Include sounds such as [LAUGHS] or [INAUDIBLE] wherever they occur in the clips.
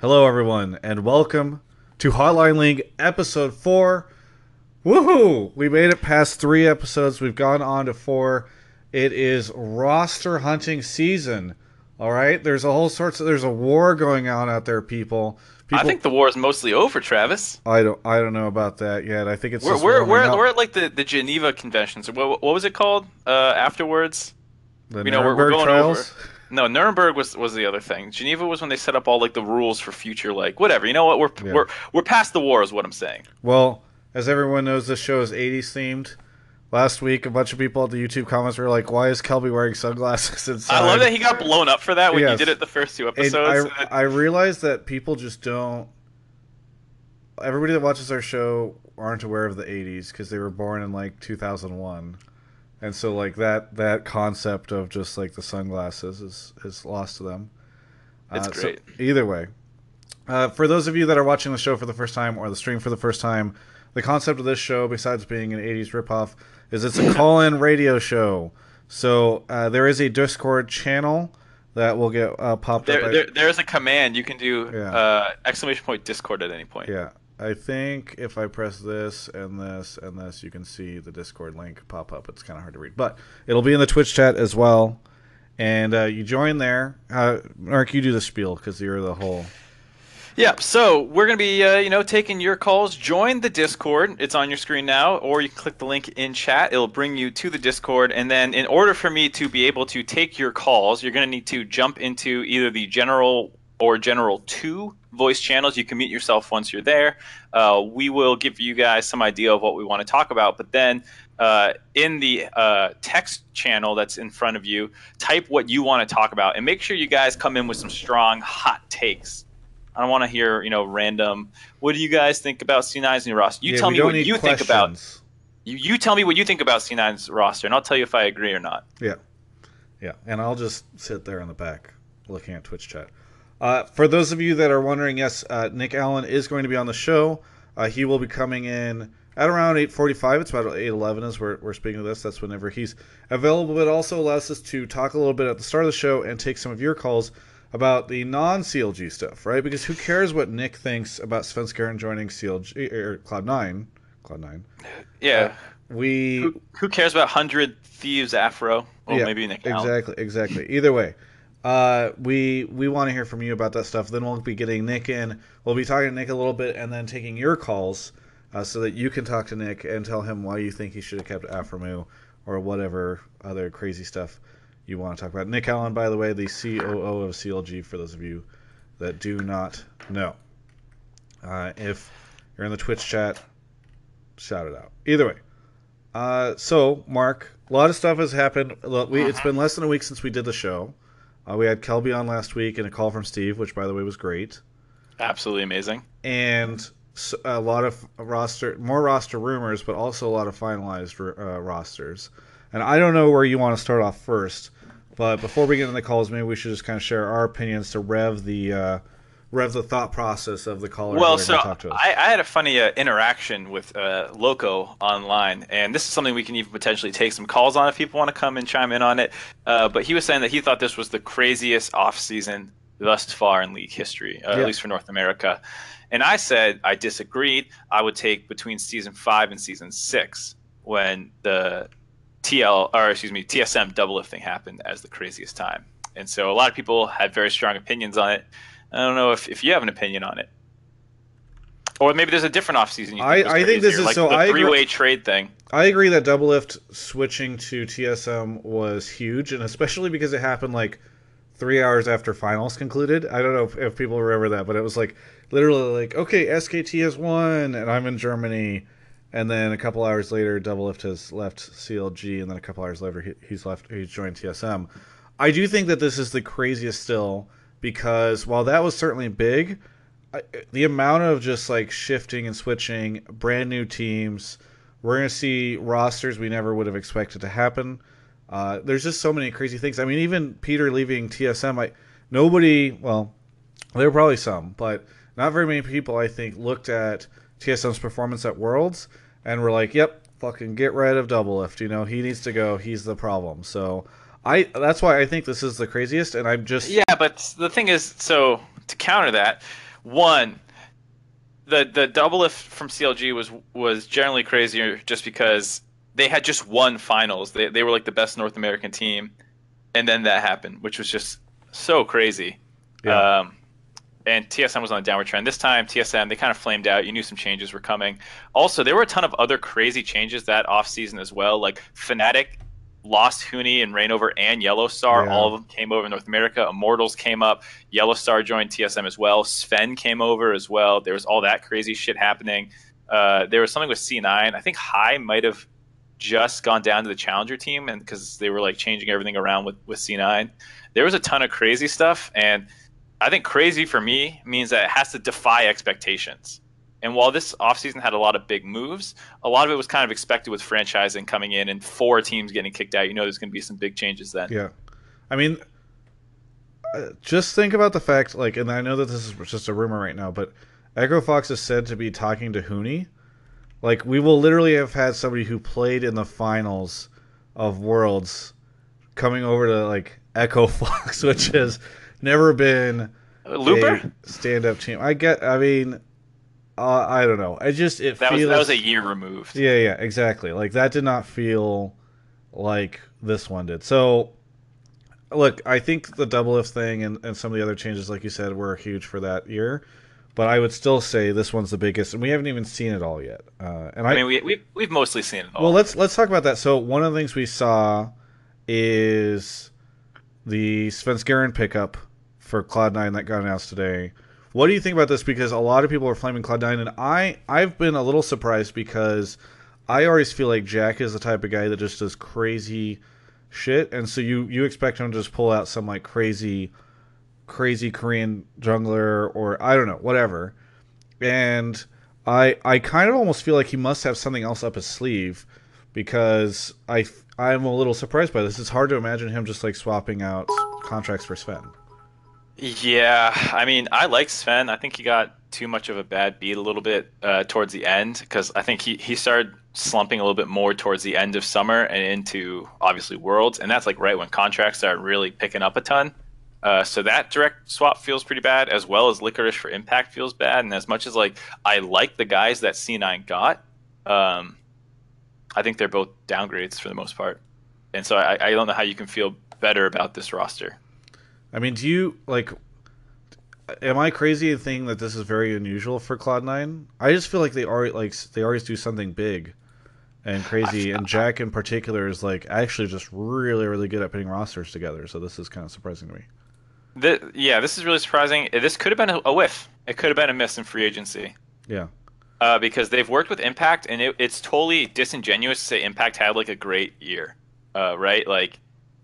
Hello, everyone, and welcome to Hotline League episode four. Woohoo! We made it past three episodes. We've gone on to four. It is roster hunting season. All right, there's a whole sorts of there's a war going on out there, people. people I think the war is mostly over, Travis. I don't I don't know about that yet. I think it's We're we're we're, up. we're at like the, the Geneva Conventions. What what was it called uh, afterwards? the you know, we're- we're going trials. No, Nuremberg was was the other thing. Geneva was when they set up all like the rules for future like whatever. You know what? We're Yeah. we're we're past the war, is what I'm saying. Well, as everyone knows, this show is 80s themed. Last week, a bunch of people at the YouTube comments were like, "Why is Kelby wearing sunglasses [LAUGHS] inside?" I love that he got blown up for that when Yes. you did it the first two And episodes. I, uh, I realize that people just don't. Everybody that watches our show aren't aware of the '80s because they were born in like 2001, and so like that that concept of just like the sunglasses is is lost to them. It's Uh, so great. either way, uh, for those of you that are watching the show for the first time or the stream for the first time, the concept of this show, besides being an '80s ripoff, is it's a [COUGHS] call-in radio show. So uh, there is a Discord channel that will get uh, popped there, up. There there's a command you can do Yeah. uh, exclamation point Discord at any point. Yeah, I think if I press this and this and this, you can see the Discord link pop up. It's kind of hard to read, but it'll be in the Twitch chat as well. And uh, you join there. Uh, Mark, you do the spiel because you're the whole. Yeah, so we're gonna be, uh, you know, taking your calls. Join the Discord. It's on your screen now, or you can click the link in chat. It'll bring you to the Discord, and then in order for me to be able to take your calls, you're gonna need to jump into either the general or general two voice channels. You can mute yourself once you're there. Uh, we will give you guys some idea of what we want to talk about, but then. Uh, in the uh, text channel that's in front of you, type what you want to talk about, and make sure you guys come in with some strong, hot takes. I don't want to hear, you know, random. What do you guys think about C9's new roster? You Yeah, tell me what you think about. You, you tell me what you think about C9's roster, and I'll tell you if I agree or not. Yeah, yeah, and I'll just sit there in the back looking at Twitch chat. Uh, for those of you that are wondering, yes, uh, Nick Allen is going to be on the show. Uh, he will be coming in at around 8.45 it's about 8.11 as we're, we're speaking of this that's whenever he's available but also allows us to talk a little bit at the start of the show and take some of your calls about the non-clg stuff right because who cares what nick thinks about Sven svenskeren joining clg or cloud 9 cloud 9 [LAUGHS] Yeah. we who, who cares about Hundred Thieves Afro? Well, Yeah, maybe Nick Allen. Exactly, exactly. Either way, uh, we we want to hear from you about that stuff. Then we'll be getting Nick in. We'll be talking to Nick a little bit, and then taking your calls uh, so that you can talk to Nick and tell him why you think he should have kept Aphromoo or whatever other crazy stuff you want to talk about. Nick Allen, by the way, the COO of CLG. For those of you that do not know, uh, if you're in the Twitch chat, shout it out. Either way. Uh, so, Mark, a lot of stuff has happened. It's been less than a week since we did the show. Uh, we had Kelby on last week and a call from Steve, which, by the way, was great. Absolutely amazing. And a lot of roster, more roster rumors, but also a lot of finalized uh, rosters. And I don't know where you want to start off first, but before we get into the calls, maybe we should just kind of share our opinions to rev the uh, rev the thought process of the caller. Well, so talk to us. I, I had a funny uh, interaction with uh, Loco online, and this is something we can even potentially take some calls on if people want to come and chime in on it. Uh, but he was saying that he thought this was the craziest offseason thus far in league history, uh, Yeah. at least for North America. And I said I disagreed. I would take between season five and season six when the TL or excuse me TSM double lifting happened as the craziest time. And so a lot of people had very strong opinions on it. I don't know if, if you have an opinion on it. Or maybe there's a different offseason. You I- I think this is- like so the I agree- three-way trade thing. I agree that Doublelift switching to TSM was huge, and especially because it happened like three hours after finals concluded. I don't know if, if people remember that, but it was like literally like, okay, SKT has won, and I'm in Germany, and then a couple hours later, Doublelift has left CLG, and then a couple hours later, he, he's left, he's joined TSM. I do think that this is the craziest still because while that was certainly big, I, the amount of just like shifting and switching, brand new teams, we're going to see rosters we never would have expected to happen. Uh, there's just so many crazy things. I mean, even Peter leaving TSM, I nobody. Well, there were probably some, but not very many people. I think looked at TSM's performance at Worlds and were like, "Yep, fucking get rid of Doublelift. You know, he needs to go. He's the problem." So, I that's why I think this is the craziest. And I'm just Yeah, but the thing is, so to counter that, One, the the Doublelift from CLG was was generally crazier just because they had just won finals. They they were like the best North American team, and then that happened, which was just so crazy. Yeah. Um, and TSM was on a downward trend. This time, TSM they kind of flamed out. You knew some changes were coming. Also, there were a ton of other crazy changes that off season as well. Like Fnatic lost Huni and Rainover and Yellowstar. Yeah. All of them came over North America. Immortals came up. Yellowstar joined TSM as well. Sven came over as well. There was all that crazy shit happening. Uh, there was something with C9. I think Hai might have just gone down to the challenger team and because they were like changing everything around with, with C9. There was a ton of crazy stuff and I think crazy for me means that it has to defy expectations. And while this offseason had a lot of big moves, a lot of it was kind of expected with franchising coming in and four teams getting kicked out. You know there's going to be some big changes then. Yeah, I mean, uh, just think about the fact, like, and I know that this is just a rumor right now, but Echo Fox is said to be talking to Huni. Like, we will literally have had somebody who played in the finals of Worlds coming over to like Echo [LAUGHS] Fox, which has never been Looper? a stand-up team. I get. I mean, uh, I don't know. I just it That was feels that was a year removed. yeah, yeah, exactly. Like that did not feel like this one did. So, look, I think the Doublelift thing and, and some of the other changes, like you said, were huge for that year. But I would still say this one's the biggest, and we haven't even seen it all yet. Uh, and I, I mean, we, we've, we've mostly seen it all. well, let's let's talk about that. So one of the things we saw is the Svenskeren pickup for Cloud9 that got announced today. What do you think about this? Because a lot of people are flaming Cloud9, and I I've been a little surprised because I always feel like Jack is the type of guy that just does crazy shit, and so you you expect him to just pull out some like crazy crazy Korean jungler or I don't know whatever, and I I kind of almost feel like he must have something else up his sleeve because I I'm a little surprised by this. It's hard to imagine him just like swapping out Contractz for Sven. Yeah, I mean, I like Sven. I think he got too much of a bad beat a little bit uh, towards the end because I think he, he started slumping a little bit more towards the end of summer and into obviously Worlds, and that's like right when contracts start really picking up a ton. Uh, so that direct swap feels pretty bad, as well as Licorice for Impact feels bad. And as much as like I like the guys that C9 got, um, I think they're both downgrades for the most part. And so I, I don't know how you can feel better about this roster. I mean, do you like? Am I crazy in thinking that this is very unusual for Cloud Nine? I just feel like they are like they always do something big and crazy, and Jack in particular is like actually just really really good at putting rosters together. So this is kind of surprising to me. The, yeah, this is really surprising. This could have been a, a whiff. It could have been a miss in free agency. Yeah, Uh, because they've worked with Impact, and it, it's totally disingenuous to say Impact had like a great year, uh, right? Like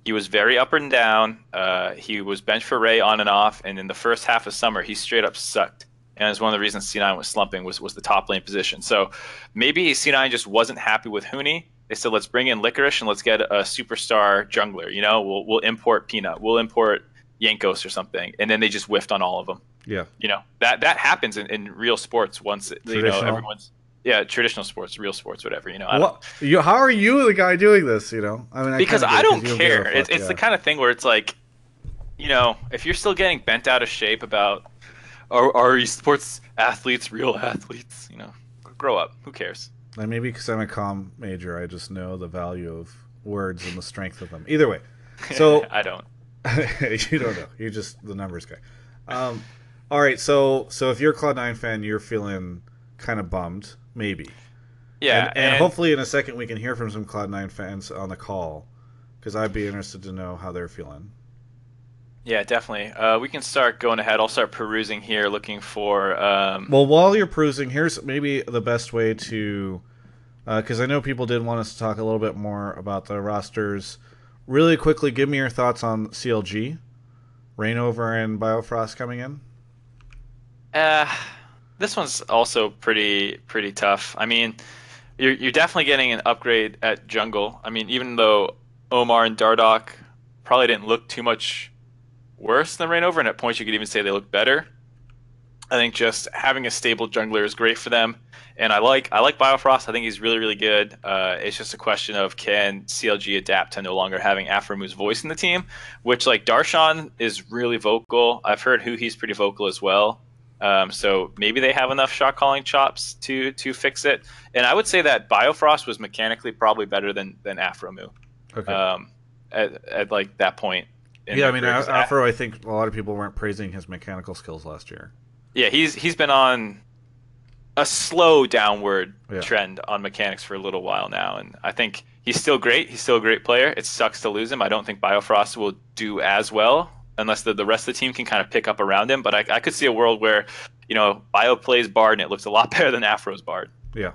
he was very up and down. Uh, he was bench for Ray on and off, and in the first half of summer, he straight up sucked. And it's one of the reasons C9 was slumping was was the top lane position. So maybe C9 just wasn't happy with Huni. They said, let's bring in Licorice and let's get a superstar jungler. You know, we'll we'll import Peanut, we'll import Jankos or something, and then they just whiffed on all of them yeah. you know that that happens in, in real sports once you know everyone's yeah traditional sports real sports whatever you know I What? You, how are you the guy doing this? You know, I mean, I because I don't care a it's, it's yeah. the kind of thing where it's like you know if you're still getting bent out of shape about are, are esports athletes real athletes you know grow up who cares And maybe because I'm a comm major, I just know the value of words and the strength of them. Either way, so [LAUGHS] I don't [LAUGHS] you don't know. You're just the numbers guy. Um, all right, so so if you're a Cloud Nine fan, you're feeling kind of bummed, maybe. yeah and, and, hopefully in a second we can hear from some Cloud Nine fans on the call, because I'd be interested to know how they're feeling. yeah definitely uh, we can start going ahead I'll start perusing here looking for um, Well, while you're perusing, here's maybe the best way to, because I know people did want us to talk a little bit more about the rosters. Really quickly, give me your thoughts on CLG, Rainover and Biofrost coming in. Uh, this one's also pretty pretty tough. I mean, you're you're definitely getting an upgrade at jungle. I mean, even though Omar and Dardoch probably didn't look too much worse than Rainover, and at points you could even say they look better. I think just having a stable jungler is great for them, and I like I like Biofrost. I think he's really really good. Uh, it's just a question of can CLG adapt to no longer having Aphromoo's voice in the team, which like Darshan is really vocal. I've heard Huhi's pretty vocal as well. Um, so maybe they have enough shot calling chops to to fix it. And I would say that Biofrost was mechanically probably better than than Aphromoo. Okay. Um, at, at like that point. in yeah, I mean, career, Afro. I think a lot of people weren't praising his mechanical skills last year. Yeah, he's he's been on a slow downward Yeah. trend on mechanics for a little while now, and I think he's still great. He's still a great player. It sucks to lose him. I don't think Biofrost will do as well unless the, the rest of the team can kind of pick up around him. But I, I could see a world where, you know, Bio plays Bard and it looks a lot [LAUGHS] better than Afro's Bard. Yeah.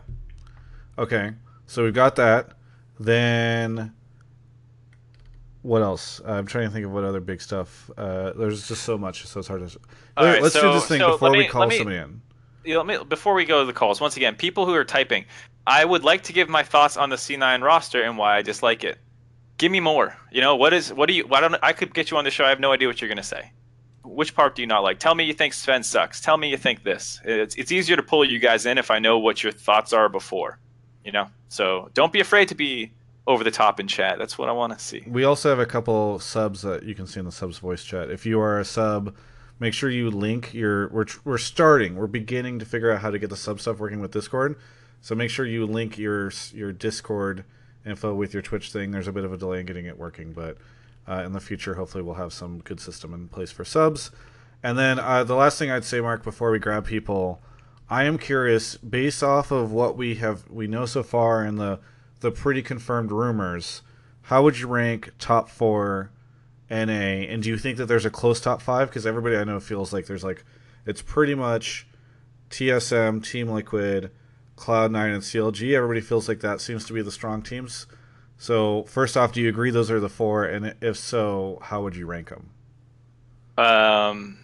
Okay. So we've got that. Then what else? I'm trying to think of what other big stuff. Uh, there's just so much, so it's hard to. All right, Let's do so- this thing so before let we call me- somebody in. You know, let me- before we go to the calls, once again, people who are typing, I would like to give my thoughts on the C9 roster and why I dislike it. Give me more. You know, what is what do you? Why don't I could get you on the show? I have no idea what you're gonna say. Which part do you not like? Tell me you think Sven sucks. Tell me you think this. It's it's easier to pull you guys in if I know what your thoughts are before. You know, so don't be afraid to be over the top in chat. That's what I want to see. We also have a couple subs that you can see in the subs voice chat. If you are a sub, make sure you link your. We're we're starting. We're beginning to figure out how to get the sub stuff working with Discord. So make sure you link your your Discord info with your Twitch thing. There's a bit of a delay in getting it working, but uh, in the future, hopefully, we'll have some good system in place for subs. And then uh, the last thing I'd say, Mark, before we grab people, I am curious, based off of what we have we know so far and the the pretty confirmed rumors, how would you rank top four NA? And do you think that there's a close top five? Because everybody I know feels like there's like it's pretty much TSM, Team Liquid, Cloud9, and CLG. Everybody feels like that seems to be the strong teams. So first off, do you agree those are the four? And if so, how would you rank them? Um,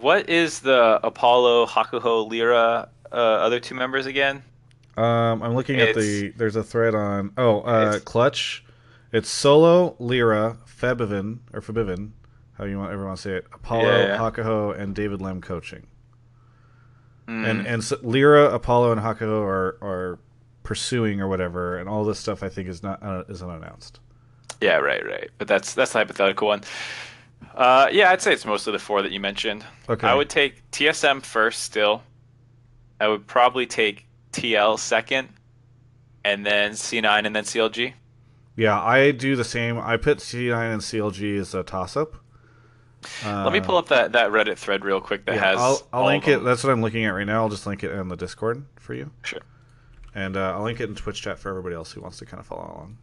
what is the Apollo, Hakuho, Lyra uh, other two members again? Um, I'm looking at the. There's a thread on. Oh, uh, It's- Clutch. It's Solo, Lyra, Febiven or Febiven, how you want everyone to say it. Apollo, Yeah, yeah. Hakuho, and David Lem coaching. Hmm. And and so Lyra, Apollo, and Hakuho are are pursuing or whatever, and all this stuff I think is not uh, is unannounced. Yeah, right, right. But that's that's the hypothetical one. Uh, yeah, I'd say it's mostly the four that you mentioned. Okay. I would take TSM first still. I would probably take TL second, and then C9 and then CLG. Yeah, I do the same. I put C9 and CLG as a toss up. Uh, Let me pull up that, that Reddit thread real quick that yeah, has. I'll, I'll link it. That's what I'm looking at right now. I'll just link it in the Discord for you. Sure. And uh, I'll link it in Twitch chat for everybody else who wants to kind of follow along.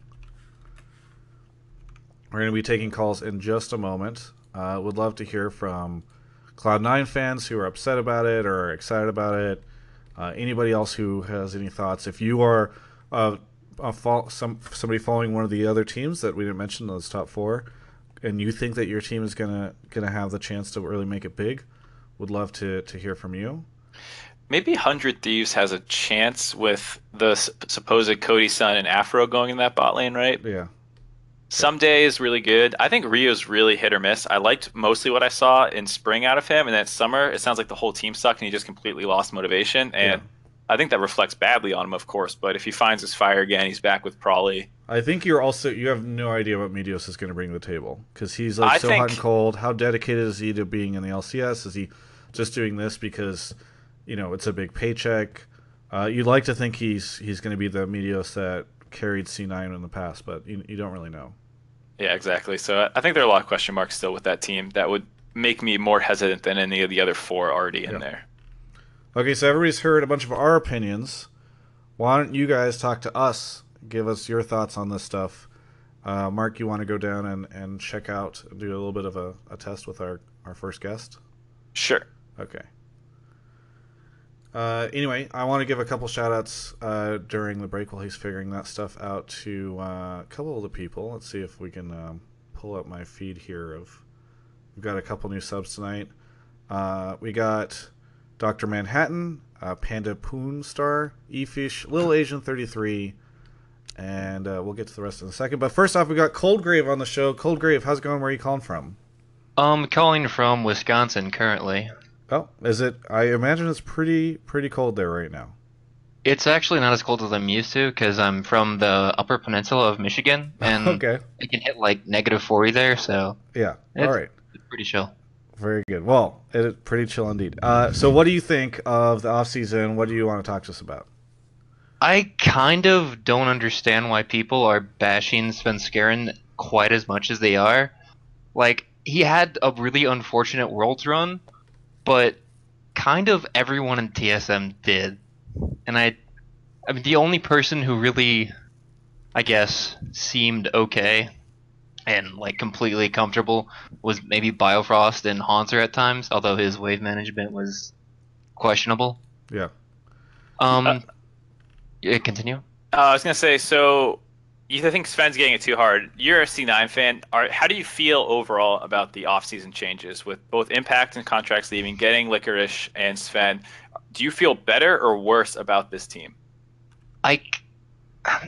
We're going to be taking calls in just a moment. Uh, would love to hear from Cloud9 fans who are upset about it or are excited about it. Uh, anybody else who has any thoughts. If you are uh, a fo- some somebody following one of the other teams that we didn't mention those top four, and you think that your team is gonna gonna have the chance to really make it big, would love to to hear from you. Maybe Hundred Thieves has a chance with the s- supposed Cody Sun and Afro going in that bot lane, right? Yeah. Some is really good. I think Ryu's really hit or miss. I liked mostly what I saw in spring out of him, and then summer it sounds like the whole team sucked and he just completely lost motivation. And Yeah. I think that reflects badly on him, of course. But if he finds his fire again, he's back with Prawley. I think you're also you have no idea what Meteos is going to bring to the table because he's like I so hot and cold. How dedicated is he to being in the LCS? Is he just doing this because you know it's a big paycheck? Uh, you'd like to think he's he's going to be the Meteos that carried C9 in the past, but you, you don't really know. Yeah, exactly. So I think there are a lot of question marks still with that team that would make me more hesitant than any of the other four already in Yeah. there. Okay, so everybody's heard a bunch of our opinions. Why don't you guys talk to us? Give us your thoughts on this stuff. Uh, Mark, you want to go down and, and check out, do a little bit of a, a test with our, our first guest? Sure. Okay. Uh, anyway, I want to give a couple shout outs uh, during the break while he's figuring that stuff out to uh, a couple of the people. Let's see if we can um, pull up my feed here. Of We've got a couple new subs tonight. Uh, we got Dr. Manhattan, uh, Panda Poon Star, Efish, Little Asian 33, and uh, we'll get to the rest in a second. But first off, we got Cold Grave on the show. Cold Grave, how's it going? Where are you calling from? Um, calling from Wisconsin currently. Oh, is it? I imagine it's pretty pretty cold there right now. It's actually not as cold as I'm used to because I'm from the Upper Peninsula of Michigan, [LAUGHS] and okay. it can hit like negative 40 there, so Yeah. It's- All right. it's pretty chill. very good. Well, it is pretty chill indeed. Uh, so, what do you think of the off season? What do you want to talk to us about? I kind of don't understand why people are bashing Svenskeren quite as much as they are. Like, he had a really unfortunate Worlds run, but kind of everyone in TSM did. And I, I mean, the only person who really, I guess, seemed okay and like completely comfortable was maybe Biofrost and Haunter at times, although his wave management was questionable. Yeah. Um, Uh, yeah, continue. Uh, I was gonna say, so you think Sven's getting it too hard? You're a C9 fan. Are, how do you feel overall about the off-season changes with both Impact and Contractz leaving, getting Licorice and Sven? Do you feel better or worse about this team? I,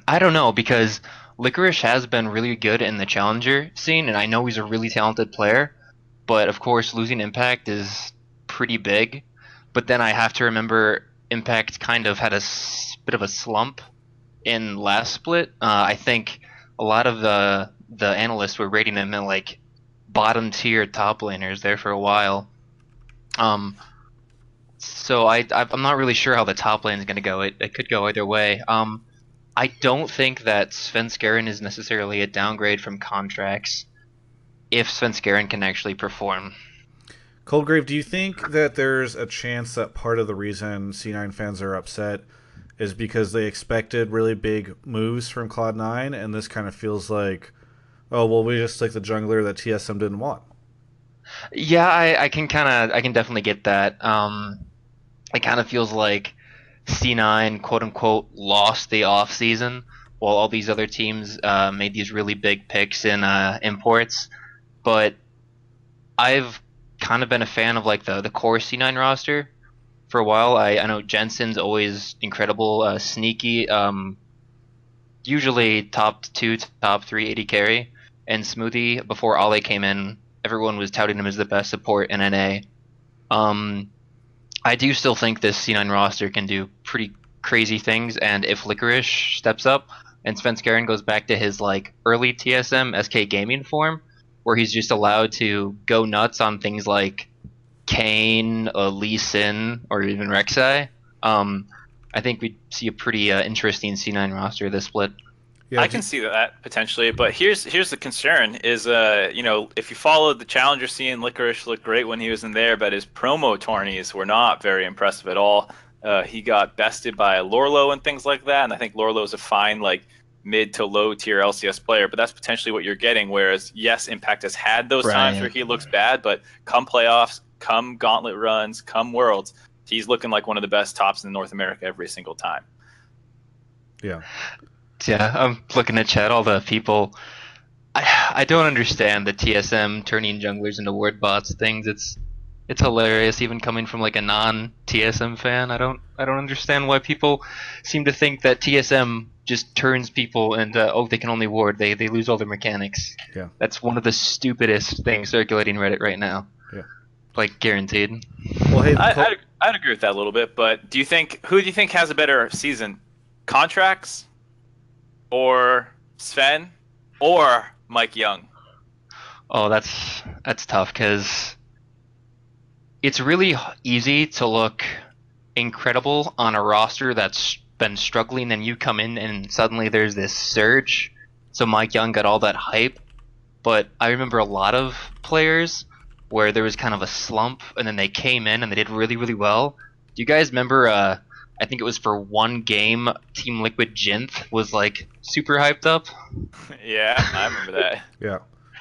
I don't know because Licorice has been really good in the challenger scene, and I know he's a really talented player. But of course, losing Impact is pretty big. But then I have to remember Impact kind of had a bit of a slump in last split. Uh, I think a lot of the the analysts were rating them in like bottom tier top laners there for a while. Um, so I I'm not really sure how the top lane is going to go. It, it could go either way. Um, I don't think that Svenskeren is necessarily a downgrade from Contractz if Svenskeren can actually perform. Coldgrave, do you think that there's a chance that part of the reason C9 fans are upset is because they expected really big moves from Cloud9, and this kind of feels like, oh, well, we just took the jungler that TSM didn't want? Yeah, I, I can kind of, I can definitely get that. Um, it kind of feels like C9, quote unquote, lost the off season while all these other teams uh, made these really big picks in uh, imports. But I've kind of been a fan of like the the core C9 roster for a while. I, I know Jensen's always incredible, uh, sneaky, um, usually top two, top three carry, and Smoothie before Ale came in everyone was touting him as the best support in NA. Um, I do still think this C9 roster can do pretty crazy things, and if Licorice steps up and Svenskeren goes back to his like early TSM SK gaming form, where he's just allowed to go nuts on things like Kayn, uh, Lee Sin, or even Rek'Sai, um, I think we'd see a pretty uh, interesting C9 roster this split. Yeah, I can see that potentially, but here's here's the concern: is uh you know if you followed the challenger scene, Licorice looked great when he was in there, but his promo tourneys were not very impressive at all. Uh, he got bested by Lourlo and things like that, and I think Lourlo's a fine like mid to low tier LCS player, but that's potentially what you're getting. Whereas yes, Impact has had those times where he looks bad, but come playoffs, come gauntlet runs, come worlds, he's looking like one of the best tops in North America every single time. yeah. Yeah, I'm looking at chat. All the people. I I don't understand the TSM turning junglers into word bots things. It's it's hilarious, even coming from like a non TSM fan. I don't I don't understand why people seem to think that TSM just turns people and uh, oh they can only ward. They they lose all their mechanics. Yeah. That's one of the stupidest things circulating Reddit right now. Yeah. Like guaranteed. Well, hey, I, I'd, I'd agree with that a little bit, but do you think who do you think has a better season, Contractz, or Sven, or MikeYeung? Oh, that's that's tough because it's really easy to look incredible on a roster that's been struggling, and you come in and suddenly there's this surge. So MikeYeung got all that hype, but I remember a lot of players where there was kind of a slump, and then they came in and they did really really well. Do you guys remember? Uh, I think it was for one game, Team Liquid Jinth was like super hyped up. [LAUGHS] yeah, I remember that. [LAUGHS] yeah.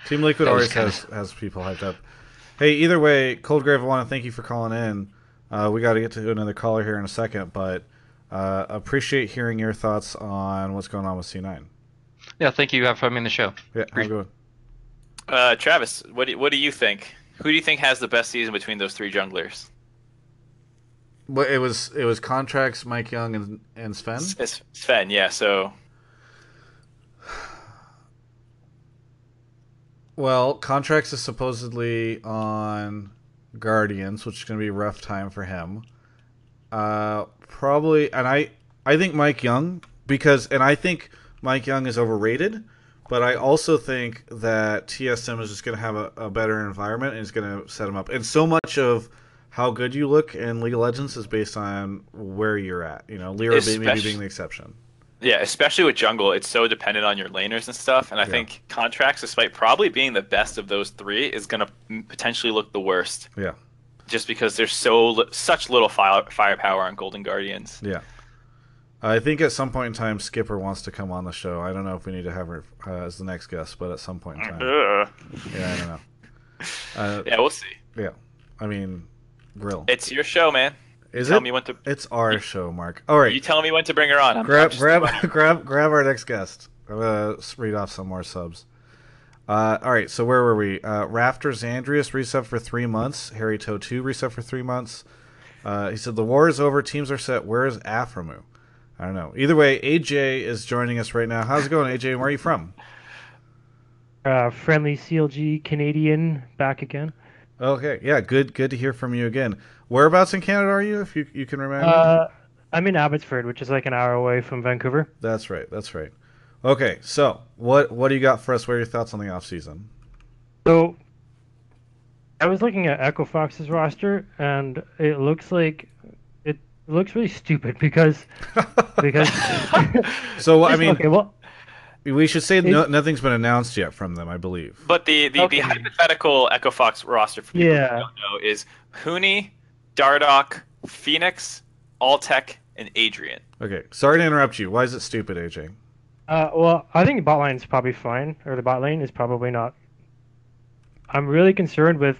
Team Liquid That was always has, has people hyped up. Hey, either way, Coldgrave, I want to thank you for calling in. Uh, we got to get to another caller here in a second, but uh, appreciate hearing your thoughts on what's going on with C9. Yeah, thank you for having me on the show. Yeah, how it doing? Uh, Travis, what do, what do you think? Who do you think has the best season between those three junglers? Well, it was it was Contractz, Mike Young and and Sven. It's Sven, yeah. So Well, Contractz is supposedly on Guardians, which is going to be a rough time for him. Uh, probably, and I I think MikeYeung because, and I think MikeYeung is overrated But I also think that TSM is just going to have a, a better environment and is going to set them up. And so much of how good you look in League of Legends is based on where you're at. You know, Lyra maybe being the exception. Yeah, especially with jungle, it's so dependent on your laners and stuff. And I Yeah. think Contractz, despite probably being the best of those three, is going to potentially look the worst, Yeah, just because there's so such little fire, firepower on Golden Guardians. yeah. I think at some point in time, Skipper wants to come on the show. I don't know if we need to have her uh, as the next guest, but at some point in time, Ugh. yeah, I don't know. Uh, Yeah, we'll see. yeah, I mean, grill. It's your show, man. Is tell it? me when to. It's our show, Mark. All right, You tell me when to bring her on. I'm, I'm grab grab [LAUGHS] [LAUGHS] grab grab our next guest. I'm gonna read off some more subs. Uh, all right, so where were we? Uh, Rafters Andreas reset for three months. Harry Toe two reset for three months. Uh, he said the war is over. Teams are set. Where is Aphromoo? I don't know. Either way, AJ is joining us right now. How's it going, AJ? Where are you from? Uh, friendly CLG Canadian back again. Okay, yeah, good good to hear from you again. Whereabouts in Canada are you? If you you can remember? Uh, I'm in Abbotsford, which is like an hour away from Vancouver. That's right. That's right. Okay, so what what do you got for us? What are your thoughts on the off season? So I was looking at Echo Fox's roster, and it looks like it looks really stupid because [LAUGHS] because so I mean, okay, well, we should say no, nothing's been announced yet from them. I believe. But the the, Okay. the hypothetical Echo Fox roster for people Yeah. who don't know is Huni, Dardoch, Fenix, Altec, and Adrian. Okay, sorry to interrupt you. Why is it stupid, AJ? uh, well, I think bot lane is probably fine, or the bot lane is probably not. I'm really concerned with,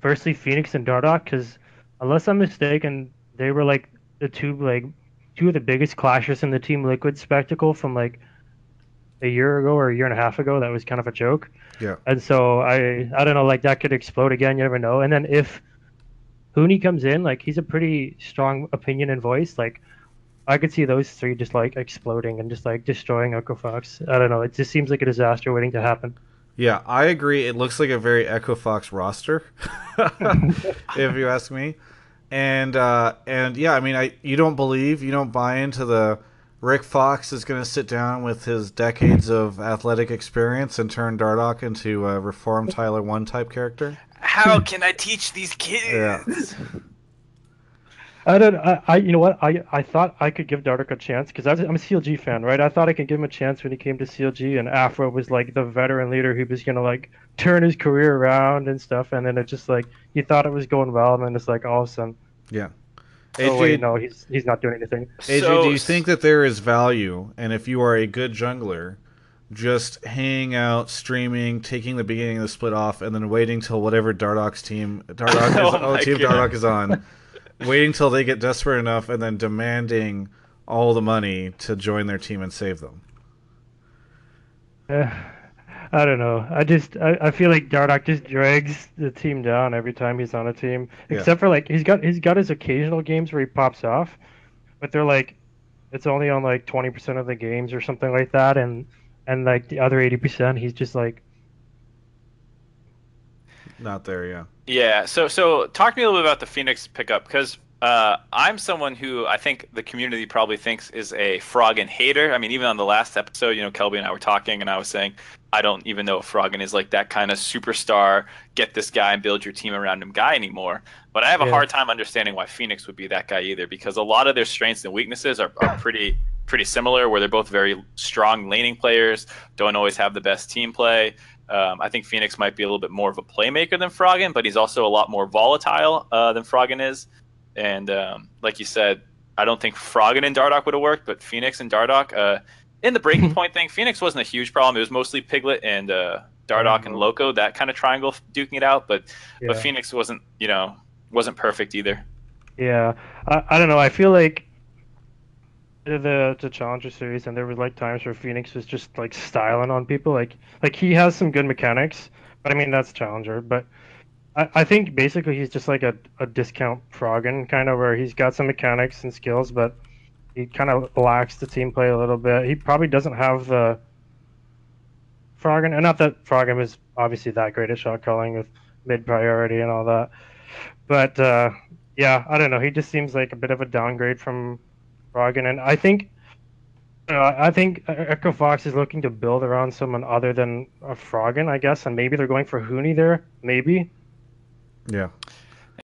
firstly, Fenix and Dardoch, because unless I'm mistaken, they were like the two like two of the biggest clashes in the Team Liquid spectacle from like a year ago or a year and a half ago. That was kind of a joke. Yeah. And so I I don't know, like that could explode again. You never know. And then if Huni comes in, like he's a pretty strong opinion and voice. Like I could see those three just like exploding and just like destroying Echo Fox. I don't know. It just seems like a disaster waiting to happen. Yeah, I agree. It looks like a very Echo Fox roster, [LAUGHS] if you ask me. And uh, and yeah, I mean, I you don't believe, you don't buy into the Rick Fox is going to sit down with his decades of athletic experience and turn Dardoch into a reformed Tyler One type character. How can I teach these kids? Yeah. I don't. I, I you know what? I I thought I could give Dardoch a chance because I'm a CLG fan, right? I thought I could give him a chance when he came to CLG, and Afro was like the veteran leader who was gonna like turn his career around and stuff. And then it just like you thought it was going well, and then it's like all of a sudden, Yeah. oh AJ, wait, no, he's he's not doing anything. AJ, So- do you think that there is value, and if you are a good jungler, just hanging out, streaming, taking the beginning of the split off, and then waiting till whatever Dardoch's team, Dardoch [LAUGHS] is, Oh oh, team God. Dardoch is on, waiting till they get desperate enough, and then demanding all the money to join their team and save them? Uh, [SIGHS] I don't know. I just I, I feel like Dardoch just drags the team down every time he's on a team. Yeah. Except for like he's got he's got his occasional games where he pops off, but they're like it's only on like twenty percent of the games or something like that, and and like the other eighty percent he's just like Not there, yeah. Yeah. So so talk to me a little bit about the Fenix pickup because uh, I'm someone who I think the community probably thinks is a Froggen hater. I mean, even on the last episode, you know, Kelby and I were talking, and I was saying I don't even know if Froggen is like that kind of superstar, get this guy and build your team around him guy anymore. But I have a Yeah. hard time understanding why Fenix would be that guy either, because a lot of their strengths and weaknesses are, are pretty pretty similar. Where they're both very strong laning players, don't always have the best team play. Um, I think Fenix might be a little bit more of a playmaker than Froggen, but he's also a lot more volatile uh, than Froggen is. And um, like you said, I don't think Froggen and Dardoch would have worked, but Fenix and Dardoch, uh, in the breaking [LAUGHS] point thing, Fenix wasn't a huge problem. It was mostly Piglet and uh, Dardoch and Loco, that kind of triangle duking it out. But but. Fenix wasn't, you know, wasn't perfect either. Yeah, I, I don't know. I feel like the- Challenger series, and there were like times where Fenix was just like styling on people. Like like he has some good mechanics, but I mean that's Challenger. But I, I think basically he's just like a, a discount Froggen kind of where he's got some mechanics and skills, but he kind of lacks the team play a little bit. He probably doesn't have the Froggen, and not that Froggen is obviously that great at shot calling with mid priority and all that, but. uh yeah, I don't know. He just seems like a bit of a downgrade from Froggen, and I think Uh, I think Echo Fox is looking to build around someone other than a Froggen, I guess, and maybe they're going for Huni there. Maybe. Yeah,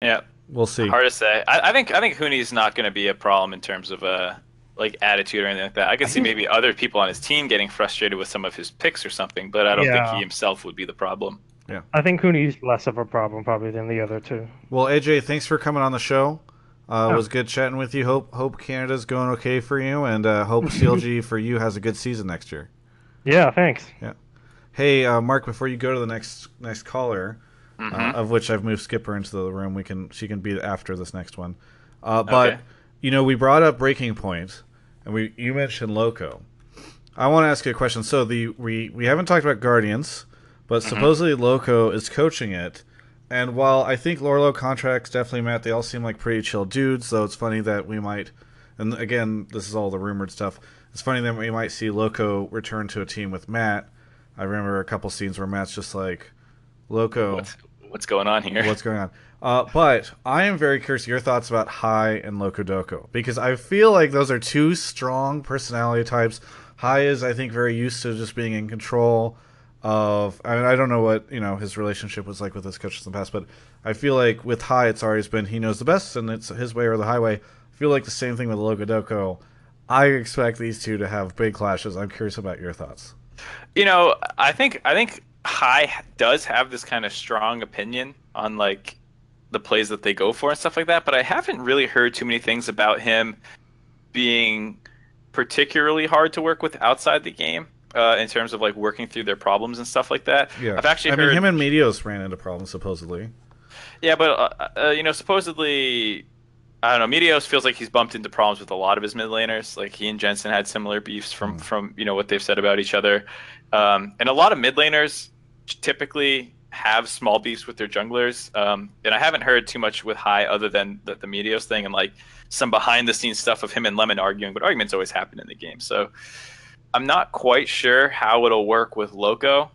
Yeah, we'll see. hard to say. I, I think I think Huni's not going to be a problem in terms of uh like attitude or anything like that. I could see maybe other people on his team getting frustrated with some of his picks or something, but I don't Yeah. think he himself would be the problem. Yeah. I think Huni's less of a problem probably than the other two. Well, AJ, thanks for coming on the show. Uh, It Oh. was good chatting with you. Hope hope Canada's going okay for you, and uh, hope CLG [LAUGHS] for you has a good season next year. Yeah, thanks. Yeah. Hey, uh, Mark, before you go to the next next caller, uh, Mhm. of which I've moved Skipper into the room, we can she can be after this next one. Uh, but Okay. you know, we brought up Breaking Point, and we you mentioned Loco. I want to ask you a question. So the we we haven't talked about Guardians, but supposedly Loco is coaching it. And while I think Lourlo Contractz definitely met, they all seem like pretty chill dudes. Though it's funny that we might, and again, this is all the rumored stuff. It's funny that we might see Loco return to a team with Matt. I remember a couple scenes where Matt's just like, "Loco, What's what's going on here? what's going on?" Uh, but I am very curious your thoughts about Hai and LoCoDoCo because I feel like those are two strong personality types. Hai is, I think, very used to just being in control of. I mean, I don't know what you know his relationship was like with his coaches in the past, but I feel like with Hai, it's always been he knows the best and it's his way or the highway. I feel like the same thing with LoCoDoCo. I expect these two to have big clashes. I'm curious about your thoughts. You know, I think I think Hai does have this kind of strong opinion on like the plays that they go for and stuff like that, but I haven't really heard too many things about him being particularly hard to work with outside the game uh, in terms of like working through their problems and stuff like that. Yeah, I've actually I heard mean, him and Meteos ran into problems supposedly. Yeah, but uh, uh, you know, supposedly, I don't know. Meteos feels like he's bumped into problems with a lot of his mid laners. Like he and Jensen had similar beefs from Mm. from you know what they've said about each other, um, and a lot of mid laners typically have small beefs with their junglers. Um, and I haven't heard too much with Hai other than the, the Meteos thing and like some behind the scenes stuff of him and Lemon arguing. But arguments always happen in the game, so I'm not quite sure how it'll work with Loco.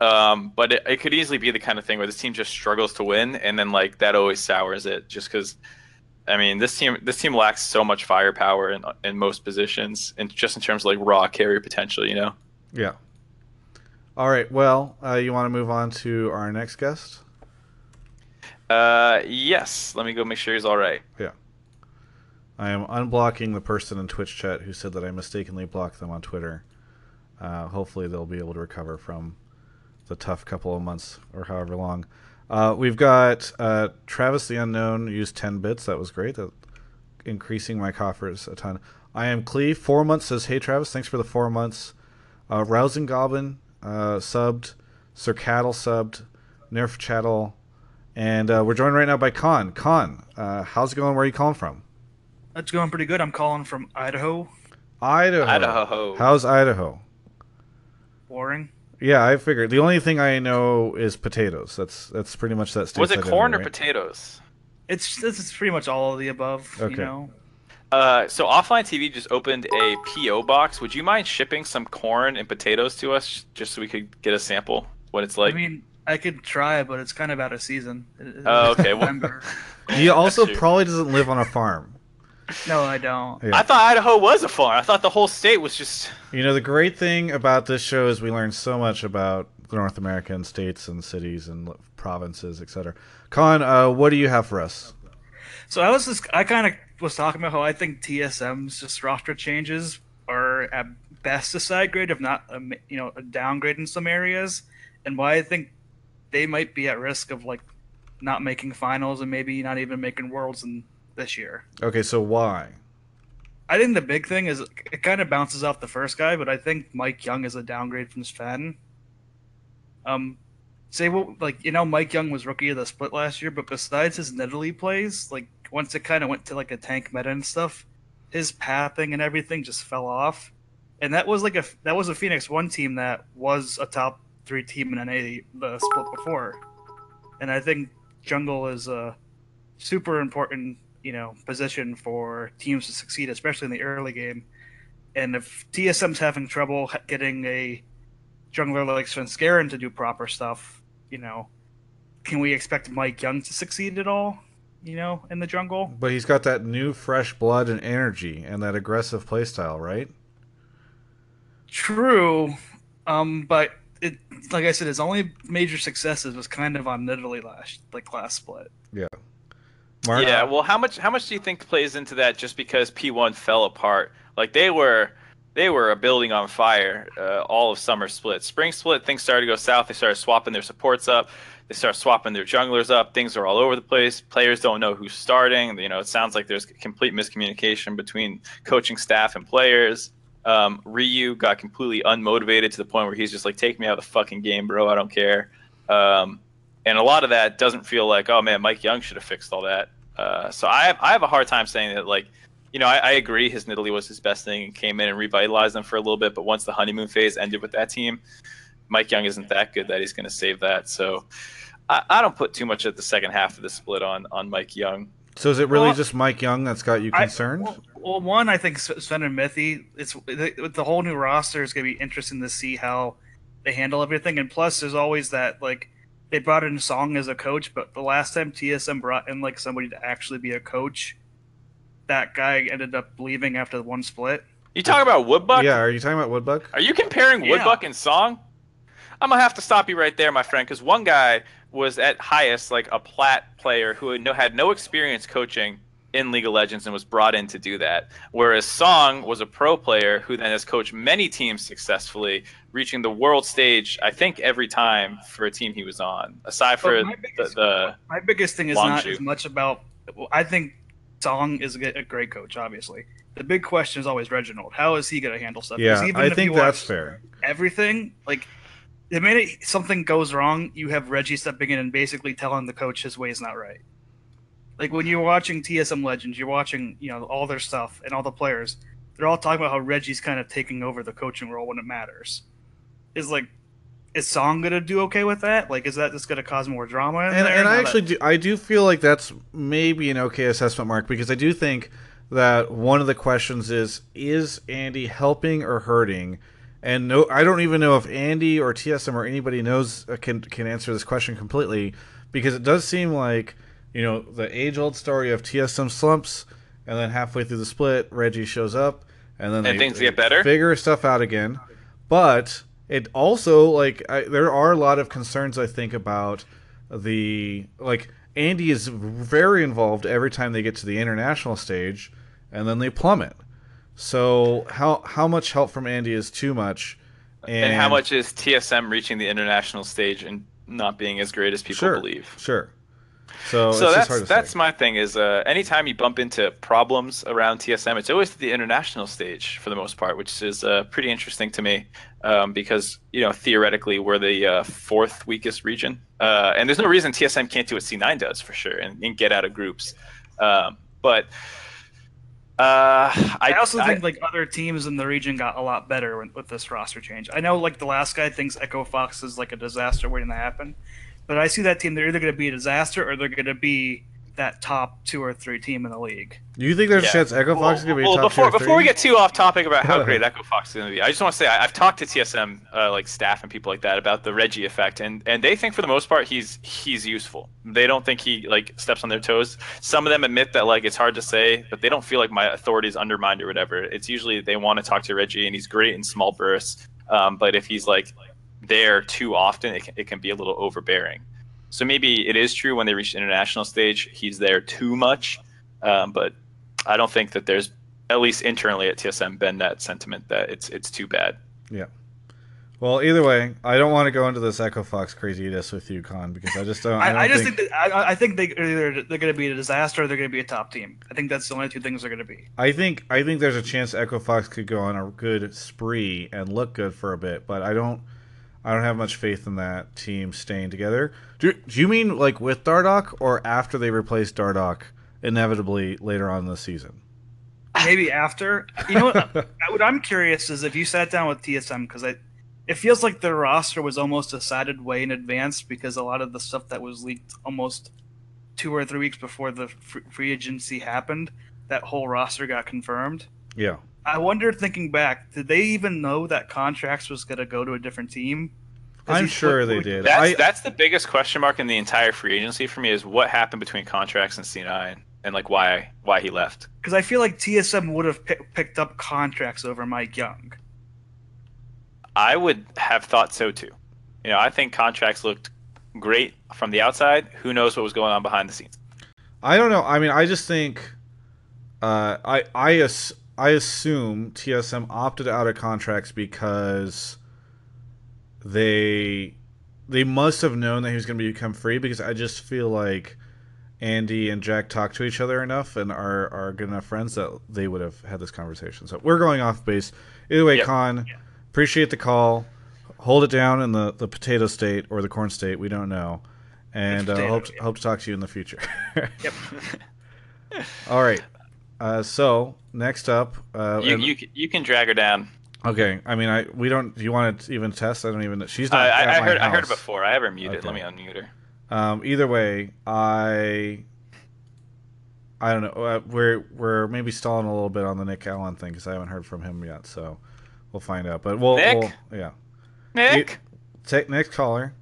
Um, but it, it could easily be the kind of thing where this team just struggles to win, and then like that always sours it. Just because, I mean, this team this team lacks so much firepower in in most positions, and just in terms of like raw carry potential, you know. Yeah. All right. Well, uh, you want to move on to our next guest? Uh, yes. Let me go make sure he's all right. I am unblocking the person in Twitch chat who said that I mistakenly blocked them on Twitter. Uh, hopefully, they'll be able to recover from the tough couple of months or however long. Uh, we've got uh, Travis the Unknown used 10 bits. That was great. That increasing my coffers a ton. I am Cleve. Four months says, "Hey Travis, thanks for the four months." Uh, Rousing Goblin uh, subbed. Sir Cattle subbed. Nerf Chattel. And uh, we're joined right now by Con. Con, uh, how's it going? Where are you calling from? That's going pretty good. I'm calling from Idaho. Idaho. Idaho. How's Idaho? Boring. Yeah, I figured. The only thing I know is potatoes. That's that's pretty much that state. Was it corn or potatoes? It's this is pretty much all of the above. Okay. You know. Uh, so offline TV just opened a PO box. Would you mind shipping some corn and potatoes to us, just so we could get a sample what it's like? I mean, I could try, but it's kind of out of season. It- it- Oh, okay, well- [LAUGHS] November. [LAUGHS] He also probably doesn't live on a farm. No, I don't. Yeah. I thought Idaho was a farm. I thought the whole state was just. You know, the great thing about this show is we learn so much about the North American states and cities and l- provinces, etc. Con, uh, what do you have for us? So I was just I kind of was talking about how I think TSM's just roster changes are at best a side grade, if not a you know a downgrade in some areas, and why I think they might be at risk of like not making finals and maybe not even making worlds in this year. Okay, so why? I think the big thing is it kind of bounces off the first guy, but I think MikeYeung is a downgrade from Sven. Um, say what like you know MikeYeung was rookie of the split last year, but besides his Nidalee plays, like once it kind of went to like a tank meta and stuff, his pathing and everything just fell off, and that was like a that was a Phoenix One team that was a top three team in NA the split before, and I think jungle is a super important you know position for teams to succeed, especially in the early game. And if TSM's having trouble getting a jungler like Svenskeren to do proper stuff, you know, can we expect MikeYeung to succeed at all? You know, in the jungle. But he's got that new fresh blood and energy and that aggressive playstyle, right? True, um, but it like I said, his only major successes was kind of on Nidalee last like last split. Mark? Yeah, well, how much how much do you think plays into that? Just because P1 fell apart, like they were they were a building on fire uh, all of summer split. Spring split, things started to go south. They started swapping their supports up. They start swapping their junglers up. Things are all over the place. Players don't know who's starting. You know, it sounds like there's complete miscommunication between coaching staff and players. Um, Ryu got completely unmotivated to the point where he's just like, "Take me out of the fucking game, bro. I don't care." Um, and a lot of that doesn't feel like, "Oh man, MikeYeung should have fixed all that." Uh, so I have, I have a hard time saying that like you know, I, I agree his Nidalee was his best thing and came in and revitalized them for a little bit. But once the honeymoon phase ended with that team, MikeYeung isn't that good that he's going to save that. So I, I don't put too much at the second half of the split on on MikeYeung. So is it really Well, just MikeYeung that's got you I- concerned? well, well, one, I think S- Sven and Mithy, it's with the whole new roster, is gonna be interesting to see how they handle everything. And plus, there's always that like they brought in Song as a coach, but the last time TSM brought in like somebody to actually be a coach, that guy ended up leaving after the one split. You talk about Woodbuck? yeah, are you talking about Woodbuck? Are you comparing Yeah. Woodbuck and Song? I'm gonna have to stop you right there, my friend, because one guy was at highest like a plat player who had no, had no experience coaching in League of Legends and was brought in to do that, whereas Song was a pro player who then has coached many teams successfully, reaching the world stage. I think every time for a team he was on, aside for my the, biggest- the My biggest thing is not Longzhu. as much about. well, I think Song is a great coach, obviously. The big question is always Reginald. How is he going to handle stuff? Yeah, even I if think that's fair. Everything like the minute something goes wrong, you have Reggie stepping in and basically telling the coach his way is not right. Like when you're watching TSM Legends, you're watching you know all their stuff and all the players. They're all talking about how Reggie's kind of taking over the coaching role when it matters. Is like, is Song gonna do okay with that? Like, is that just gonna cause more drama? And, and I that- actually do, I do feel like that's maybe an okay assessment mark because I do think that one of the questions is is Andy helping or hurting and no I don't even know if Andy or TSM or anybody knows uh, can can answer this question completely because it does seem like you know the age old story of TSM slumps and then halfway through the split Reggie shows up and then And they, things they get better? figure stuff out again but it also like I, there are a lot of concerns I think about the like Andy is very involved every time they get to the international stage, and then they plummet. So how how much help from Andy is too much, and, and how much is TSM reaching the international stage and not being as great as people Sure, believe? sure. So, so it's just that's hard to that's say. my thing is uh, anytime you bump into problems around TSM, it's always the international stage for the most part, which is uh, pretty interesting to me um, because you know theoretically we're the uh, fourth weakest region, uh, and there's no reason TSM can't do what C9 does for sure and, and get out of groups, um, but. Uh, I, also think like other teams in the region got a lot better with, with this roster change. I know like the last guy thinks Echo Fox is like a disaster waiting to happen, but I see that team they're either going to be a disaster or they're going to be that top two or three team in the league. Do you think there's Yeah. a chance Echo Fox is going to be well, a top before tier before we get too off topic about how [LAUGHS] great Echo Fox is going to be, I just want to say I, I've talked to TSM uh, like staff and people like that about the Reggie effect, and and they think for the most part he's he's useful. They don't think he like steps on their toes. Some of them admit that like it's hard to say, but they don't feel like my authority is undermined or whatever. It's usually they want to talk to Reggie, and he's great in small bursts. Um, but if he's like there too often, it can, it can be a little overbearing. So maybe it is true when they reach the international stage, he's there too much. Um, but I don't think that there's at least internally at TSM been that sentiment that it's it's too bad. Yeah. Well, either way, I don't want to go into this Echo Fox craziness with you, Con, because I just don't. I, I, don't I just think, think, that I, I think they either they're going to be a disaster or they're going to be a top team. I think that's the only two things they're going to be. I think I think there's a chance Echo Fox could go on a good spree and look good for a bit, but I don't I don't have much faith in that team staying together. Do, do you mean like with Dardoch or after they replace Dardoch inevitably later on in the season? Maybe after. You know what? [LAUGHS] what I'm curious is if you sat down with TSM because I. It feels like the roster was almost decided way in advance because a lot of the stuff that was leaked almost two or three weeks before the free agency happened, that whole roster got confirmed. Yeah. I wonder, thinking back, did they even know that Contractz was going to go to a different team? I'm sure split- they did. That's I, that's the biggest question mark in the entire free agency for me is what happened between Contractz and C9 and like why why he left. Because I feel like TSM would have pick, picked up Contractz over MikeYeung. I would have thought so too. You know, I think Contractz looked great from the outside. Who knows what was going on behind the scenes? I don't know. I mean, I just think, uh, I I ass- I assume TSM opted out of Contractz because they they must have known that he was going to become free because I just feel like Andy and Jack talk to each other enough and are are good enough friends that they would have had this conversation. So we're going off base. Either way, Yep. Con, appreciate the call. Hold it down in the, the potato state or the corn state. We don't know. And uh, hope, yeah. hope to talk to you in the future. [LAUGHS] Yep. All right. Uh, so next up, uh, You, you you can drag her down. okay. I mean, I we don't. Do you want to even test? I don't even. She's I, not. I, at I my heard I heard it before. I have her muted. Okay. Let me unmute her. Um, either way, I. I don't know. Uh, we're we're maybe stalling a little bit on the Nick Allen thing because I haven't heard from him yet. So we'll find out. But we'll, Nick? we'll yeah. Nick. Take next caller.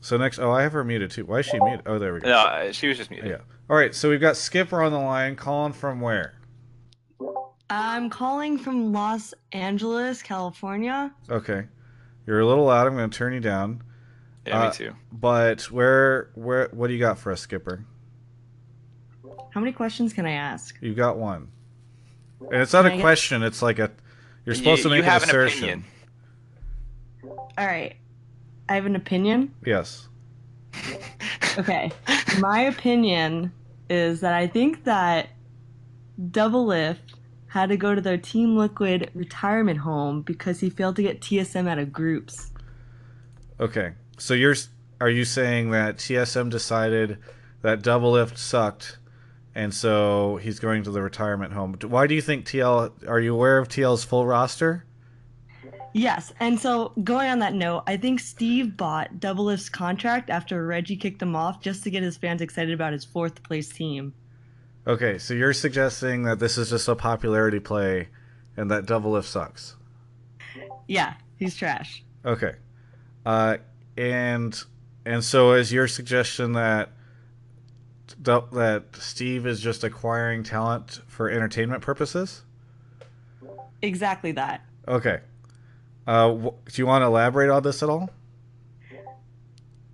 So next, oh, I have her muted too. Why is she muted? Oh, there we go. No, uh, she was just muted. Yeah. All right. So we've got Skipper on the line. Calling from where? I'm calling from Los Angeles, California. Okay. You're a little loud. I'm going to turn you down. Yeah, Uh, me too. But where where what do you got for us, Skipper? How many questions can I ask? You got one. And it's not Can a I get- question. It's like a. You're supposed you, to make you have an an assertion. opinion. All right. I have an opinion. Yes. Okay. My opinion is that I think that Doublelift had to go to their Team Liquid retirement home because he failed to get TSM out of groups. Okay. So you're are you saying that TSM decided that Doublelift sucked, and so he's going to the retirement home? Why do you think TL? Are you aware of TL's full roster? Yes, and so going on that note, I think Steve bought Doublelift's contract after Reggie kicked him off just to get his fans excited about his fourth place team. Okay, so you're suggesting that this is just a popularity play, and that Doublelift sucks. Yeah, he's trash. Okay. Uh, and and so is your suggestion that that Steve is just acquiring talent for entertainment purposes? Exactly that. Okay. Uh, do you want to elaborate on this at all?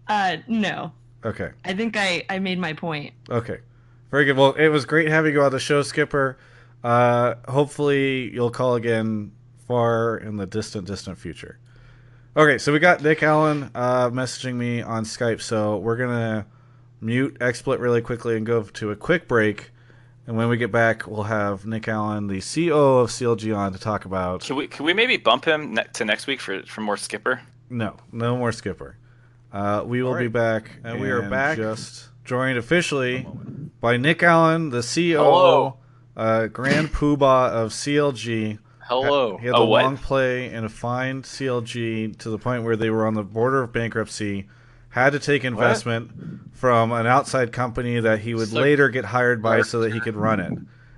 Uh, no. Okay. I think I, I made my point. Okay. Very good. Well, it was great having you on the show, Skipper. Uh, hopefully, you'll call again far in the distant, distant future. Okay, so we got Nick Allen uh, messaging me on Skype, so we're gonna mute XSplit really quickly and go to a quick break. And when we get back, we'll have Nick Allen, the CEO of CLG, on to talk about. Can we can we maybe bump him ne- to next week for for more Skipper? No, no more Skipper. Uh, we will All right. be back, And we are back. Just joined officially by Nick Allen, the CEO, Hello. uh, Grand Poobah of CLG. Hello. He had Oh, the what? long play and a fine CLG to the point where they were on the border of bankruptcy. Had to take investment from an outside company that he would So later get hired by dark. so that he could run it.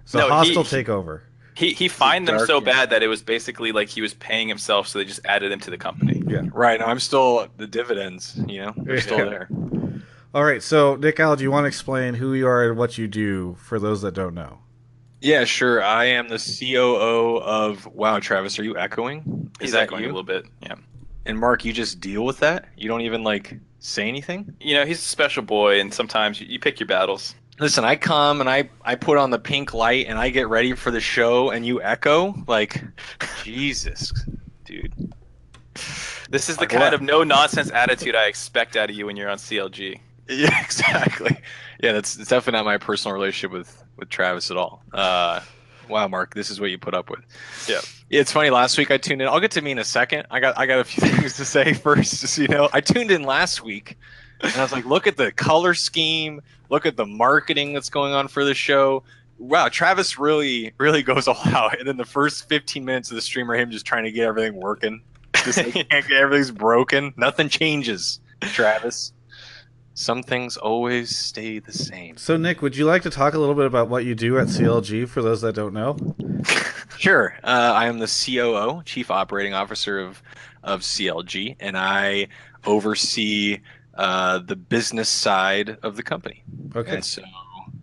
So No, hostile he- takeover. He he fined them Dark, so yeah. bad that it was basically like he was paying himself, so they just added him to the company. Yeah, right. I'm still the dividends. You know, they're still Yeah. there. All right, so Nick Allen, do you want to explain who you are and what you do for those that don't know? Yeah, sure. I am the COO of. Wow, Travis, are you echoing? He's Is that echoing a little bit. Yeah. And Mark, you just deal with that. You don't even like say anything. You know, he's a special boy, and sometimes you, you pick your battles. Listen, I come and I I put on the pink light and I get ready for the show, and you echo like, [LAUGHS] Jesus, dude. This is the Like kind what? of no nonsense attitude I expect out of you when you're on CLG. [LAUGHS] Yeah, exactly. Yeah, that's it's definitely not my personal relationship with with Travis at all. Uh, wow, Mark, this is what you put up with. Yeah. It's funny. Last week I tuned in. I'll get to me in a second. I got I got a few [LAUGHS] things to say first. Just [LAUGHS] so you know, I tuned in last week, and I was like, look at the color scheme. Look at the marketing that's going on for the show. Wow, Travis really really [LAUGHS] goes all out. And then the first 15 minutes of the stream are him just trying to get everything working. Just like, everything's broken. Nothing changes, Travis. Some things always stay the same. So, Nick, would you like to talk a little bit about what you do at CLG for those that don't know? [LAUGHS] Sure. Uh, I am the COO, Chief Operating Officer of, of CLG, and I oversee uh, the business side of the company. Okay. And so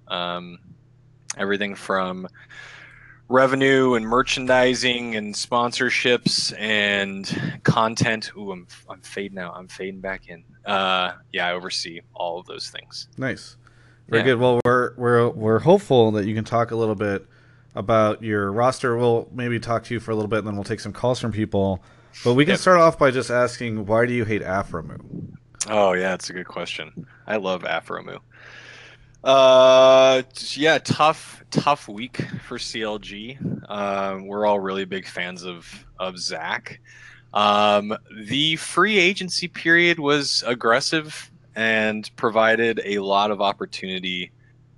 um, everything from revenue and merchandising and sponsorships and content. Ooh, I'm I'm fading out. I'm fading back in. Uh, yeah, I oversee all of those things. Nice. Very Yeah. good. Well, we're we're we're hopeful that you can talk a little bit about your roster. We'll maybe talk to you for a little bit, and then we'll take some calls from people. But we can Yep. start off by just asking, why do you hate Aphromoo? Oh yeah, that's a good question. I love Aphromoo. Uh, yeah, tough, tough week for CLG. Um, we're all really big fans of of Zach. Um, the free agency period was aggressive and provided a lot of opportunity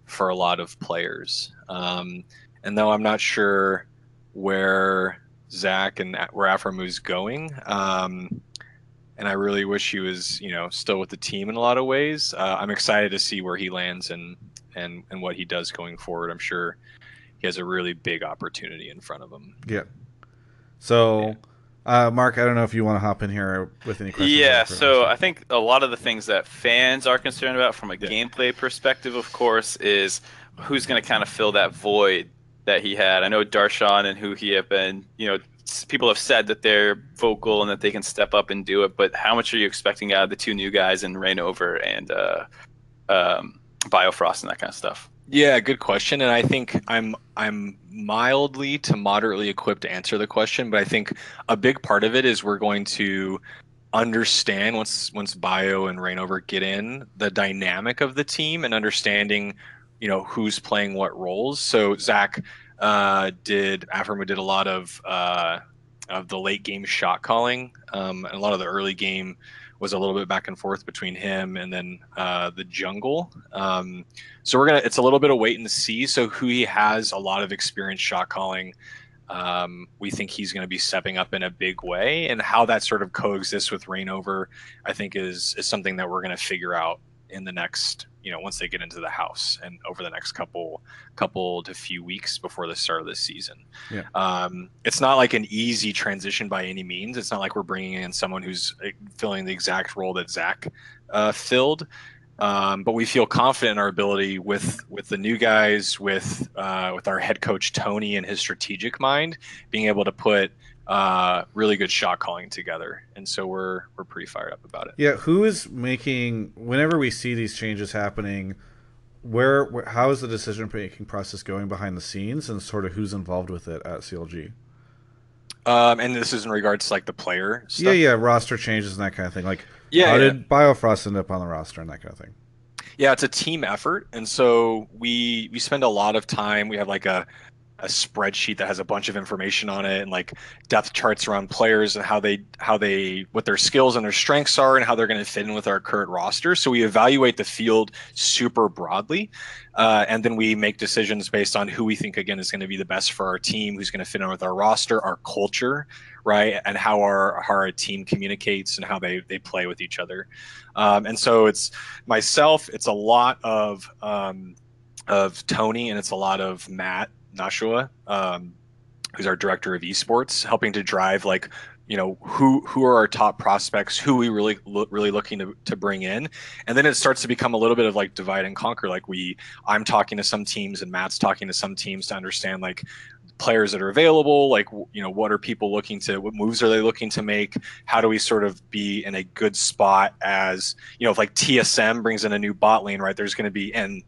for a lot of players. Um, and though I'm not sure where Zach and where Aphromoo's going, um, and I really wish he was, you know, still with the team in a lot of ways. Uh, I'm excited to see where he lands and and and what he does going forward. I'm sure he has a really big opportunity in front of him. Yeah. So, uh, Mark, I don't know if you want to hop in here with any questions. Yeah, so. I think a lot of the things that fans are concerned about from a Yeah. gameplay perspective, of course, is who's going to kind of fill that void that he had. I know Darshan and Huhi have been, you know, s- people have said that they're vocal and that they can step up and do it, but how much are you expecting out of the two new guys in Rainover and uh, um, Biofrost and that kind of stuff? Yeah, good question. And I think I'm I'm mildly to moderately equipped to answer the question, but I think a big part of it is we're going to understand once once Bio and Rainover get in the dynamic of the team and understanding, you know, who's playing what roles. So Zach uh, did Aphromoo did a lot of uh, of the late game shot calling, um, and a lot of the early game was a little bit back and forth between him and then uh, the jungle. Um, so we're gonna. It's a little bit of wait and see. So Huhi has a lot of experience shot calling. Um, we think he's going to be stepping up in a big way, and how that sort of coexists with Rainover, I think is is something that we're going to figure out in the next, you know, once they get into the house and over the next couple couple to few weeks before the start of this season. Yeah. Um, it's not like an easy transition by any means. It's not like we're bringing in someone who's uh, filling the exact role that Zach uh, filled um, but we feel confident in our ability with with the new guys, with uh, with our head coach Tony and his strategic mind, being able to put uh, really good shot calling together. And so we're we're pretty fired up about it. Yeah, who is making whenever we see these changes happening? Where, where how is the decision making process going behind the scenes, and sort of who's involved with it at CLG? Um, and this is in regards to like the player stuff. Yeah, yeah, roster changes and that kind of thing. Like, yeah. how yeah. did Biofrost end up on the roster and that kind of thing? Yeah, it's a team effort, and so we we spend a lot of time. We have like a a spreadsheet that has a bunch of information on it and like depth charts around players and how they how they what their skills and their strengths are and how they're going to fit in with our current roster. So we evaluate the field super broadly uh, and then we make decisions based on who we think again is going to be the best for our team who's going to fit in with our roster our culture right and how our how our team communicates and how they they play with each other. Um, and so it's myself it's a lot of um, of tony and it's a lot of matt Nashua, um, who's our director of esports, helping to drive like you know who who are our top prospects, who we really lo- really looking to, to bring in, and then it starts to become a little bit of like divide and conquer. Like we, I'm talking to some teams and Matt's talking to some teams to understand like players that are available like you know what are people looking to what moves are they looking to make how do we sort of be in a good spot as you know if like tsm brings in a new bot lane right there's going to be and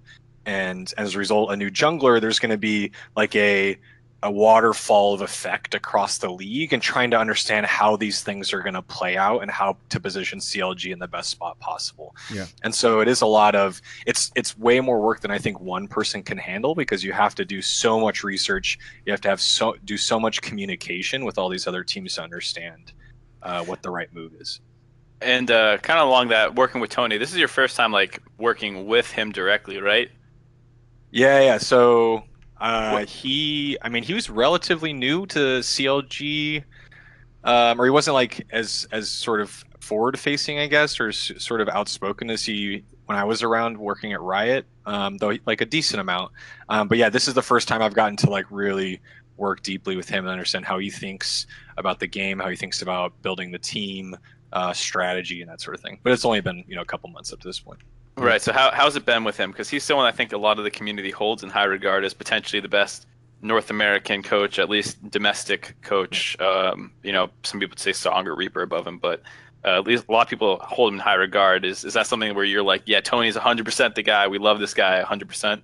and as a result a new jungler there's going to be like a a waterfall of effect across the league and trying to understand how these things are going to play out and how to position CLG in the best spot possible. Yeah. And so it is a lot of it's it's way more work than I think one person can handle because you have to do so much research, you have to have so do so much communication with all these other teams to understand uh, what the right move is. And uh, kind of along that, working with Tony, this is your first time like working with him directly, right? Yeah, yeah. So uh, he, I mean, he was relatively new to CLG, um, or he wasn't like as as sort of forward facing, I guess, or s- sort of outspoken as he when I was around working at Riot. Um, though like a decent amount. Um, but yeah, this is the first time I've gotten to like really work deeply with him and understand how he thinks about the game, how he thinks about building the team, uh, strategy, and that sort of thing. But it's only been you know a couple months up to this point. Right. So how how's it been with him? Because he's someone I think a lot of the community holds in high regard as potentially the best North American coach, at least domestic coach. Um, you know, some people would say Song or Reaper above him, but uh, at least a lot of people hold him in high regard. Is is that something where you're like, yeah, Tony's 100% the guy. We love this guy 100%.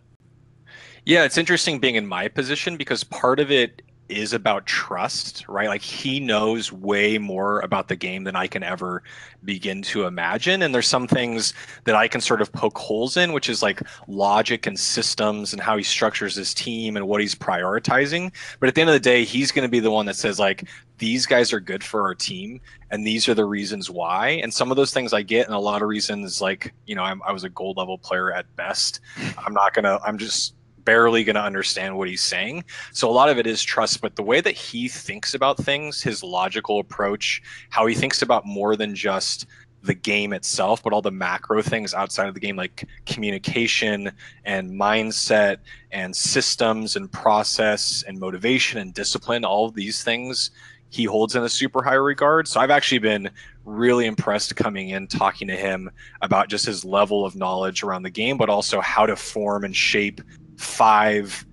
Yeah, it's interesting being in my position because part of it is about trust, right? Like he knows way more about the game than I can ever begin to imagine. And there's some things that I can sort of poke holes in, which is like logic and systems and how he structures his team and what he's prioritizing. But at the end of the day, he's going to be the one that says, like, these guys are good for our team and these are the reasons why. And some of those things I get, and a lot of reasons, like, you know, I'm, I was a gold level player at best. I'm not going to, I'm just, barely going to understand what he's saying. So a lot of it is trust, but the way that he thinks about things, his logical approach, how he thinks about more than just the game itself, but all the macro things outside of the game, like communication and mindset and systems and process and motivation and discipline, all of these things he holds in a super high regard. So I've actually been really impressed coming in talking to him about just his level of knowledge around the game, but also how to form and shape five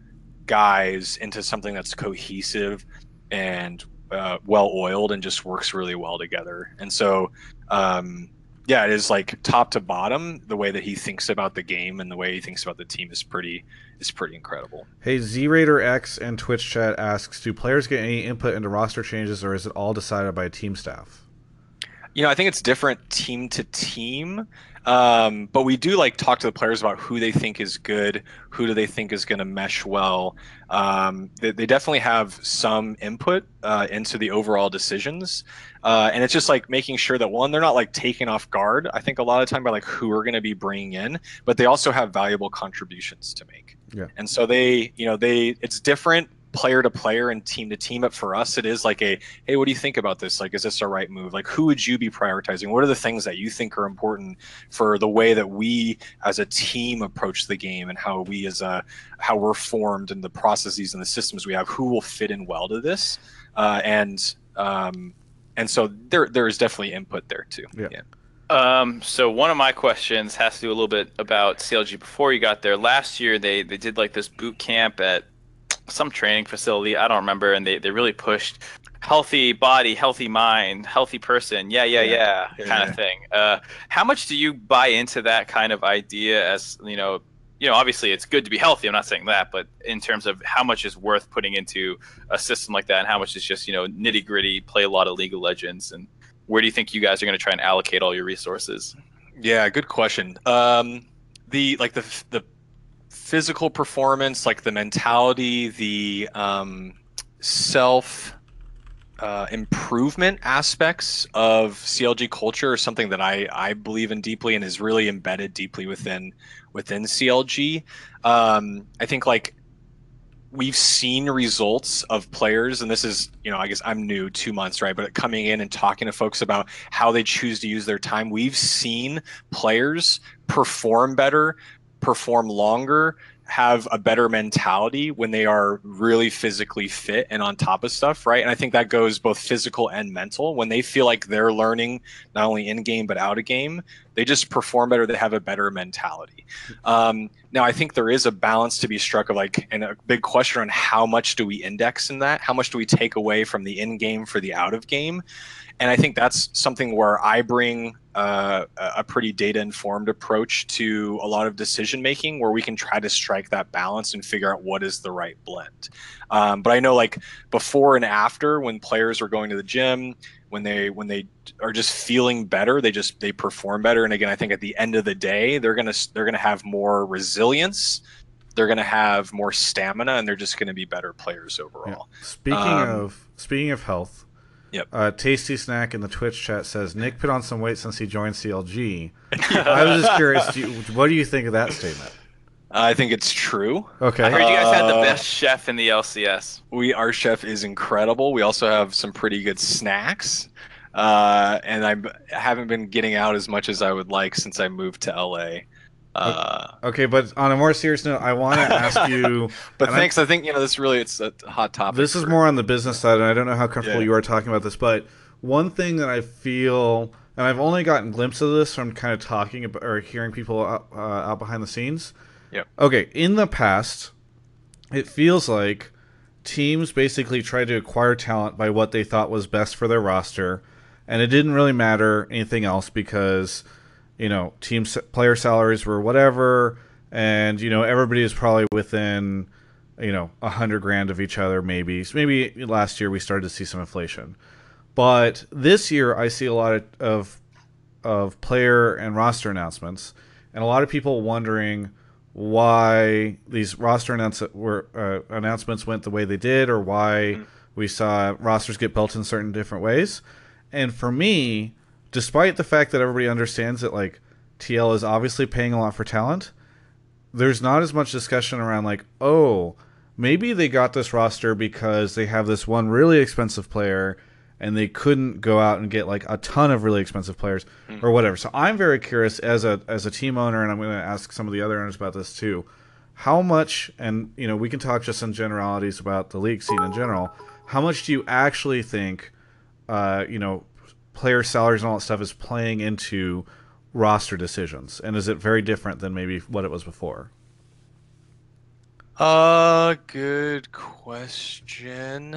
guys into something that's cohesive and uh, well oiled and just works really well together. And so, um, yeah, it is like top to bottom. The way that he thinks about the game and the way he thinks about the team is pretty is pretty incredible. Hey, Z Raider X and Twitch chat asks, do players get any input into roster changes, or is it all decided by team staff? You know, I think it's different team to team. Um, but we do like talk to the players about who they think is good, who do they think is going to mesh well. Um, they, they, definitely have some input uh, into the overall decisions, uh, and it's just like making sure that one, they're not like taken off guard. I think a lot of time by like who we're going to be bringing in, but they also have valuable contributions to make. Yeah. And so they, you know, they it's different player to player and team to team. But for us, it is like a, hey, what do you think about this? Like, is this a right move? Like, who would you be prioritizing? What are the things that you think are important for the way that we as a team approach the game and how we as a, how we're formed and the processes and the systems we have, who will fit in well to this? Uh, and, um, and so there, there is definitely input there too. Yeah. yeah. Um, so one of my questions has to do a little bit about CLG before you got there. Last year, they they did like this boot camp at some training facility. I don't remember, and they, they really pushed healthy body, healthy mind, healthy person. Yeah, yeah, yeah, yeah kind of thing. Uh, how much do you buy into that kind of idea? As you know, you know, obviously it's good to be healthy. I'm not saying that, but in terms of how much is worth putting into a system like that, and how much is just you know nitty gritty, play a lot of League of Legends, and where do you think you guys are going to try and allocate all your resources? Yeah, good question. Um, the like the the physical performance, like the mentality, the um, self uh, improvement aspects of CLG culture are something that I, I believe in deeply and is really embedded deeply within within CLG. Um, I think like we've seen results of players and this is you know i guess i'm new two months right but coming in and talking to folks about how they choose to use their time we've seen players perform better perform longer, have a better mentality when they are really physically fit and on top of stuff, right? And I think that goes both physical and mental. When they feel like they're learning not only in game but out of game, they just perform better. They have a better mentality. Um, now, I think there is a balance to be struck of like, and a big question on how much do we index in that? How much do we take away from the in game for the out of game? And I think that's something where I bring uh, a pretty data informed approach to a lot of decision making where we can try to strike that balance and figure out what is the right blend. Um, but I know like before and after when players are going to the gym, when they when they are just feeling better, they just they perform better. And again, I think at the end of the day, they're gonna they're gonna have more resilience. They're gonna have more stamina, and they're just gonna be better players overall. Yeah. Speaking um, of speaking of health, Yep. Uh, Tasty Snack in the Twitch chat says Nick put on some weight since he joined CLG. [LAUGHS] I was just curious. Do you, what do you think of that statement? I think it's true. Okay. I heard you guys had the Uh, best chef in the LCS. We our chef is incredible. We also have some pretty good snacks, uh, and I haven't been getting out as much as I would like since I moved to LA. Uh, Okay, but on a more serious note, I want to [LAUGHS] ask you. but and I- thanks. I, think you know this really it's a hot topic. This is for- more on the business side, and I don't know how comfortable Yeah. you are talking about this, but one thing that I feel, and I've only gotten glimpses of this from kind of talking about, or hearing people out, uh, out behind the scenes. Yep. Okay, in the past, it feels like teams basically tried to acquire talent by what they thought was best for their roster, and it didn't really matter anything else because you know team player salaries were whatever, and you know everybody is probably within you know a hundred grand of each other. Maybe maybe last year we started to see some inflation, but this year I see a lot of of, of player and roster announcements, and a lot of people wondering why these roster announce- were, uh, announcements went the way they did, or why mm-hmm. we saw rosters get built in certain different ways. And for me, despite the fact that everybody understands that like TL is obviously paying a lot for talent, there's not as much discussion around like, oh, maybe they got this roster because they have this one really expensive player and they couldn't go out and get like a ton of really expensive players mm. or whatever. So I'm very curious as a as a team owner, and I'm going to ask some of the other owners about this too. How much, and you know, we can talk just in generalities about the league scene in general. How much do you actually think, uh, you know, player salaries and all that stuff is playing into roster decisions, and is it very different than maybe what it was before? Uh, good question.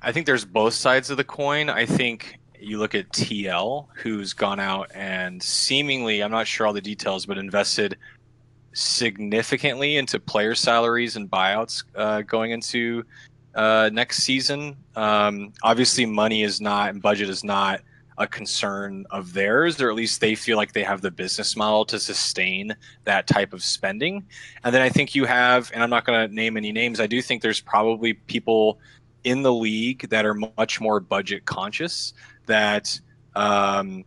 I think there's both sides of the coin. I think you look at TL, who's gone out and seemingly, I'm not sure all the details, but invested significantly into player salaries and buyouts uh, going into uh, next season. Um, obviously, money is not and budget is not a concern of theirs, or at least they feel like they have the business model to sustain that type of spending. And then I think you have, and I'm not going to name any names, I do think there's probably people in the league that are much more budget conscious that um,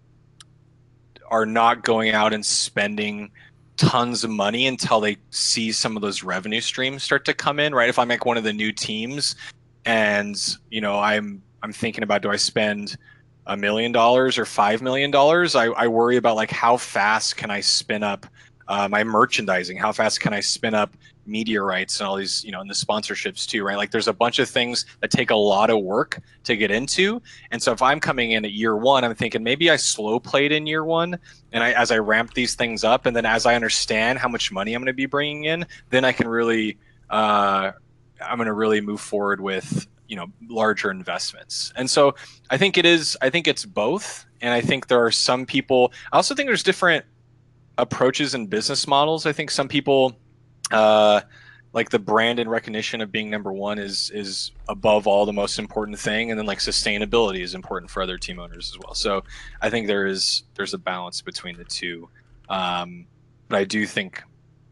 are not going out and spending tons of money until they see some of those revenue streams start to come in right? If i'm like one of the new teams and you know i'm i'm thinking about do i spend a million dollars or five million dollars? I, I worry about like how fast can i spin up uh, my merchandising how fast can i spin up media rights and all these, you know, and the sponsorships too, right? Like there's a bunch of things that take a lot of work to get into. And so if I'm coming in at year one, I'm thinking maybe I slow played in year one. And I, as I ramp these things up, and then as I understand how much money I'm going to be bringing in, then I can really, uh, I'm going to really move forward with, you know, larger investments. And so I think it is, I think it's both. And I think there are some people, I also think there's different approaches and business models. I think some people, uh, like the brand and recognition of being number one is is above all the most important thing. And then like sustainability is important for other team owners as well. So i think there is there's a balance between the two. Um, but i do think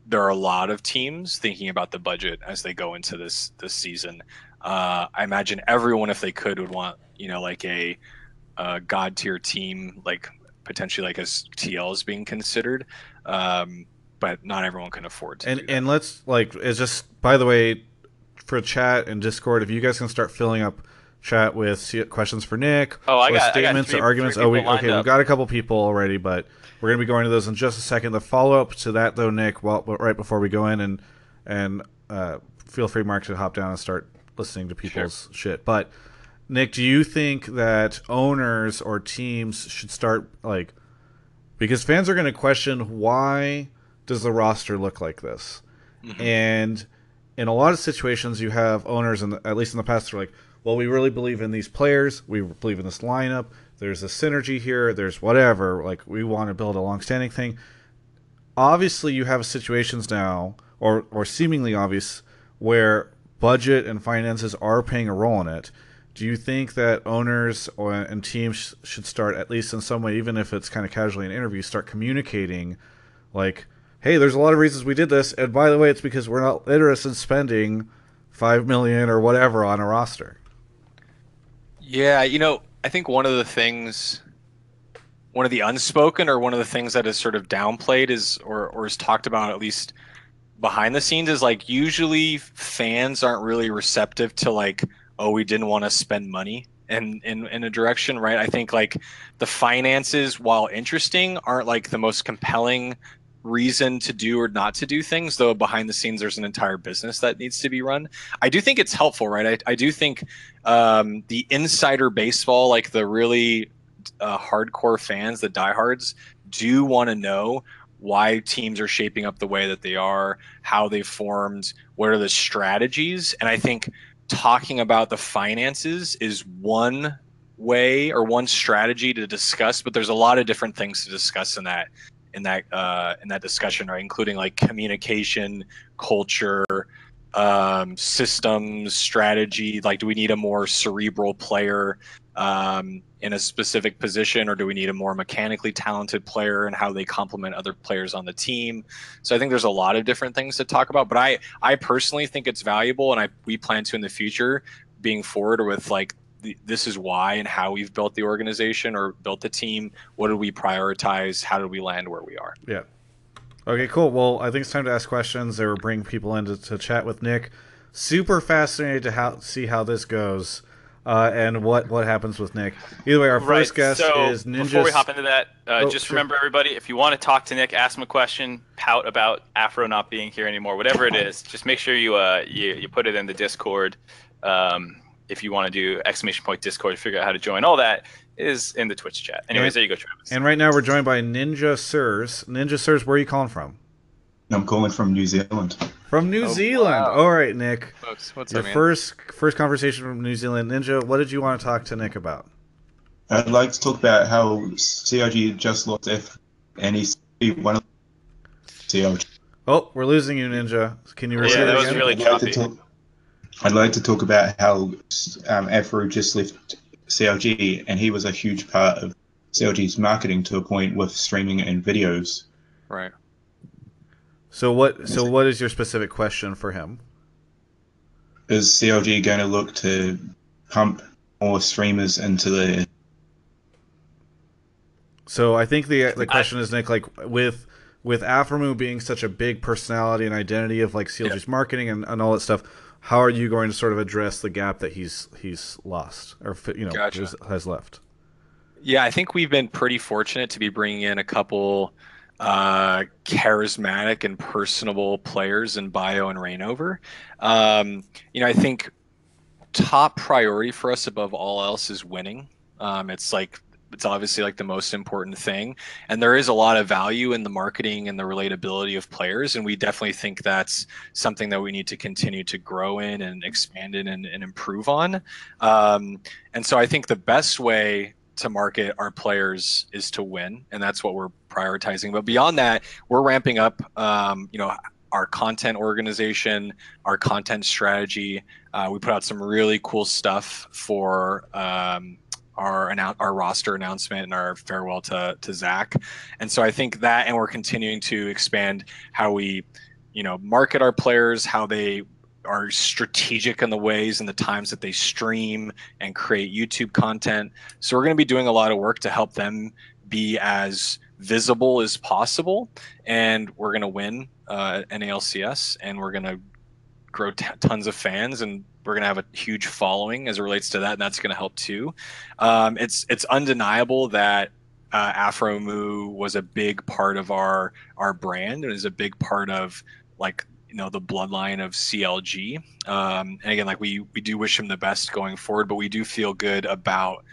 there are a lot of teams thinking about the budget as they go into this this season. Uh, i imagine everyone if they could would want you know like a, a god tier team like potentially like as tl is being considered um, but not everyone can afford to. And and let's like it's just by the way for chat and Discord, if you guys can start filling up chat with questions for Nick, oh, I got, statements I got three, or arguments. Oh, we, okay, up. we've got a couple people already, but we're gonna be going to those in just a second. The follow up to that though, Nick, well, right before we go in and and uh, feel free, Mark, to hop down and start listening to people's sure. shit. But Nick, do you think that owners or teams should start like because fans are going to question why does the roster look like this? Mm-hmm. And in a lot of situations, you have owners, and at least in the past, they're like, well, we really believe in these players. We believe in this lineup. There's a synergy here. There's whatever. Like, we want to build a long-standing thing. Obviously, you have situations now, or or seemingly obvious, where budget and finances are playing a role in it. Do you think that owners or, and teams should start, at least in some way, even if it's kind of casually in interviews, start communicating, like, hey, there's a lot of reasons we did this, and by the way, it's because we're not interested in spending five million or whatever on a roster. Yeah, you know, I think one of the things, one of the unspoken, or one of the things that is sort of downplayed is, or or is talked about at least behind the scenes, is like usually fans aren't really receptive to like, oh, we didn't want to spend money in, in in a direction, right? I think like the finances, while interesting, aren't like the most compelling reason to do or not to do things, though behind the scenes there's an entire business that needs to be run. I do think it's helpful, right? I, I do think um, the insider baseball, like the really uh, hardcore fans, the diehards, do want to know why teams are shaping up the way that they are, how they formed, what are the strategies, and I think talking about the finances is one way or one strategy to discuss, but there's a lot of different things to discuss in that in that uh, in that discussion, right? Including like communication, culture, um, systems, strategy. Like, do we need a more cerebral player um, in a specific position, or do we need a more mechanically talented player and how they complement other players on the team? So I think there's a lot of different things to talk about. But I I personally think it's valuable, and I we plan to in the future being forward with like this is why and how we've built the organization or built the team. What did we prioritize? How did we land where we are? Yeah. Okay, cool. Well, I think it's time to ask questions or bring people in to, to chat with Nick. Super fascinated to how, see how this goes uh, and what, what happens with Nick. Either way, our first right. guest so is Ninja. Before we hop into that, uh, Oh, just sure. remember, everybody, if you want to talk to Nick, ask him a question, pout about Afro not being here anymore, whatever it is, just make sure you uh, you, you put it in the Discord. Um, if you want to do exclamation point Discord figure out how to join, all that is in the Twitch chat. Anyways, And- there you go, Travis. And right now we're joined by Ninja Sirs. Ninja Sirs, where are you calling from? I'm calling from New Zealand. From New Oh, Zealand. wow. All right, Nick. Folks, what's Your up, first first conversation from New Zealand. Ninja, what did you want to talk to Nick about? I'd like to talk about how CRG just lost F and he's one of CRG. Oh, we're losing you, Ninja. Can you Yeah, repeat that was again? really I'd like to talk. I'd like to talk about how um, Afro just left CLG, and he was a huge part of CLG's marketing to a point with streaming and videos. Right. So what? So what is your specific question for him? Is CLG going to look to pump more streamers into the? So I think the the question is Nick, like with with Aphromoo being such a big personality and identity of like CLG's marketing and, and all that stuff, how are you going to sort of address the gap that he's he's lost or you know Gotcha. has, has left? Yeah, I think we've been pretty fortunate to be bringing in a couple uh, charismatic and personable players in Bio and Rainover. Um, you know, I think top priority for us above all else is winning. Um, it's like it's obviously like the most important thing, and there is a lot of value in the marketing and the relatability of players, and we definitely think that's something that we need to continue to grow in and expand in and, and improve on. Um, and so I think the best way to market our players is to win, and that's what we're prioritizing. But beyond that, we're ramping up. Um, you know, our content organization, our content strategy. Uh, we put out some really cool stuff for um, our our roster announcement and our farewell to to Zach. And so I think that, and we're continuing to expand how we, you know, market our players, how they are strategic in the ways and the times that they stream and create YouTube content. So we're going to be doing a lot of work to help them be as visible as possible, and we're going to win uh, NALCS, and we're going to grow t- tons of fans, and we're going to have a huge following as it relates to that, and that's going to help too. Um, it's it's undeniable that uh, Aphromoo was a big part of our our brand and is a big part of like you know the bloodline of CLG. Um, and again, like we we do wish him the best going forward, but we do feel good about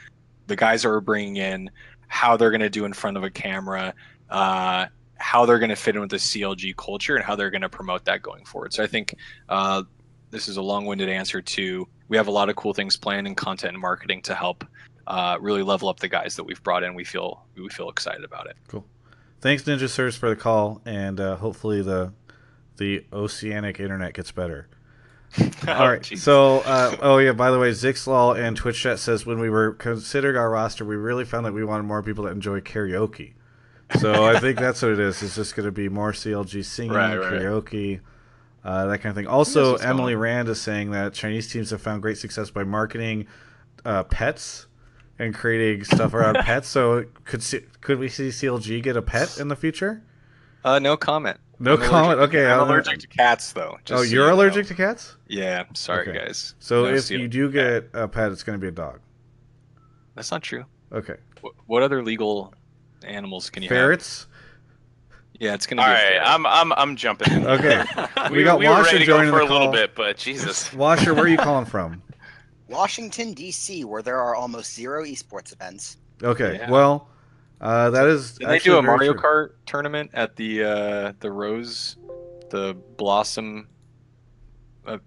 the guys that we're bringing in, how they're going to do in front of a camera, uh, how they're going to fit in with the CLG culture, and how they're going to promote that going forward. So I think uh, this is a long-winded answer to we have a lot of cool things planned in content and marketing to help uh, really level up the guys that we've brought in. We feel we feel excited about it. Cool. Thanks, Ninja Sirs, for the call, and uh, hopefully the the oceanic internet gets better. [LAUGHS] Oh, All right. So, uh, oh yeah. By the way, Zixlaw and Twitch chat says when we were considering our roster, we really found that we wanted more people that enjoy karaoke. So I think [LAUGHS] that's what it is. It's just going to be more CLG singing, Right, right. karaoke, uh, that kind of thing. Also, what's going Emily. Rand is saying that Chinese teams have found great success by marketing uh, pets and creating stuff around [LAUGHS] pets. So could could we see CLG get a pet in the future? Uh, no comment. No I'm comment. allergic- Okay, I'm I'm- allergic to cats though. just oh, so you're you know. allergic to cats. Yeah, sorry Okay. guys. So No if seal. you do get a pet, it's going to be a dog. that's not true. Okay. What, what other legal animals can you Ferrets. have? Yeah, it's gonna All be. a right, ferret. I'm I'm I'm jumping. [LAUGHS] Okay. [LAUGHS] we, We got we were Washer ready to go joining for the a little bit, but Jesus. [LAUGHS] Washer, where are you calling from? Washington D.C., where there are almost zero esports events. Okay. Yeah. Well, uh, that is. Did they do a Mario true. Kart tournament at the uh, the Rose, the Blossom uh,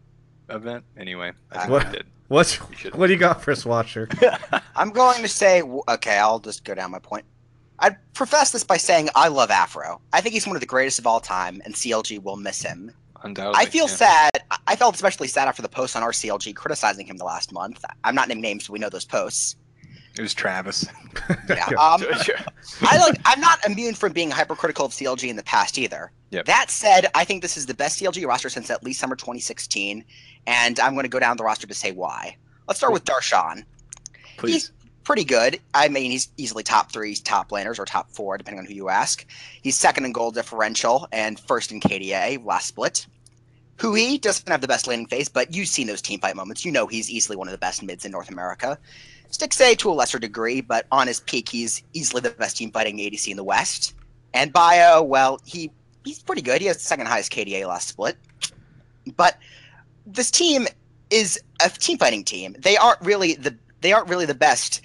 event. Anyway, I think What? we did. [LAUGHS] What's what do you got for us, Watcher? [LAUGHS] I'm going to say, okay, I'll just go down my point. I'd profess this by saying I love Afro. I think he's one of the greatest of all time, and CLG will miss him. Undoubtedly. I feel yeah. sad. I- I felt especially sad after the post on our CLG criticizing him the last month. I'm not naming names, but we know those posts. It was Travis. [LAUGHS] Yeah. Um, [LAUGHS] I like. I'm not immune from being hypercritical of CLG in the past either. Yep. That said, I think this is the best CLG roster since at least summer 2016, and I'm going to go down the roster to say why. Let's start with Darshan. Please. He's pretty good. I mean, he's easily top three, top laners, or top four, depending on who you ask. He's second in goal differential and first in KDA last split. Huhi doesn't have the best landing phase, but you've seen those team fight moments. You know he's easily one of the best mids in North America. Stixxay to a lesser degree, but on his peak, he's easily the best team fighting ADC in the West. And Bio, well, he he's pretty good. He has the second highest KDA last split. But this team is a team fighting team. They aren't really the they aren't really the best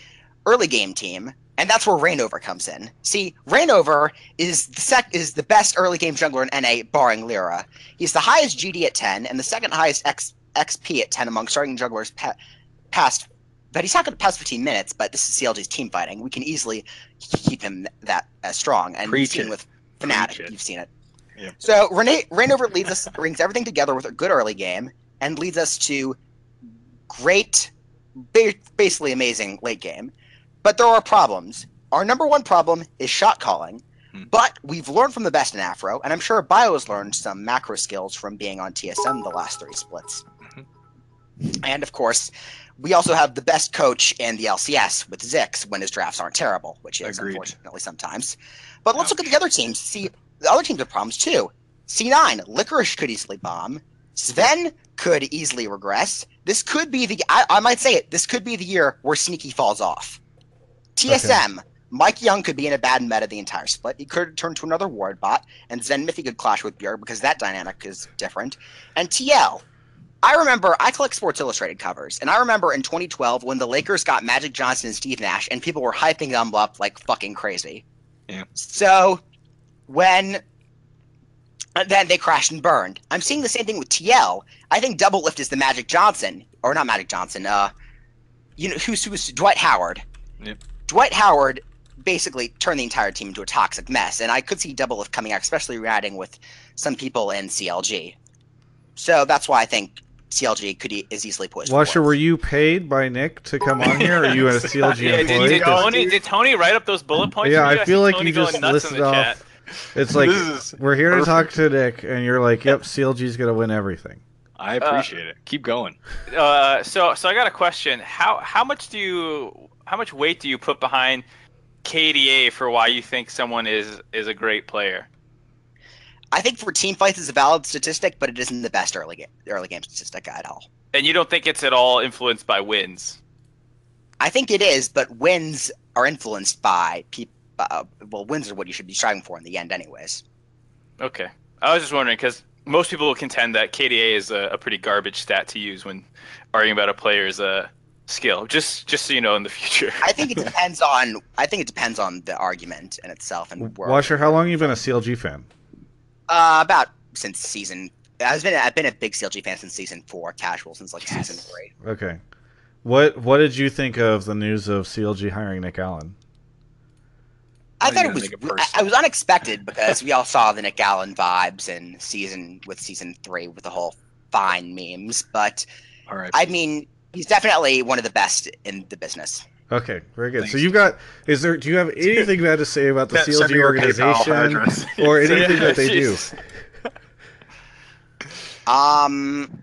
early game team, and that's where Reignover comes in. See, Reignover is the sec is the best early game jungler in NA, barring Lyra. He's the highest GD at ten and the second highest X, XP at ten among starting junglers pa- past. But he's not going to pass 15 minutes. But this is CLG's team fighting. We can easily keep him that as strong. And Preach you've seen it. with Fnatic, Preach you've seen it. Yep. So Rene Reignover leads us, brings everything together with a good early game, and leads us to great, ba- basically amazing late game. But there are problems. Our number one problem is shot calling. Hmm. But we've learned from the best in Afro, and I'm sure Bio has learned some macro skills from being on TSM the last three splits. And of course, we also have the best coach in the LCS with Zikz when his drafts aren't terrible, which is Agreed. unfortunately sometimes. But let's look at the other teams. See, the other teams have problems too. C9, Licorice could easily bomb. Sven could easily regress. This could be the, I, I might say it, this could be the year where Sneaky falls off. TSM, MikeYeung could be in a bad meta the entire split. He could turn to another ward bot, and Zven Mithy could clash with Bjerg because that dynamic is different. And TL, I remember I collect Sports Illustrated covers, and I remember in 2012 when the Lakers got Magic Johnson and Steve Nash, and people were hyping them up like fucking crazy. Yeah. So when then they crashed and burned. I'm seeing the same thing with TL. I think Doublelift is the Magic Johnson, or not Magic Johnson. Uh, you know who's who's Dwight Howard. Yep. Dwight Howard basically turned the entire team into a toxic mess, and I could see Doublelift coming out, especially reacting with some people in CLG. So that's why I think CLG could e- is easily poised. for Washer, were you paid by Nick to come on here? Or are you a CLG [LAUGHS] Yeah, did, employee? Tony, did Tony write up those bullet points? Yeah. I feel see like Tony you just listed off- chat. It's like we're here to talk to Nick, and you're like, "Yep, CLG's gonna win everything." I appreciate it. Keep going. Uh, so, so I got a question. How how much do you how much weight do you put behind KDA for why you think someone is is a great player? I think for team fights is a valid statistic, but it isn't the best early game early game statistic at all. And you don't think it's at all influenced by wins? I think it is, but wins are influenced by people. Uh, well, wins are what you should be striving for in the end, anyways. Okay, I was just wondering because most people will contend that KDA is a, a pretty garbage stat to use when arguing about a player's uh, skill. Just just so you know in the [LAUGHS] future. I think it depends on. I think it depends on the argument in itself and where. Washer, how long have you been a CLG fan? Uh, about since season. I've been I've been a big CLG fan since season four, casual since like season three. Okay, what what did you think of the news of CLG hiring Nick Allen? I thought it was it I. I was unexpected because we all saw the Nick Allen vibes in season with season three with the whole fine memes, but All right. I mean he's definitely one of the best in the business. Okay, very good. So you've got is there? Do you have anything bad to say about the Send- send CLG me your PayPal organization [LAUGHS] or anything that they do? [LAUGHS] Um,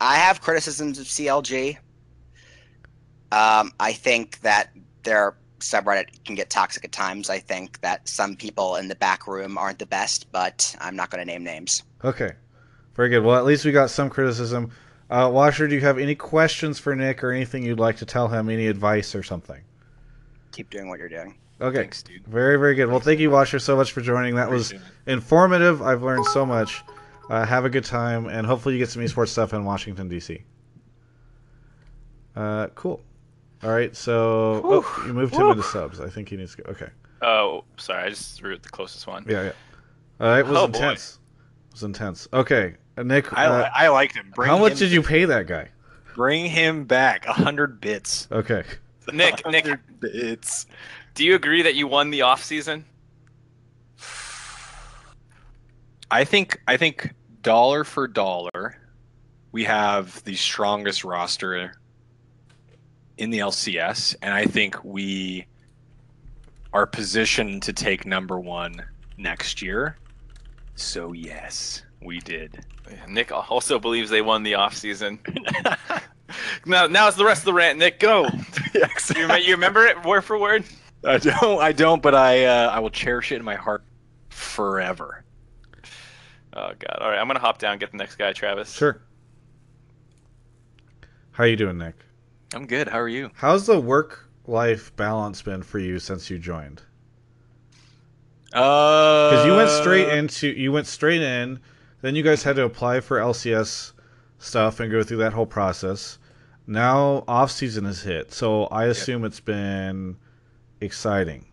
I have criticisms of CLG. Um, I think that their subreddit can get toxic at times. I think that some people in the back room aren't the best, but I'm not going to name names. Okay, very good. Well, at least we got some criticism. Uh, Washer, do you have any questions for Nick or anything you'd like to tell him? Any advice or something? Keep doing what you're doing. Okay, Thanks, dude. very very good. Well, thank you, Washer, so much for joining. That was informative. I've learned so much. Uh, have a good time, and hopefully you get some esports stuff in Washington D.C. Uh, cool. All right, so oh, you moved him Whew. into subs. I think he needs to go. Okay. Oh, sorry, I just threw it the closest one. Yeah, yeah. Uh, it was Oh, boy. intense. It was intense. Okay. Uh, Nick, I, uh, I liked him. Bring how much him- did you pay that guy? Bring him back. A hundred bits. Okay. Nick, Nick, 100 bits. do you agree that you won the off season? I think I think dollar for dollar, we have the strongest roster in the LCS, and I think we are positioned to take number one next year. So yes, we did. Nick also believes they won the off season. [LAUGHS] now, now it's the rest of the rant. Nick, go. [LAUGHS] Yes. You, you remember it word for word? I don't. I don't. But I uh, I will cherish it in my heart forever. Oh God! All right, I'm gonna hop down and get the next guy, Travis. Sure. How you doing, Nick? I'm good. How are you? How's the work-life balance been for you since you joined? Uh, Because you went straight into you went straight in, then you guys had to apply for LCS stuff and go through that whole process. Now off season has hit, so I assume it's been exciting.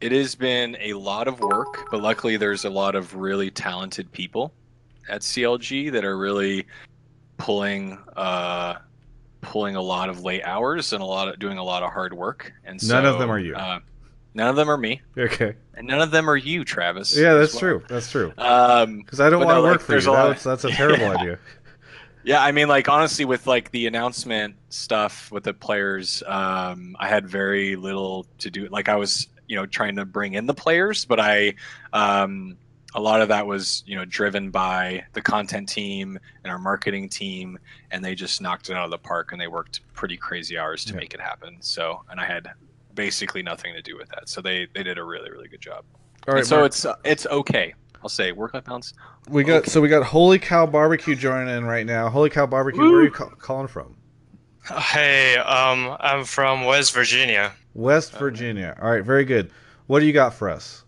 It has been a lot of work, but luckily there's a lot of really talented people at CLG that are really pulling uh pulling a lot of late hours and a lot of doing a lot of hard work. And so, None of them are you. Uh, none of them are me, Okay. and none of them are you, Travis. Yeah, that's well. true. That's true. Um, Because I don't want no, to work like, for you. That's, that's a terrible [LAUGHS] idea. Yeah, I mean, like honestly, with like the announcement stuff with the players, um, I had very little to do. Like I was, you know, trying to bring in the players, but I, um, a lot of that was, you know, driven by the content team and our marketing team, and they just knocked it out of the park, and they worked pretty crazy hours to Yeah. make it happen. So, and I had basically nothing to do with that. So they they did a really really good job. All right, And so Mark, it's uh, it's okay. I'll say work life balance. we got okay. so we got Holy Cow Barbecue joining in right now. Holy Cow Barbecue, where are you ca- calling from? Hey, um, I'm from West Virginia. West Virginia. All right, very good. What do you got for us?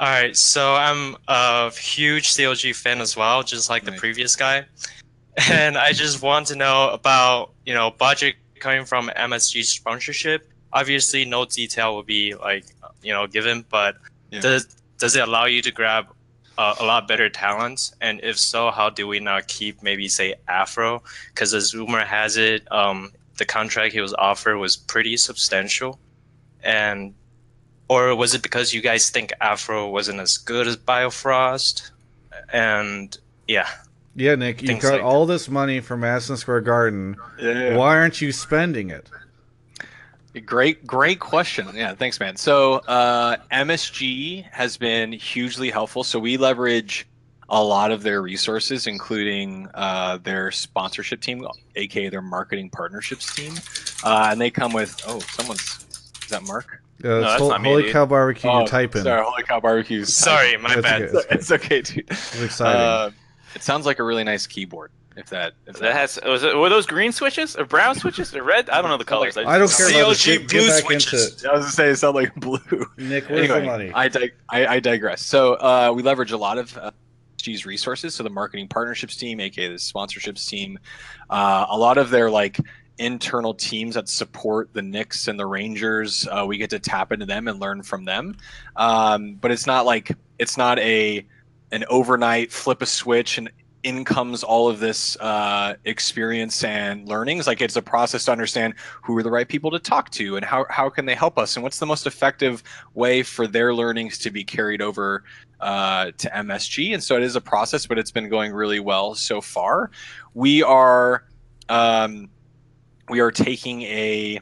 All right, so I'm a huge CLG fan as well, just like the previous guy. And I just want to know about, you know, budget coming from MSG sponsorship. Obviously, no detail will be like, you know, given, but Yeah. does does it allow you to grab uh, a lot better talent? And if so, how do we not keep maybe say Afro? Because as rumor has it, um, the contract he was offered was pretty substantial, and or was it because you guys think Afro wasn't as good as Biofrost? And yeah, Yeah, Nick, you've got like all this money from Madison Square Garden. Yeah. Why aren't you spending it? Great, great question. Yeah, thanks, man. So uh, MSG has been hugely helpful. So we leverage a lot of their resources, including uh, their sponsorship team, aka their marketing partnerships team, uh, and they come with. Oh, someone's. Is that Mark? Uh, it's that's Hol- not me, Holy dude. Cow Barbecue, oh, you type in. Sorry, Holy Cow Barbecues. sorry, my That's bad. okay. It's okay, dude. It's exciting. It sounds like a really nice keyboard. If that, if That has was it, were those green switches or brown switches or red? I don't know the colors. I don't care about this. CLG Get, blue get back into switches. it. I was gonna say it sounded like blue. Nick, where's anyway, the money? I, dig- I, I digress. So uh, we leverage a lot of uh, SG's resources. So the marketing partnerships team, aka the sponsorships team, uh, a lot of their like internal teams that support the Knicks and the Rangers. Uh, we get to tap into them and learn from them. Um, but it's not like it's not a an overnight flip a switch and in comes all of this uh, experience and learnings. Like it's a process to understand who are the right people to talk to and how, how can they help us and what's the most effective way for their learnings to be carried over uh, to MSG. And so it is a process, but it's been going really well so far. We are um, we are taking a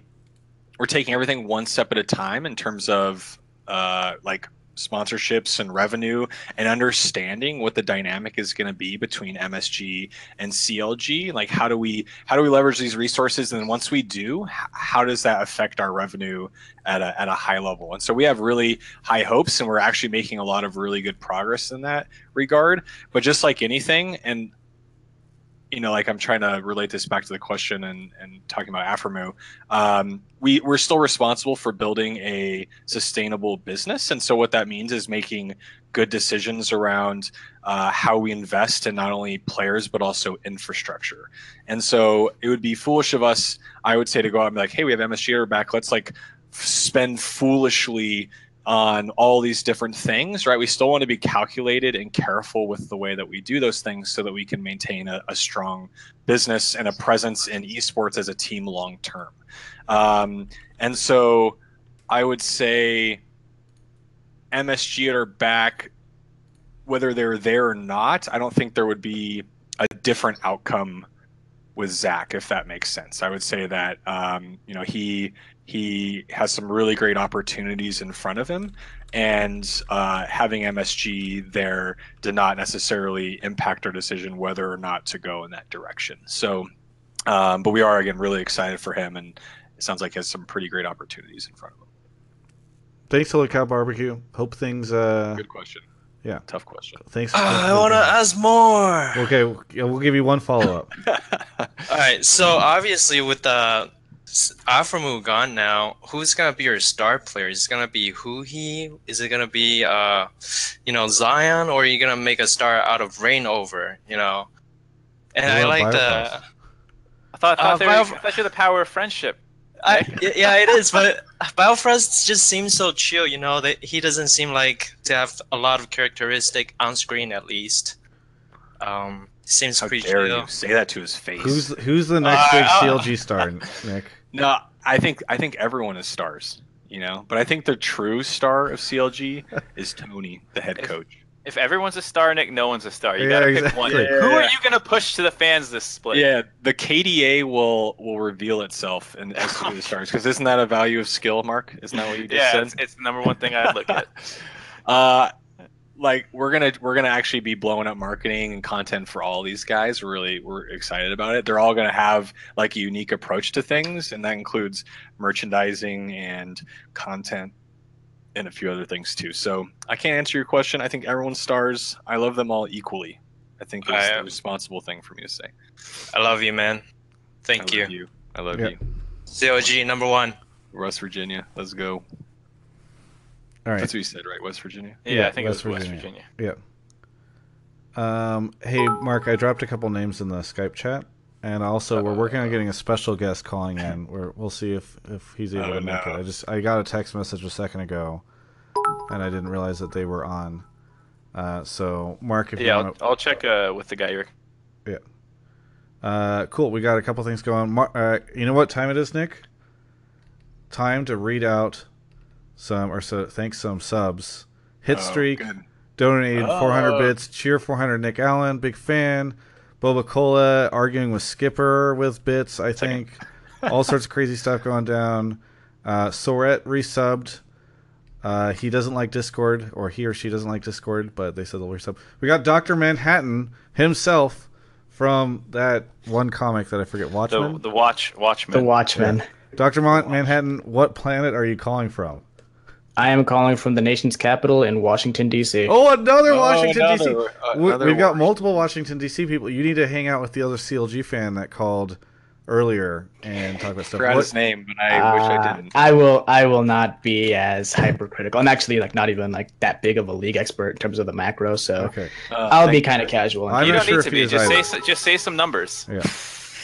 we're taking everything one step at a time in terms of uh, like sponsorships and revenue and understanding what the dynamic is going to be between MSG and CLG like how do we how do we leverage these resources? And once we do how does that affect our revenue at a, at a high level? And so we have really high hopes and we're actually making a lot of really good progress in that regard. But just like anything and you know, like I'm trying to relate this back to the question and, and talking about Aphromoo, um, we, we're still responsible for building a sustainable business. And so what that means is making good decisions around uh, how we invest in not only players, but also infrastructure. And so it would be foolish of us, I would say, to go out and be like, hey, we have MSG our back. Let's like spend foolishly on all these different things, right? We still want to be calculated and careful with the way that we do those things so that we can maintain a, a strong business and a presence in esports as a team long term. Um, and so I would say MSG at our back, whether they're there or not, I don't think there would be a different outcome with Zach, if that makes sense. I would say that um, you know he he has some really great opportunities in front of him, and uh, having MSG there did not necessarily impact our decision whether or not to go in that direction. So, um, but we are again really excited for him, and it sounds like he has some pretty great opportunities in front of him. Thanks, Holy Cow Barbecue. Hope things. Uh, Good question. Yeah. Tough question. Thanks. I want to ask more. Okay, yeah, we'll give you one follow up. [LAUGHS] All right. So obviously, with the s- Aphromoo gone now, who's gonna be your star player? Is it gonna be Huhi? Is it gonna be uh, you know, Zion, or are you gonna make a star out of Reignover? You know, and What I like the. I thought, I Uh, they were, Bio- I thought you were the power of friendship. I, y- yeah, it is, but Biofrost just seems so chill. You know, that he doesn't seem like to have a lot of characteristic on screen, at least. Um, seems How pretty dare chill. you say that to his face? Who's who's the next Uh, big uh, CLG star, Nick? No, I think I think everyone is stars, you know. But I think the true star of CLG is Tony, the head coach. If everyone's a star, Nick, no one's a star. You Yeah, gotta pick one. Yeah, Who are you gonna push to the fans this split? Yeah, the KDA will will reveal itself and as to the stars because isn't that a value of skill, Mark? Isn't that what you just yeah, said? it's, it's the number one thing I look at. [LAUGHS] uh like we're gonna we're gonna actually be blowing up marketing and content for all these guys we're really we're excited about it they're all gonna have like a unique approach to things and that includes merchandising and content and a few other things too so i can't answer your question i think everyone's stars i love them all equally i think it's I, the responsible thing for me to say I love you, man. Thank I you. you i love Yeah. you COG number one. west virginia let's go All right. that's what you said right west virginia Yeah, Yeah, I think West it was West Virginia. Virginia. Um, hey, Mark, I dropped a couple names in the Skype chat, and also we're working on getting a special guest calling in. [LAUGHS] Where we'll see if if he's able Oh, to make no. it. I just I got a text message a second ago, and I didn't realize that they were on. Uh, so Mark, if Yeah, you I'll, want I'll check uh, with the guy you're. to, uh, cool. We got a couple things going. Mar- uh, you know what time it is, Nick? Time to read out some or so thanks some subs. Hit Oh, streak. good. Donated 400 Oh. bits. Cheer 400 Nick Allen. Big fan. Boba Cola arguing with Skipper with bits, I think. All sorts of crazy stuff going down. Uh, Soret resubbed. Uh, he doesn't like Discord, or he or she doesn't like Discord, but they said they'll resub. We got Dr. Manhattan himself from that one comic that I forget, The, Watchmen? the watch Watchman. The Watchmen. Dr. Mon- Manhattan, what planet are you calling from? I am calling from the nation's capital in Washington D.C. Oh, another Oh, Washington another- D.C. uh, We- another We've got multiple Washington D.C. people. You need to hang out with the other CLG fan that called earlier and talk about stuff. I forgot What- his name but i wish i Uh, didn't I will. I will not be as hypercritical. I'm actually like not even like that big of a league expert in terms of the macro, so Okay. Uh, I'll be kind of casual. I'm you not don't sure need if to be. Just say either. s- just say some numbers. Yeah. uh,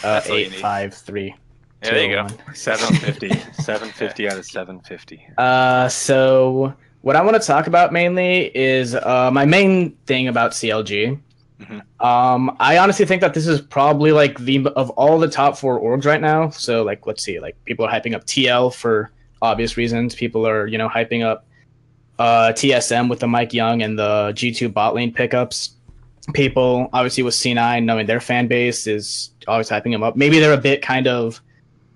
that's all you eight need. five three. Yeah, there you go. 750 [LAUGHS] 750 out of 750 Uh, so what I want to talk about mainly is uh, my main thing about CLG. Mhm. Um, I honestly think that this is probably like the of all the top four orgs right now. So like, let's see, like people are hyping up TL for obvious reasons. People are you know hyping up uh, TSM with the MikeYeung and the G2 bot lane pickups. People obviously with C9 knowing their fan base is always hyping them up. Maybe they're a bit kind of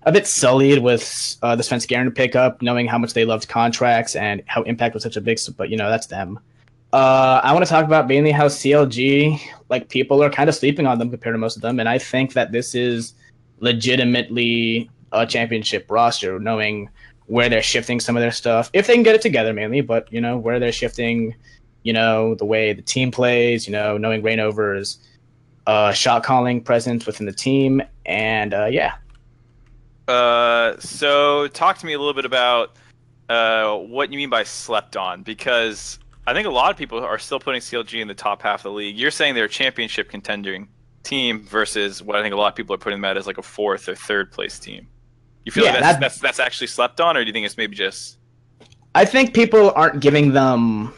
a bit sullied with uh, the Svenskeren pickup, knowing how much they loved Contractz and how Impact was such a big. But you know, that's them. Uh, I want to talk about mainly how CLG, like people are kind of sleeping on them compared to most of them, and I think that this is legitimately a championship roster, knowing where they're shifting some of their stuff, if they can get it together mainly, but you know where they're shifting, you know the way the team plays, you know knowing Reignover's uh, shot calling presence within the team, and uh, yeah, Uh, so talk to me a little bit about uh, what you mean by slept on, because I think a lot of people are still putting CLG in the top half of the league. You're saying they're a championship contending team versus what I think a lot of people are putting them at as like a fourth or third place team. You feel Yeah, like that's, that- that's that's actually slept on, or do you think it's maybe just I think people aren't giving them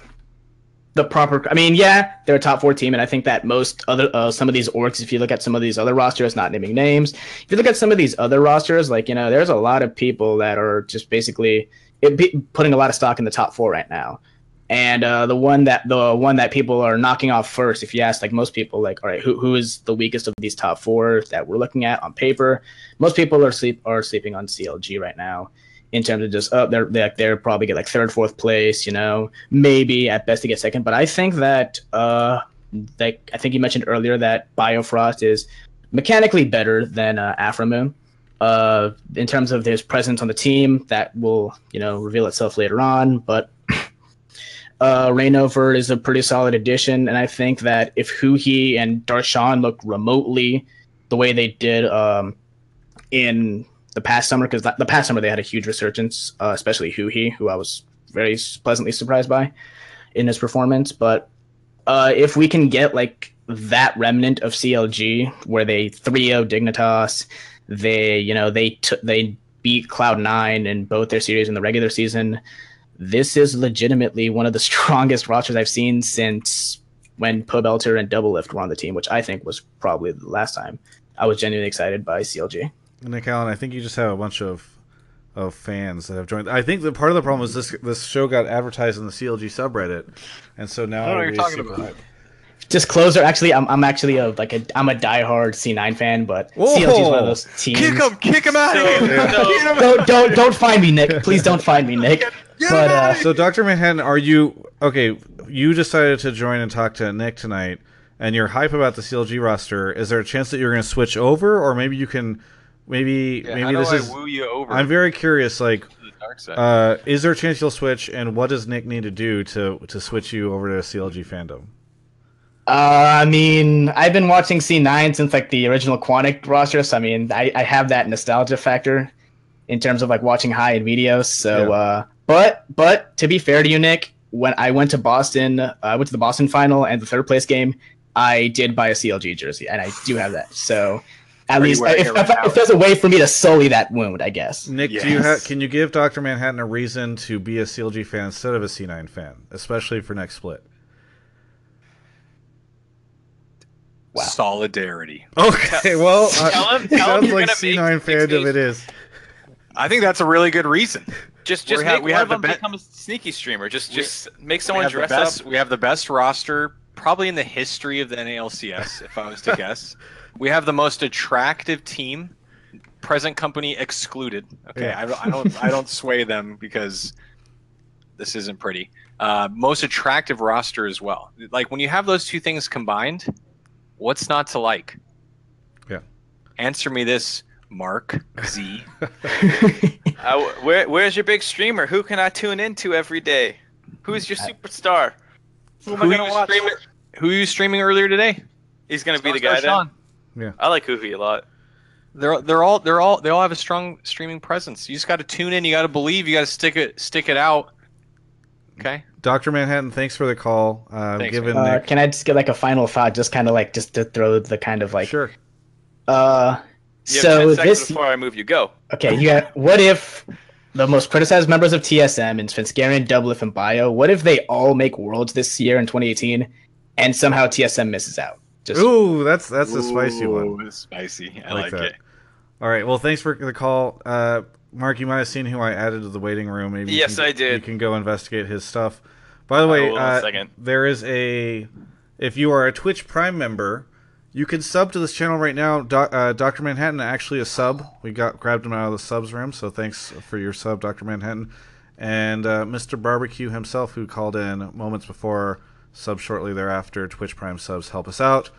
the proper. I mean, yeah, they're a top four team, and I think that most other uh, some of these orcs, if you look at some of these other rosters, not naming names, if you look at some of these other rosters, like you know, there's a lot of people that are just basically it putting a lot of stock in the top four right now. And uh, the one that the one that people are knocking off first, if you ask like most people, like all right, who who is the weakest of these top four that we're looking at on paper? Most people are sleep are sleeping on CLG right now in terms of just oh they're they're, they're probably get like third fourth place you know maybe at best to get second. But i think that uh like i think you mentioned earlier that biofrost is mechanically better than uh, Aphromoo uh in terms of his presence on the team that will you know reveal itself later on. But [CLEARS THROAT] uh Reignover is a pretty solid addition. And i think that if Huhi and darshan look remotely the way they did um in the past summer because the past summer they had a huge resurgence, uh, especially Huhi, who I was very pleasantly surprised by in his performance. But uh, if we can get like that remnant of CLG where they 3-0 Dignitas, they you know they t- they beat Cloud Nine in both their series in the regular season. This is legitimately one of the [LAUGHS] strongest rosters I've seen since when Pobelter and Doublelift were on the team, which I think was probably the last time I was genuinely excited by CLG. Nick Allen, I think you just have a bunch of of fans that have joined. I think the part of the problem is this this show got advertised in the CLG subreddit, and so now I don't know what you're talking super about. hype. Disclosure, actually, I'm, I'm actually a like a I'm a diehard C9 fan, but Whoa. CLG is one of those teams. Kick him! Kick him out of So- here! so- [LAUGHS] don't don't don't find me, Nick. Please don't find me, Nick. But uh, So, Doctor Manhattan, are you okay? You decided to join and talk to Nick tonight, and you're hype about the CLG roster. Is there a chance that you're going to switch over, or maybe you can? Maybe Yeah, maybe how this do is. I woo you over I'm very curious. Like, the dark side? uh, is there a chance you'll switch, and what does Nick need to do to to switch you over to a CLG fandom? uh, I mean, I've been watching C9 since like the original Quantic roster, so I mean, I, I have that nostalgia factor in terms of like watching high end videos. So, Yeah. uh, but but to be fair to you, Nick, when I went to Boston, uh, I went to the Boston final and the third place game, I did buy a CLG jersey, and I do have that. So. At Are least, if, it if, if there's a way for me to sully that wound, I guess. Nick, do you ha- can you give Doctor Manhattan a reason to be a CLG fan instead of a C9 fan, especially for next split? Wow. Solidarity. Okay, well, uh, [LAUGHS] Tell him- tell sounds you're like C9 make fandom mixtapes. it is. I think that's a really good reason. Just We just have- make we one have of the them be- become a sneaky streamer. Just We- just make someone have, the dress best, up. we have the best roster probably in the history of the NALCS, if I was to [LAUGHS] guess. We have the most attractive team, present company excluded. Okay, Yeah. I, don't- I don't I don't [LAUGHS] sway them because this isn't pretty. Uh, most attractive roster as well. Like when you have those two things combined, what's not to like? Yeah. Answer me this, Mark Z. [LAUGHS] Uh, where where's your big streamer? Who can I tune into every day? Who's your superstar? Who am Who I gonna you watch? streaming- Who are you streaming earlier today? He's gonna be the Star guy Sean. then. I like Hoovy a lot. They're they're all they're all they all have a strong streaming presence. You just got to tune in. You got to believe. You got to stick it stick it out. Okay. Doctor Manhattan, thanks for the call. Uh, Thanks, given Uh, Nick, can I just get like a final thought, just kind of like just to throw the kind of like sure. uh so 10 seconds this before I move you. Go. okay you got what if the most criticized members of TSM and Svenskeren, Doublelift, and Bio, what if they all make worlds this year in 2018 and somehow TSM misses out? Just Ooh, that's that's a spicy one. Spicy. I, I like like, that. it. All right. Well, thanks for the call, uh, Mark. You might have seen who I added to the waiting room. Maybe Yes, can- I did. You can go investigate his stuff. By the way, will uh, second. there is a if you are a Twitch Prime member, you can sub to this channel right now. Doc, uh, Doctor Manhattan actually a sub. We got grabbed him out of the subs room, so thanks for your sub, Doctor Manhattan, and uh, Mr. Barbecue himself, who called in moments before, sub shortly thereafter. Twitch Prime subs help us out.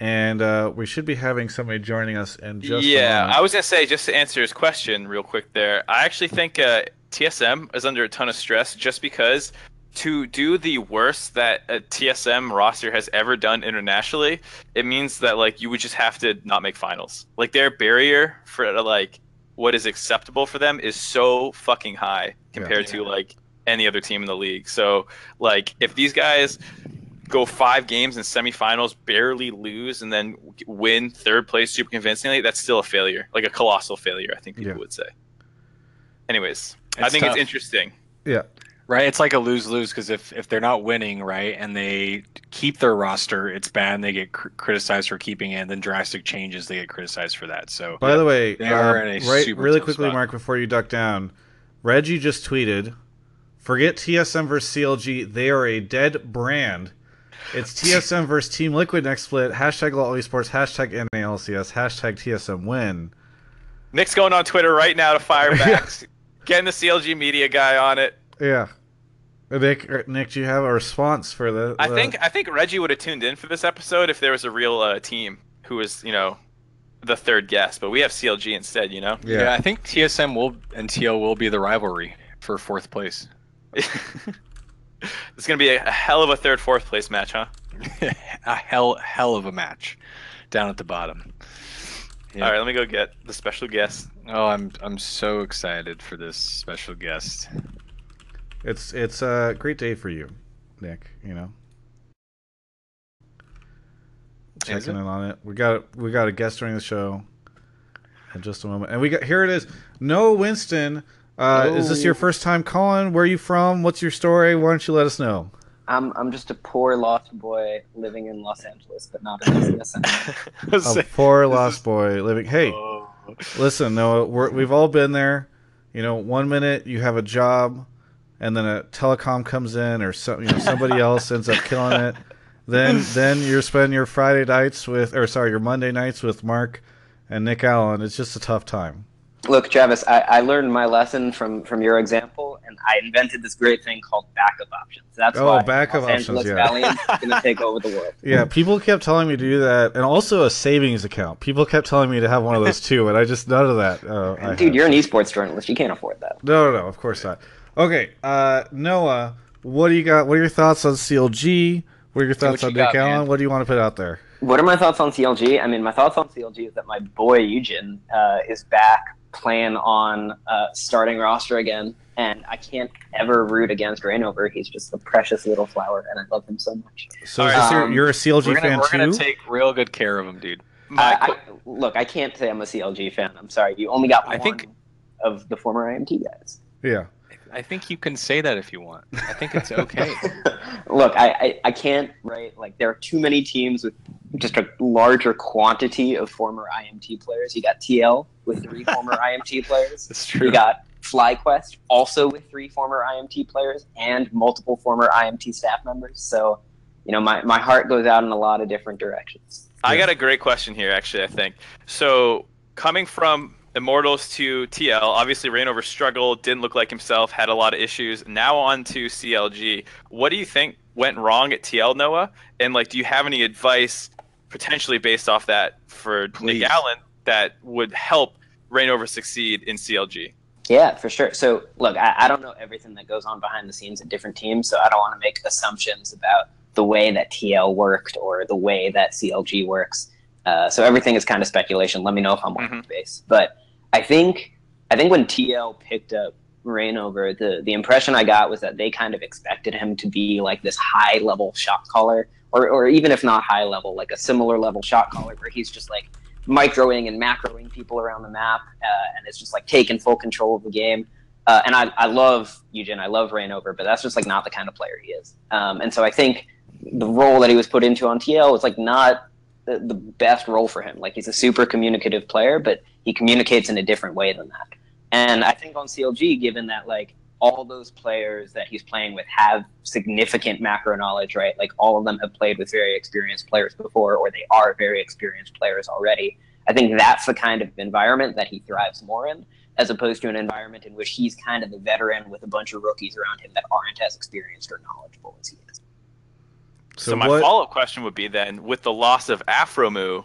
And uh, we should be having somebody joining us in just a yeah. I was gonna say just to answer his question real quick. There, I actually think uh, TSM is under a ton of stress just because to do the worst that a TSM roster has ever done internationally, it means that like you would just have to not make finals. Like their barrier for like what is acceptable for them is so fucking high compared to like any other team in the league. So like if these guys go five games in semifinals, barely lose, and then win third place super convincingly, that's still a failure, like a colossal failure. I think people Yeah. would say. Anyways, I think tough. it's interesting. Yeah. Right, it's like a lose lose because if if they're not winning, right, and they keep their roster, it's bad. and They get cr- criticized for keeping it, and then drastic changes, they get criticized for that. So By the way, they are um, in a right, super really quickly, spot. Mark, before you duck down, Reggie just tweeted, "Forget TSM versus CLG. They are a dead brand. It's TSM versus Team Liquid next split. Hashtag LoL Esports. Hashtag NALCS. Hashtag TSM win. Nick's going on Twitter right now to fire [LAUGHS] back, getting the CLG media guy on it. Yeah. Nick, Nick, do you have a response for the? I the- think I think Reggie would have tuned in for this episode if there was a real uh, team who was you know the third guest, but we have CLG instead. You know. yeah. I think TSM will and TL will be the rivalry for fourth place. [LAUGHS] It's gonna be a, a hell of a third fourth place match, huh? [LAUGHS] a hell hell of a match down at the bottom. Yeah. All right, let me go get the special guest. Oh, I'm I'm so excited for this special guest. It's it's a great day for you, Nick. You know, checking in on it. We got we got a guest during the show. In just a moment, and we got here it is. Noah Whinston. Uh, Is this your Oh. first time calling? Where are you from? What's your story? Why don't you let us know? I'm I'm just a poor lost boy living in Los Angeles, but not in CSM. [LAUGHS] A poor lost boy living. Hey, Oh. listen, Noah. We're, we've all been there. You know, one minute you have a job, and then a telecom comes in, or some, you know, somebody else ends up killing it. Then, then you're spending your Friday nights with, or sorry, your Monday nights with Mark and Nick Allen. It's just a tough time. Look, Travis, I, I learned my lesson from from your example, and I invented this great thing called backup options. That's Oh, why backup Los options, Angeles yeah. Valiant is [LAUGHS] going to take over the world. Yeah, people kept telling me to do that, and also a savings account. People kept telling me to have one of those too, and I just none of that. Uh, Dude, you're an esports journalist. You can't afford that. No, no, no, of course not. Okay, uh, Noah, what do you got? What are your thoughts on CLG? What are your thoughts on you Nick got, Allen? man. What do you want to put out there? What are my thoughts on CLG? I mean, my thoughts on CLG is that my boy Eugen uh, is back playing on uh, starting roster again, and I can't ever root against Reignover. He's just a precious little flower, and I love him so much. So is this your, Um, you're a CLG We're gonna, fan we're gonna take real good care of him, dude. I, I, look, I can't say I'm a CLG fan. I'm sorry. You only got one I think- of the former IMT guys. yeah. I think you can say that if you want. I think it's okay. [LAUGHS] Look, I, I, I can't, right? Like, there are too many teams with just a larger quantity of former IMT players. You got TL with three former [LAUGHS] IMT players. That's true. You got FlyQuest also with three former IMT players and multiple former IMT staff members. So, you know, my, my heart goes out in a lot of different directions. I got a great question here, actually. I think so. Coming from Immortals to TL, obviously Reignover struggled, didn't look like himself, had a lot of issues. Now on to CLG. What do you think went wrong at TL, Noah? And like, do you have any advice, potentially based off that, for Please. Nick Allen that would help Reignover succeed in CLG? Yeah, for sure. So, look, I, I don't know everything that goes on behind the scenes at different teams, so I don't want to make assumptions about the way that TL worked or the way that CLG works. Uh, so everything is kind of speculation. Let me know if I'm off base. But I think I think when TL picked up Reignover, the the impression I got was that they kind of expected him to be like this high level shot caller, or or even if not high level, like a similar level shot caller where he's just like microing and macroing people around the map, uh, and it's just like taking full control of the game. Uh, and I, I love Eugen, I love Reignover, but that's just like not the kind of player he is. Um, and so I think the role that he was put into on TL was like not the, the best role for him. Like he's a super communicative player, but he communicates in a different way than that. And I think on CLG, given that like all those players that he's playing with have significant macro knowledge, right? Like all of them have played with very experienced players before, or they are very experienced players already. I think that's the kind of environment that he thrives more in, as opposed to an environment in which he's kind of the veteran with a bunch of rookies around him that aren't as experienced or knowledgeable as he is. So, So my what- follow-up question would be then, with the loss of Aphromoo,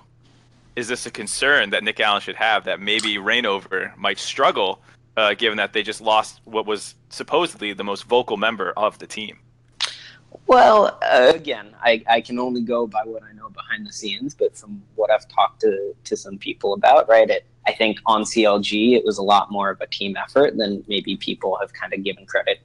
is this a concern that Nick Allen should have that maybe Reignover might struggle, uh, given that they just lost what was supposedly the most vocal member of the team? Well, uh, again, I, I can only go by what I know behind the scenes, but from what I've talked to, to some people about, right, it, I think on CLG it was a lot more of a team effort than maybe people have kind of given credit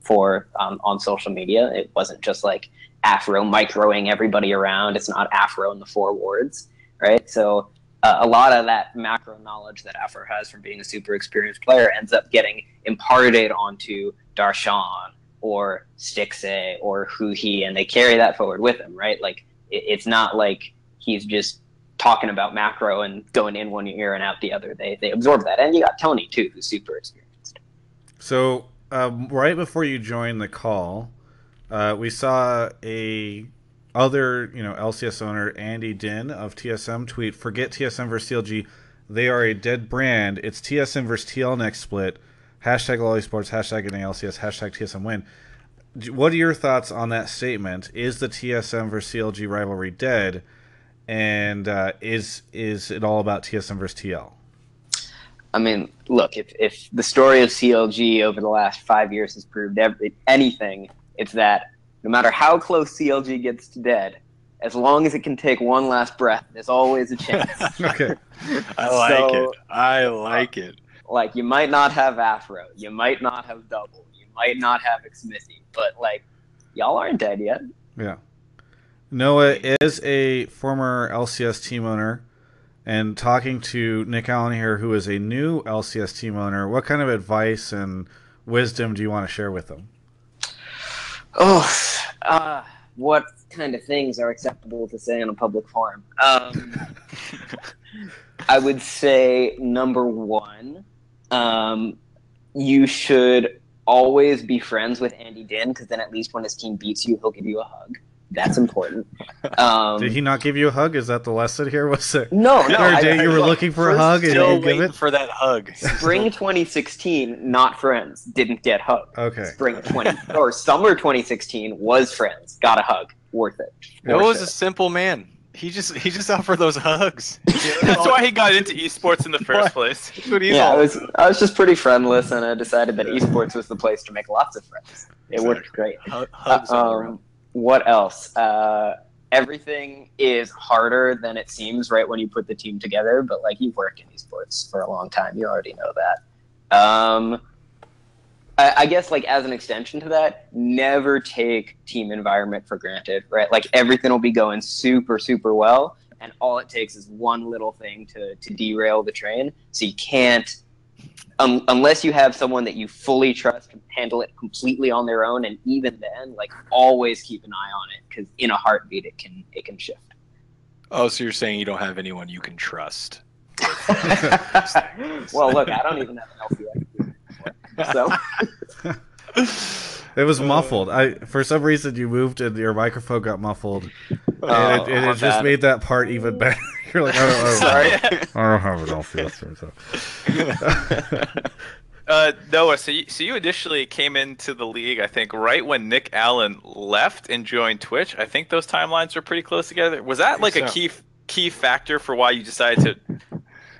for um, on social media. It wasn't just like Afro microing everybody around. It's not Afro in the four wards, right? So uh, a lot of that macro knowledge that Afro has from being a super experienced player ends up getting imparted onto Darshan or Stixxay or Huhi, and they carry that forward with them, right? Like it, it's not like he's just talking about macro and going in one ear and out the other. They they absorb that, and you got Tony too, who's super experienced. So um, right before you joined the call, uh, we saw a other you know LCS owner Andy Dinh of TSM tweet: "Forget TSM versus CLG. They are a dead brand. It's TSM versus TL next split. Hashtag LoL Esports. Hashtag NALCS. Hashtag TSM win." What are your thoughts on that statement? Is the TSM versus CLG rivalry dead? And uh, is is it all about TSM versus TL? I mean, look, if, if the story of CLG over the last five years has proved every, anything, it's that no matter how close CLG gets to dead, as long as it can take one last breath, there's always a chance. [LAUGHS] okay. I like So- it. I like uh, it. like, you might not have Afro, you might not have Double, you might not have Xmithie, but like, y'all aren't dead yet. Yeah. Noah is a former LCS team owner, and talking to Nick Allen here, who is a new LCS team owner, what kind of advice and wisdom do you want to share with them? Oh, uh, what kind of things are acceptable to say in a public forum? Um, [LAUGHS] I would say number one, um, you should always be friends with Andy Dinh because then at least when his team beats you, he'll give you a hug. That's important. [LAUGHS] Um, Did he not give you a hug? Is that the lesson here? [LAUGHS] Was it? No, no. There a I- day I- you were look, looking for a hug and you Still didn't give it? for that hug. [LAUGHS] Spring 2016, not friends, didn't get hugged. Okay. Spring 20 or summer 2016 was friends, got a hug, worth it. Noah For was a simple man. He just he just offered those hugs. That's why he got into esports in the first place. That's what he's yeah, I was I was just pretty friendless, and I decided that esports was the place to make lots of friends. It worked great. Hu- hugs Uh, all um, around. What else? Uh, everything is harder than it seems right when you put the team together. But like you've worked in esports for a long time, you already know that. Um, I, I guess like as an extension to that, never take team environment for granted. Right, like everything will be going super super well, and all it takes is one little thing to to derail the train. So you can't um, unless you have someone that you fully trust can handle it completely on their own and even then like always keep an eye on it because in a heartbeat it can it can shift Oh, so you're saying you don't have anyone you can trust? [LAUGHS] well look i don't even have an lcs so [LAUGHS] It was muffled. I for some reason you moved and your microphone got muffled, and Oh, it, and my it just bad. made that part even better. [LAUGHS] You're like, I don't, I don't, Sorry. I don't have an LCS. So. Uh, Noah, so you, so you initially came into the league, I think, right when Nick Allen left and joined Twitch. I think those timelines were pretty close together. Was that like a key key factor for why you decided to,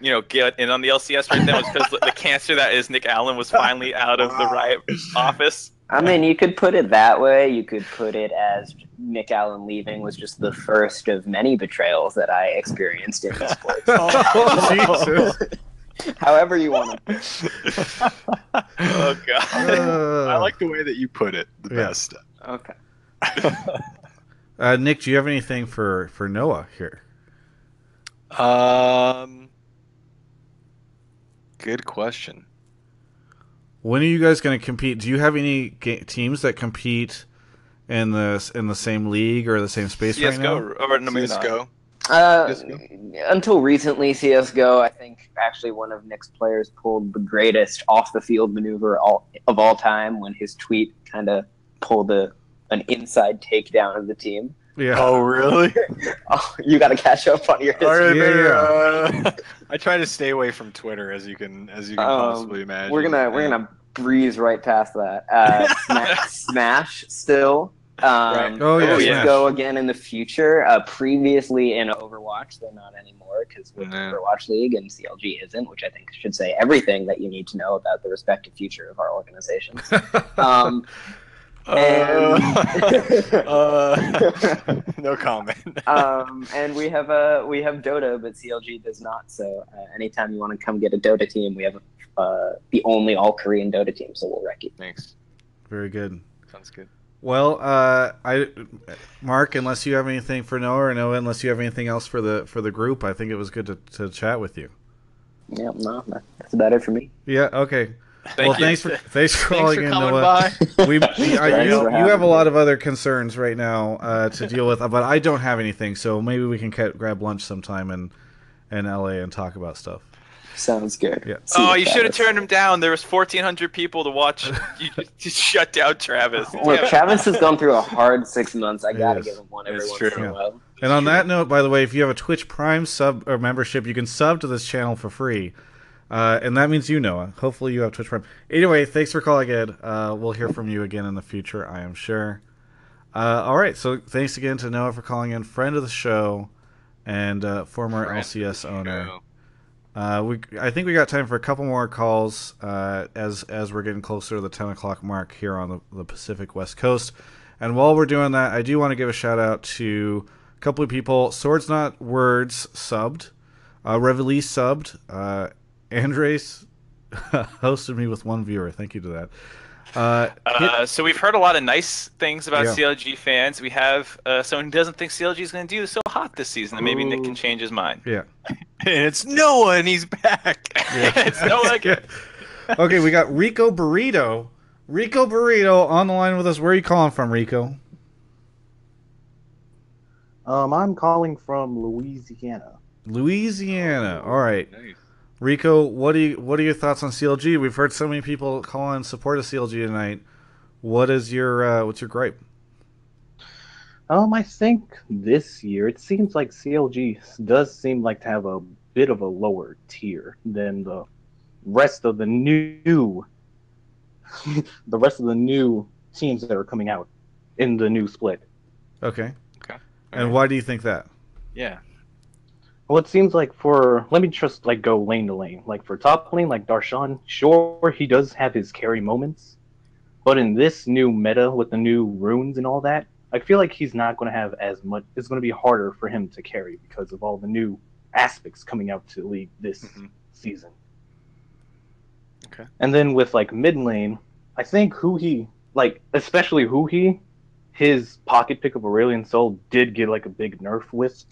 you know, get in on the LCS right then? Was because the cancer that is Nick Allen was finally out of the Riot office? I mean you could put it that way you could put it as nick allen leaving was just the first of many betrayals that i experienced in esports [LAUGHS] Oh, Jesus. [LAUGHS] however you want to [LAUGHS] Oh god. I like the way that you put it. The Yeah. best. okay Uh, Nick, do you have anything for for Noah here? Um, good question. When are you guys going to compete? Do you have any ga- teams that compete in the in the same league or the same space right now? CS:GO or no, maybe. CS:GO. Uh, until recently, CS:GO, I think actually one of Nick's players pulled the greatest off-the-field maneuver all, of all time when his tweet kind of pulled a an inside takedown of the team. Yeah. Oh, really? [LAUGHS] Oh, you got to catch up on your All right, history. Yeah, [LAUGHS] uh, I try to stay away from Twitter as you can as you can Um, possibly imagine. We're gonna we're gonna breeze right past that. Uh, [LAUGHS] Smash, Smash still. Um, Right. Oh, yeah, let's Smash. go again in the future. Uh, previously in Overwatch, they're not anymore because we're No. Overwatch League and CLG isn't, which I think should say everything that you need to know about the respective future of our organizations. um, Uh, [LAUGHS] uh, [LAUGHS] no comment. [LAUGHS] um, and we have uh, we have Dota, but CLG does not. So uh, anytime you want to come get a Dota team, we have uh, the only all Korean Dota team. So we'll wreck you. Thanks. Very good. Sounds good. Well, uh, I, Mark, unless you have anything for Noah or Noah, unless you have anything else for the for the group, I think it was good to, to chat with you. Yeah, no, that's about it for me. Yeah. Okay. Thank well, you. thanks for thanks for calling Thanks calling for in, coming Noah. by. [LAUGHS] We, [LAUGHS] Thanks you, you having have a lot of other concerns right now uh, to deal with, but I don't have anything. So maybe we can ca- grab lunch sometime in in LA and talk about stuff. Sounds good. Yeah. See Oh, you, you should have turned him down. There was 1,400 people to watch. [LAUGHS] You just shut down Travis. Look, Travis has gone through a hard six months. I gotta Yes. give him one every It's once true. in a Yeah. while. And on that note, by the way, if you have a Twitch Prime sub or membership, you can sub to this channel for free. Uh, and that means you, Noah. Hopefully, you have Twitch Prime. Anyway, thanks for calling in. Uh, we'll hear from you again in the future, I am sure. Uh, all right, so thanks again to Noah for calling in, friend of the show, and uh, former Friend LCS owner. Uh, we, I think we got time for a couple more calls uh, as as we're getting closer to the ten o'clock mark here on the, the Pacific West Coast. And while we're doing that, I do want to give a shout out to a couple of people. Swords Not Words subbed, uh, Reveille subbed, uh, Andres [LAUGHS] hosted me with one viewer. Thank you to that. Uh, hit- Uh, so we've heard a lot of nice things about Yeah. CLG fans. We have uh, someone who doesn't think CLG is going to do so hot this season, and maybe Nick can change his mind. yeah. [LAUGHS] And it's Noah, and he's back. [LAUGHS] it's no like okay, we got Rico Burrito. Rico Burrito on the line with us. Where are you calling from, Rico? Um, I'm calling from Louisiana. Louisiana. All right. Nice. Rico, what do you what are your thoughts on CLG? We've heard so many people call in support of CLG tonight. What is your uh, what's your gripe? Um, I think this year it seems like CLG does seem like to have a bit of a lower tier than the rest of the new, [LAUGHS] the rest of the new teams that are coming out in the new split. Okay. Okay. And why do you think that? Yeah. Well, it seems like for let me just like go lane to lane. Like for top lane, like Darshan, sure he does have his carry moments, but in this new meta with the new runes and all that, I feel like he's not going to have as much. It's going to be harder for him to carry because of all the new aspects coming out to the league this Mhm. season. Okay. And then with like mid lane, I think who he like, especially who he, his pocket pick of Aurelion Sol did get like a big nerf with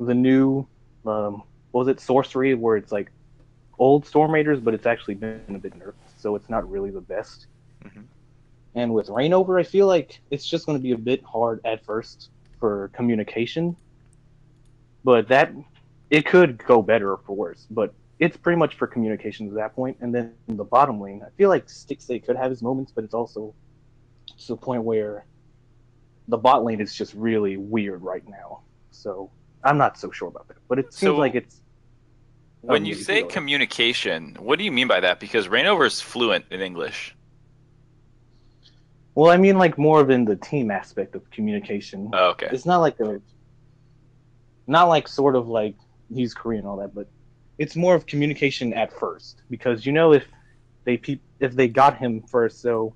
the new um what was it sorcery where it's like old Stormraider's but it's actually been a bit nerfed so it's not really the best. Mhm. and with Reignover i feel like it's just going to be a bit hard at first for communication but that it could go better or for worse but it's pretty much for communications at that point. And then the bottom lane i feel like Stixxay could have his moments but it's also to the point where the bot lane is just really weird right now. So I'm not so sure about that, but it seems So, like it's. when um, you say communication, what do you mean by that? Because Reignover is fluent in English. well, I mean like more of in the team aspect of communication. Oh, okay. It's not like a, not like sort of like he's Korean and all that, but it's more of communication at first because you know if they peop if they got him first, so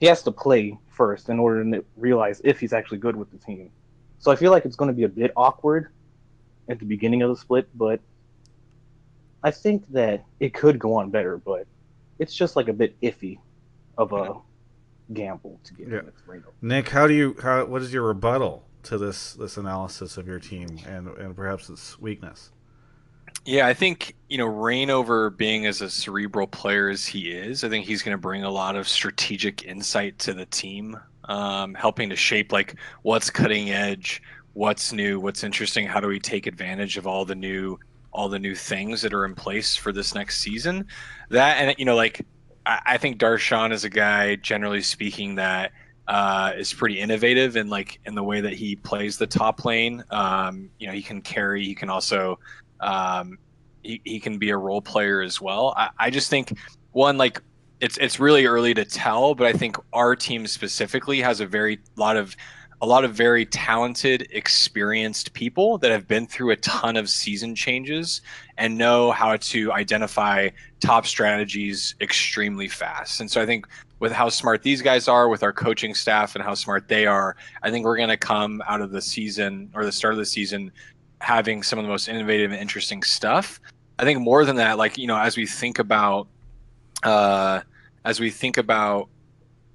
he has to play first in order to realize if he's actually good with the team. So I feel like it's going to be a bit awkward at the beginning of the split, but I think that it could go on better, but it's just like a bit iffy of a gamble to get Yeah. with Nick, how do you how what is your rebuttal to this this analysis of your team and and perhaps its weakness? Yeah, I think you know Reignover being as a cerebral player as he is, I think he's going to bring a lot of strategic insight to the team, um, helping to shape like what's cutting edge, what's new, what's interesting. How do we take advantage of all the new all the new things that are in place for this next season? That and you know like I, I think Darshan is a guy, generally speaking, that uh, is pretty innovative in like in the way that he plays the top lane. Um, you know, he can carry. He can also um, he, he can be a role player as well. I, I just think one like it's it's really early to tell, but I think our team specifically has a very lot of a lot of very talented, experienced people that have been through a ton of season changes and know how to identify top strategies extremely fast. And so I think with how smart these guys are, with our coaching staff and how smart they are, I think we're going to come out of the season or the start of the season having some of the most innovative and interesting stuff. I think more than that, like you know, as we think about, uh, as we think about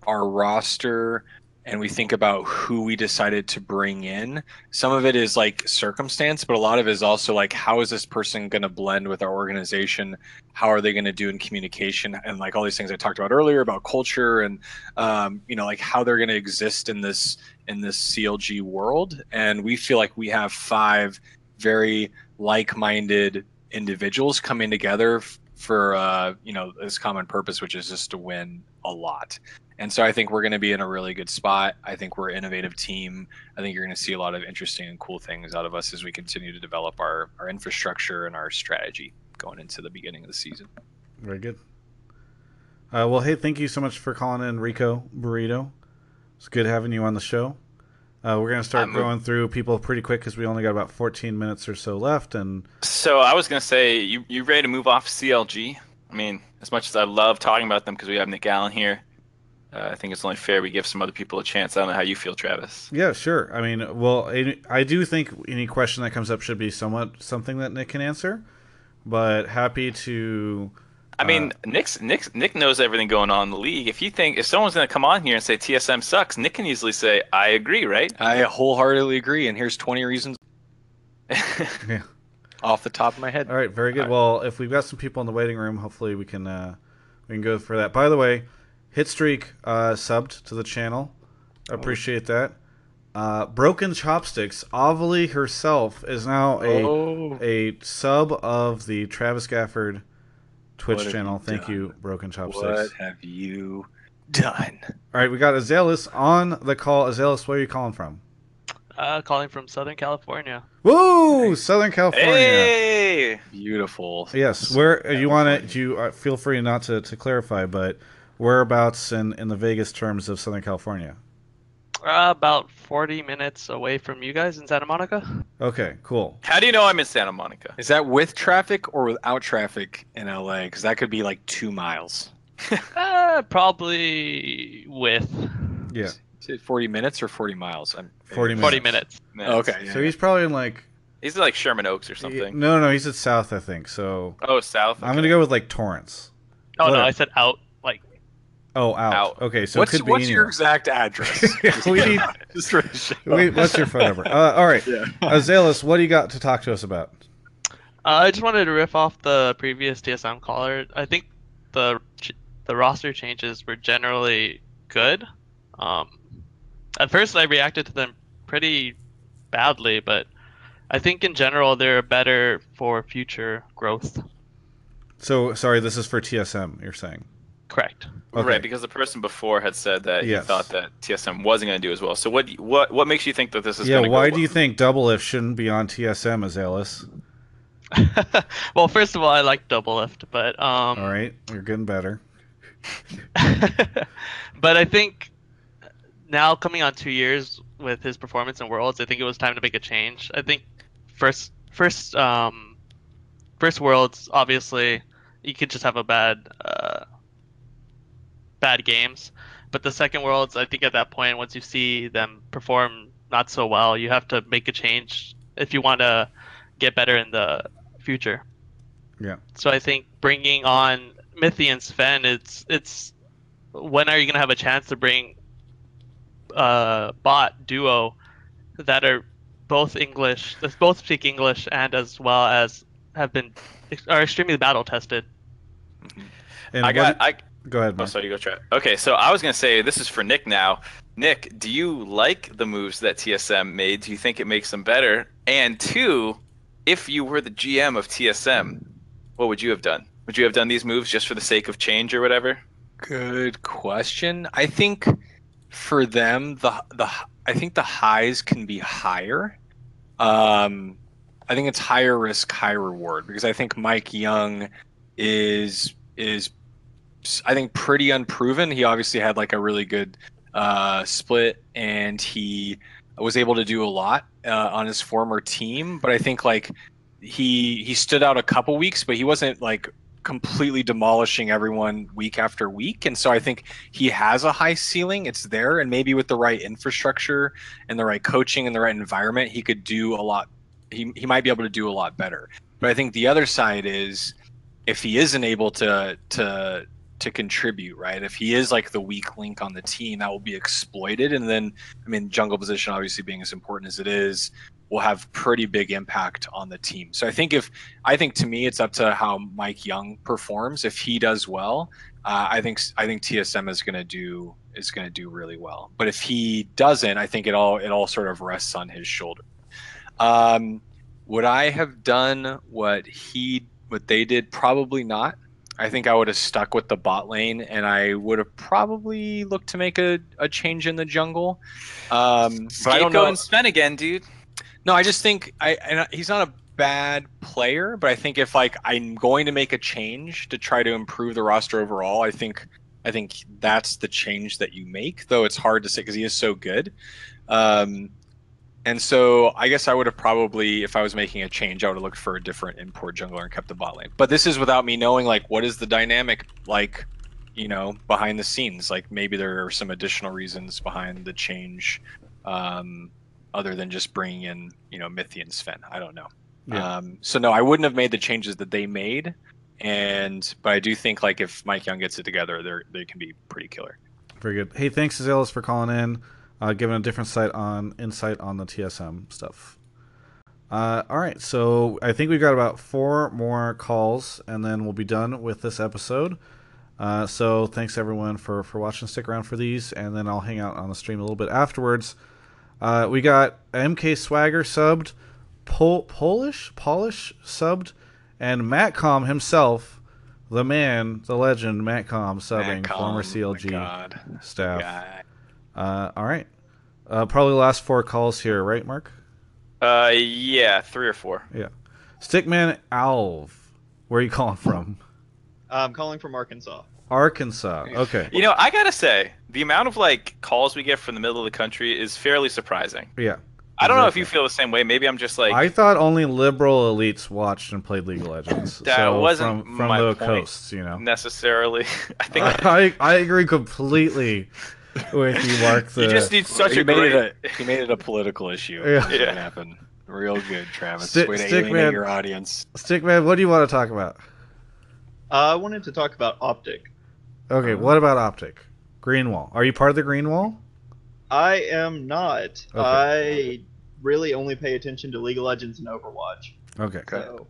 our roster, and we think about who we decided to bring in, some of it is like circumstance, but a lot of it is also like how is this person going to blend with our organization? How are they going to do in communication? And like all these things I talked about earlier about culture and um, you know like how they're going to exist in this in this CLG world. And we feel like we have five very like-minded individuals coming together for uh, you know this common purpose, which is just to win a lot. And so I think we're going to be in a really good spot. I think we're an innovative team. I think you're going to see a lot of interesting and cool things out of us as we continue to develop our, our infrastructure and our strategy going into the beginning of the season. Very good. Uh, well, hey, thank you so much for calling in, Rico Burrito. It's good having you on the show. Uh, we're going to start I'm- going through people pretty quick because we only got about 14 minutes or so left. And So I was gonna say, you you ready to move off CLG? I mean, as much as I love talking about them because we have Nick Allen here, uh, I think it's only fair we give some other people a chance. I don't know how you feel, Travis. yeah, sure. I mean, well, any- I do think any question that comes up should be somewhat something that Nick can answer. But happy to. I mean, Nick's Nick Nick knows everything going on in the league. If you think if someone's gonna come on here and say TSM sucks, Nick can easily say, "I agree," right? I wholeheartedly agree. And here's 20 reasons [LAUGHS] Yeah. off the top of my head. All right, very good. Well, if we've got some people in the waiting room, hopefully we can uh, we can go for that. By the way, Hitstreak uh, subbed to the channel. I appreciate that. Uh, Broken Chopsticks, Ovally herself is now a Oh. a sub of the Travis Gafford Twitch What channel. you Thank done? you, Broken Chopsticks. What have you done? All right, we got Azalis on the call. Azalis, where are you calling from? Uh, calling from Southern California. Woo, Southern California. Hey, Beautiful. Yes, where uh, you want to? You uh, feel free not to, to clarify, but whereabouts in, in the Vegas terms of Southern California? Uh, about 40 minutes away from you guys in Santa Monica. Okay, cool. How do you know I'm in Santa Monica? Is that with traffic or without traffic in LA? Because that could be like two miles. [LAUGHS] Uh, probably with Yeah, Is it 40 minutes or 40 miles? I'm 40 minutes. 40 minutes. Okay. yeah, So he's probably in like He's like Sherman Oaks or something. no, no, he's at South, I think. So Oh, south. I'm gonna go with like Torrance. Oh no, I said out. Like Oh, out. Out. Okay, so what's it could be what's your exact address? [LAUGHS] we need. [LAUGHS] Just for the show. Wait, what's your phone number? Uh, all right, Yeah. Azalis, what do you got to talk to us about? uh, I just wanted to riff off the previous TSM caller. I think the the roster changes were generally good. Um, at first, I reacted to them pretty badly, but I think in general they're better for future growth. So, sorry, this is for TSM. You're saying? Correct. Okay. Right, because the person before had said that Yes. he thought that TSM wasn't going to do as well. So what what what makes you think that this is yeah. going to Yeah, Why go do you think Doublelift shouldn't be on TSM, Azalis? [LAUGHS] well, first of all, I like Doublelift, but um, All right, you're getting better. [LAUGHS] but I think now coming on two years with his performance in Worlds, I think it was time to make a change. I think first first um first Worlds, obviously, you could just have a bad uh, bad games. But the second Worlds, I think at that point, once you see them perform not so well, you have to make a change if you want to get better in the future. Yeah. So I think bringing on Mithy and Sven, it's it's when are you gonna have a chance to bring uh bot duo that are both English, that both speak English and as well as have been are extremely battle tested. And I got what- I Go ahead, Oh, Mark. sorry, you go try. Okay, so I was gonna say this is for Nick now. Nick, do you like the moves that TSM made? Do you think it makes them better? And two, if you were the GM of TSM, what would you have done? Would you have done these moves just for the sake of change or whatever? Good question. I think for them, the the I think the highs can be higher. Um, I think it's higher risk, high reward because I think MikeYeung is is I think pretty unproven. He obviously had like a really good uh, split, and he was able to do a lot uh, on his former team. But I think like he he stood out a couple weeks, but he wasn't like completely demolishing everyone week after week. And so I think he has a high ceiling. It's there, and maybe with the right infrastructure and the right coaching and the right environment, he could do a lot. He he might be able to do a lot better. But I think the other side is if he isn't able to to to contribute, right? If he is like the weak link on the team, that will be exploited. And then, I mean, jungle position obviously being as important as it is, will have pretty big impact on the team. So I think if I think to me, it's up to how MikeYeung performs. If he does well, uh, I think I think TSM is going to do is going to do really well. But if he doesn't, I think it all it all sort of rests on his shoulder. Um, would I have done what he what they did? Probably not. I think I would have stuck with the bot lane, and I would have probably looked to make a, a change in the jungle. Um, but I don't know. and Sven again, dude. No, I just think I, and he's not a bad player, but I think if like I'm going to make a change to try to improve the roster overall, I think I think that's the change that you make. Though it's hard to say because he is so good. Um, and so I guess I would have probably, if I was making a change, I would have looked for a different import jungler and kept the bot lane. But this is without me knowing like what is the dynamic like, you know, behind the scenes. Like maybe there are some additional reasons behind the change, um, other than just bringing in, you know, Mithy and Sven. I don't know. Yeah. Um, so no, I wouldn't have made the changes that they made. And but I do think like if MikeYeung gets it together, they they can be pretty killer. Very good. Hey, thanks Azelis for calling in, uh, giving a different sight on insight on the TSM stuff. Uh, all right, so I think we've got about four more calls, and then we'll be done with this episode. Uh, so thanks everyone for for watching. Stick around for these, and then I'll hang out on the stream a little bit afterwards. Uh, we got MK Swagger subbed, Pol- Polish Polish subbed, and Matcom himself, the man, the legend, Matcom subbing, Matcom, former oh my CLG God. staff. Uh, all right, uh, probably the last four calls here, right, Mark? Uh, yeah, three or four. Yeah, Stickman Alv, where are you calling from? I'm calling from Arkansas. Arkansas. Okay. You know, I gotta say, the amount of like calls we get from the middle of the country is fairly surprising. Yeah. I don't know if you feel the same way. Maybe I'm just like I thought only liberal elites watched and played League of Legends. that so wasn't from, from my the point coasts, you know. necessarily. [LAUGHS] I think I I agree completely with you, Mark. The, You just need such he a made great. it a he made it a political issue. Yeah. That's what Yeah. happened. Real good, Travis. Stick- Way to Stickman- alienate your audience. Stickman, what do you want to talk about? Uh, I wanted to talk about Optic. Okay, what about Optic? Green Wall. Are you part of the Green Wall? I am not. I really only pay attention to League of Legends and Overwatch. Okay. So,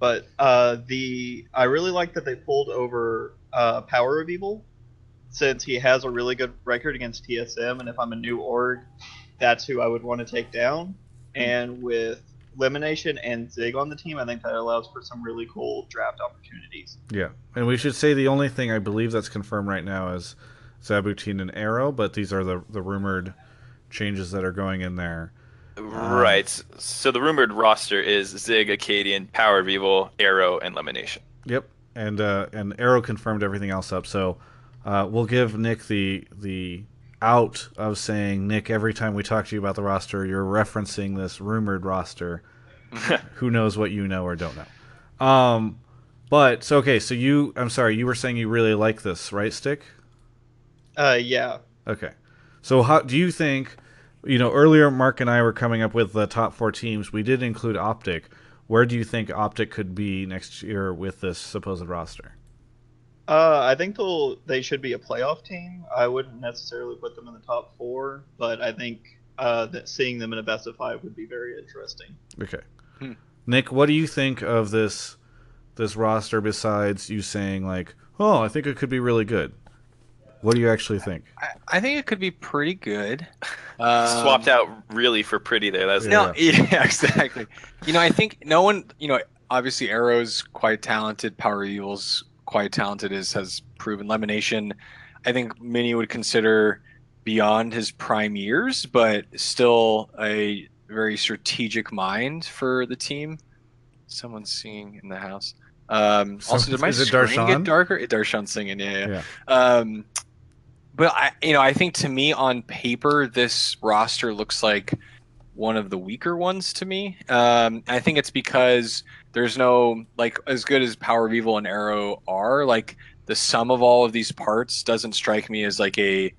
but uh, the I really like that they pulled over uh, Power of Evil, since he has a really good record against TSM, and if I'm a new org, that's who I would want to take down. And with Elimination and Zig on the team, I think that allows for some really cool draft opportunities. Yeah, and we should say the only thing I believe that's confirmed right now is Zabutin and Arrow, but these are the the rumored changes that are going in there. Right. So the rumored roster is Zig, Akaadian, Power of Evil, Arrow, and LemonNation. Yep, and uh, and Arrow confirmed everything else up. So uh, we'll give Nick the the out of saying Nick every time we talk to you about the roster, you're referencing this rumored roster. [LAUGHS] Who knows what you know or don't know? Um, but so okay, so you I'm sorry, you were saying you really like this, right, Stick? Uh, yeah. Okay. So how do you think? You know, earlier Mark and I were coming up with the top four teams. We did include Optic. Where do you think Optic could be next year with this supposed roster? Uh, I think they'll they should be a playoff team. I wouldn't necessarily put them in the top four, but I think uh, that seeing them in a best of five would be very interesting. Okay. Hmm. Nick, what do you think of this this roster besides you saying like, "Oh, I think it could be really good." What do you actually think? I think it could be pretty good. [LAUGHS] Swapped out really for pretty there. That's no, [LAUGHS] yeah, exactly. You know, I think no one. You know, obviously Arrow's quite talented. Power Evil's quite talented. Is has proven. LemonNation, I think many would consider beyond his prime years, but still a very strategic mind for the team. Someone's singing in the house. Um, So- also, did my screen Darshan? get darker? Darshan's singing, yeah, yeah. Yeah. Um, but I, you know, I think to me on paper, this roster looks like one of the weaker ones to me. Um, I think it's because there's no like as good as Power of Evil and Arrow are. Like the sum of all of these parts doesn't strike me as like a